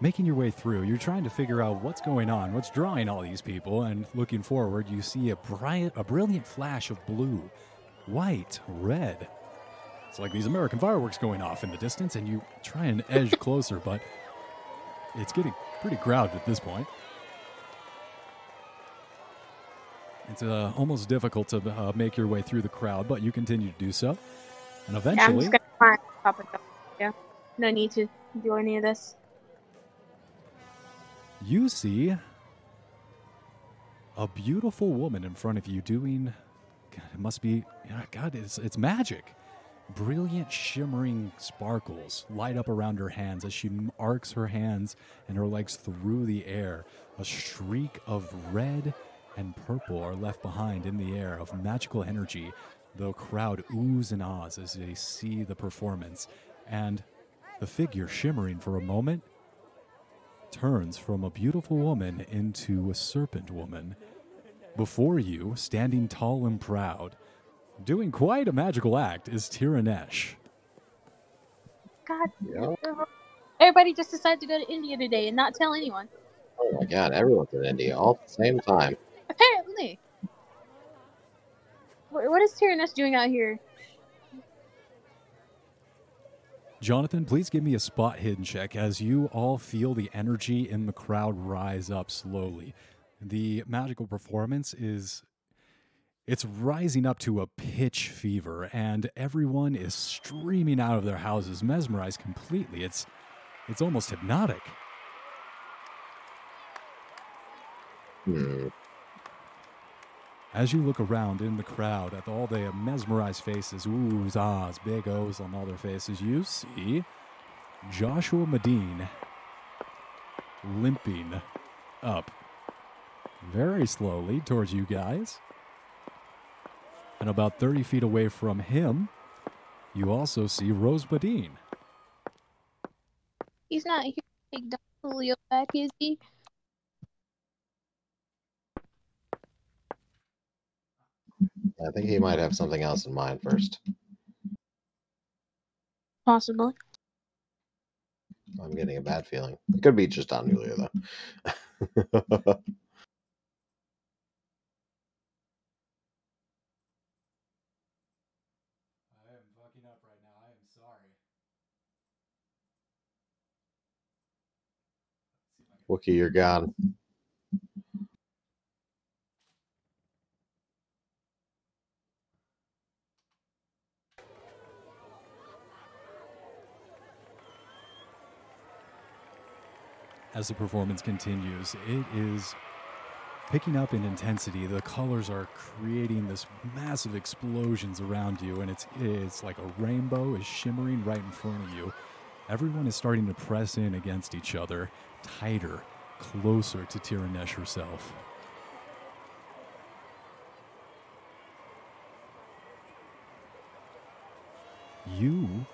Making your way through, you're trying to figure out what's going on, what's drawing all these people, and looking forward, you see a bright, a brilliant flash of blue, white, red. It's like these American fireworks going off in the distance, and you try and edge closer, but it's getting pretty crowded at this point. It's uh, almost difficult to uh, make your way through the crowd, but you continue to do so. And Yeah, I'm eventually, just gonna climb top of the Yeah, no need to do any of this. you see a beautiful woman in front of you doing God, it must be God, it's it's magic. Brilliant shimmering sparkles light up around her hands as she arcs her hands and her legs through the air. A streak of red and purple are left behind in the air of magical energy. The crowd oohs and ahs as they see the performance, and the figure shimmering for a moment turns from a beautiful woman into a serpent woman. Before you, standing tall and proud, doing quite a magical act, is Tiranesh. God, Yeah. everybody just decided to go to India today and not tell anyone. Oh my god, everyone's in India all at the same time. Apparently. Wh- What is Tiranesh doing out here? Jonathan, please give me a spot hidden check as you all feel the energy in the crowd rise up slowly. The magical performance is it's rising up to a pitch fever and everyone is streaming out of their houses mesmerized completely. It's it's almost hypnotic. Hmm. As you look around in the crowd at all the mesmerized faces, oohs, ahs, big O's on all their faces, you see Joshua Medine limping up very slowly towards you guys. And about 30 feet away from him, you also see Rose Medine. He's not here to take Don Julio back, is he? I think he might have something else in mind first. Possibly. I'm getting a bad feeling. It could be just Don Julio, though. I am fucking up right now. I am sorry. Wookie, you're gone. As the performance continues, it is picking up in intensity. The colors are creating this massive explosions around you, and it's it's like a rainbow is shimmering right in front of you. Everyone is starting to press in against each other, tighter, closer to Tiranesh herself. You,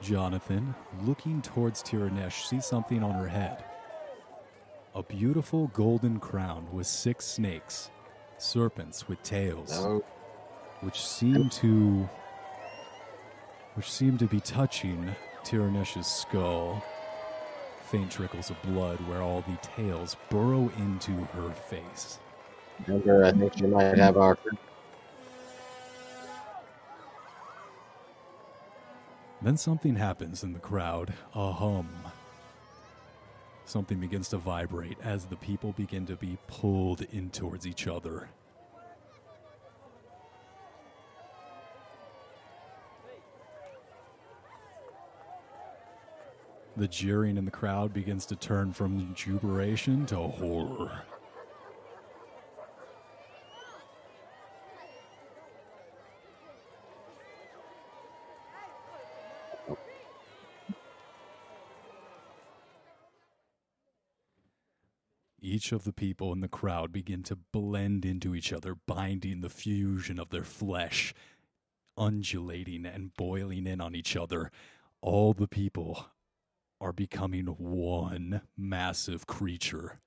Jonathan, looking towards Tiranesh, sees something on her head. A beautiful golden crown with six snakes, serpents with tails, No. which seem to which seem to be touching Tiranesh's skull. Faint trickles of blood where all the tails burrow into her face. Remember, I think she might have our. Then something happens in the crowd a hum. Something begins to vibrate as the people begin to be pulled in towards each other. The jeering in the crowd begins to turn from jubilation to horror. Each of the people in the crowd begin to blend into each other, binding the fusion of their flesh, undulating and boiling in on each other. All the people are becoming one massive creature.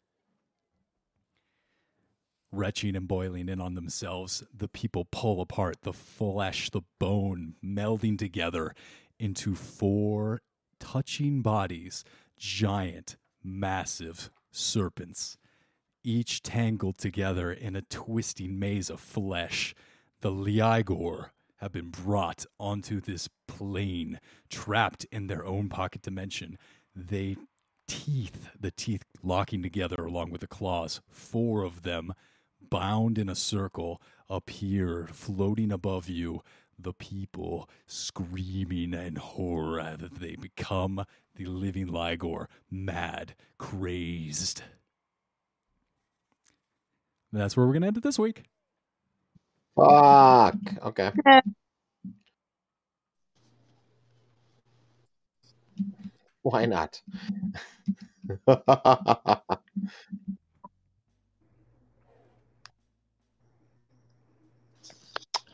Retching and boiling in on themselves, the people pull apart the flesh, the bone, melding together into four touching bodies, giant, massive serpents, each tangled together in a twisting maze of flesh. The Lloigor have been brought onto this plane, trapped in their own pocket dimension. They teeth, the teeth locking together along with the claws, four of them bound in a circle here, floating above you. The people screaming in horror as they become the living Lloigor, mad, crazed. That's where we're going to end it this week. Fuck. Okay. Why not?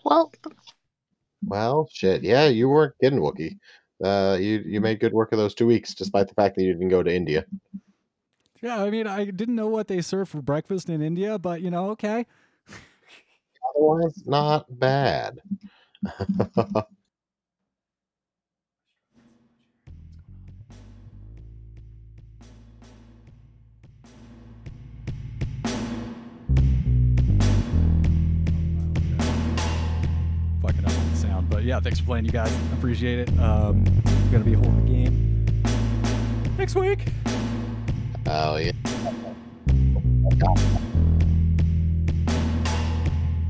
Well, well, shit. Yeah, you weren't getting Wookie. Uh, you you made good work of those two weeks, despite the fact that you didn't go to India. Yeah, I mean, I didn't know what they serve for breakfast in India, but you know, okay. Otherwise, not bad. Fucking up on the sound, but yeah, thanks for playing, you guys. Appreciate it. Um, gonna be holding the game next week. Oh yeah.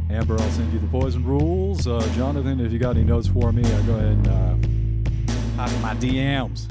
Amber, I'll send you the poison rules. Uh, Jonathan, if you got any notes for me, uh, go ahead and uh, hop in my DMs.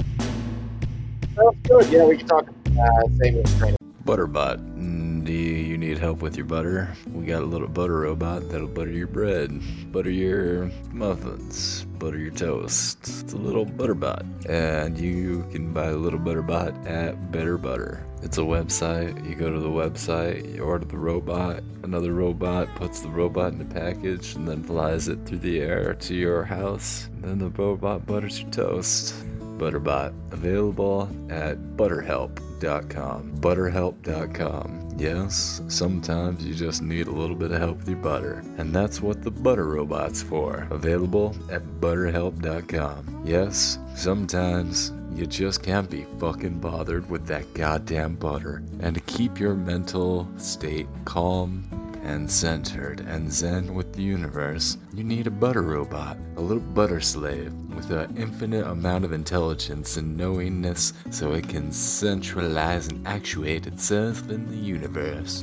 That's good. Yeah, we can talk. Uh, same as training. Butterbot, mm, do you need help with your butter, we got a little butter robot that'll butter your bread, butter your muffins, butter your toast. It's a little butter bot. And you can buy a little butter bot at Better Butter. It's a website. You go to the website, you order the robot, another robot puts the robot in a package and then flies it through the air to your house. Then the robot butters your toast. Butterbot available at butterhelp.com. Butterhelp.com. Yes, sometimes you just need a little bit of help with your butter, and that's what the butter robot's for. Available at butterhelp.com. Yes, sometimes you just can't be fucking bothered with that goddamn butter. And to keep your mental state calm and centered and zen with the universe, you need a butter robot, a little butter slave with an infinite amount of intelligence and knowingness so it can centralize and actuate itself in the universe.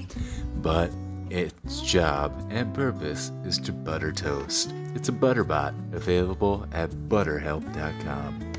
But its job and purpose is to butter toast. It's a butterbot available at butterhelp.com.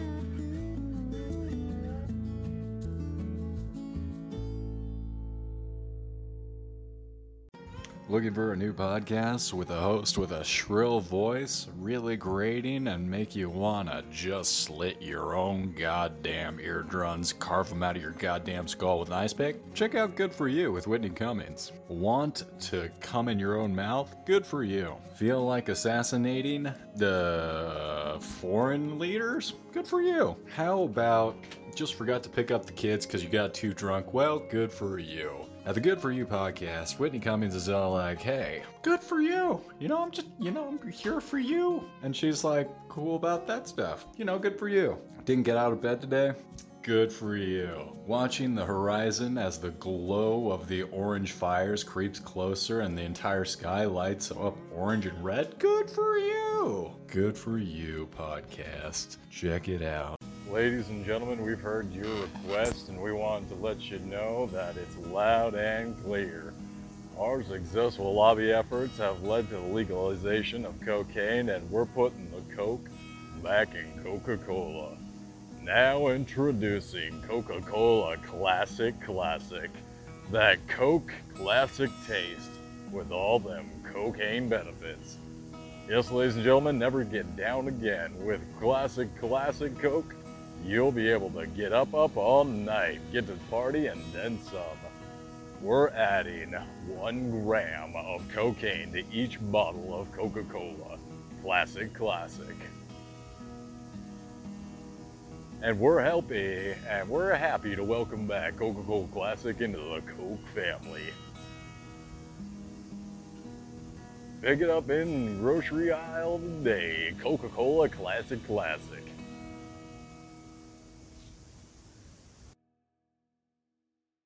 Looking for a new podcast with a host with a shrill voice, really grating, and make you wanna just slit your own goddamn eardrums, carve them out of your goddamn skull with an ice pick? Check out Good For You with Whitney Cummings. Want to come in your own mouth? Good for you. Feel like assassinating the foreign leaders? Good for you. How about just forgot to pick up the kids because you got too drunk? Well, good for you. At the Good For You podcast, Whitney Cummings is all like, hey, good for you. You know, I'm just, you know, I'm here for you. And she's like, cool about that stuff. You know, good for you. Didn't get out of bed today? Good for you. Watching the horizon as the glow of the orange fires creeps closer and the entire sky lights up orange and red? Good for you. Good for you, podcast. Check it out. Ladies and gentlemen, we've heard your request and we wanted to let you know that it's loud and clear. Our successful lobby efforts have led to the legalization of cocaine and we're putting the Coke back in Coca-Cola. Now introducing Coca-Cola Classic Classic. That Coke classic taste with all them cocaine benefits. Yes, ladies and gentlemen, never get down again. With Classic Classic Coke, you'll be able to get up up all night, get to the party, and then some. We're adding one gram of cocaine to each bottle of Coca-Cola. Classic Classic. And we're happy, and we're happy to welcome back Coca-Cola Classic into the Coke family. Pick it up in grocery aisle today. Coca-Cola Classic Classic.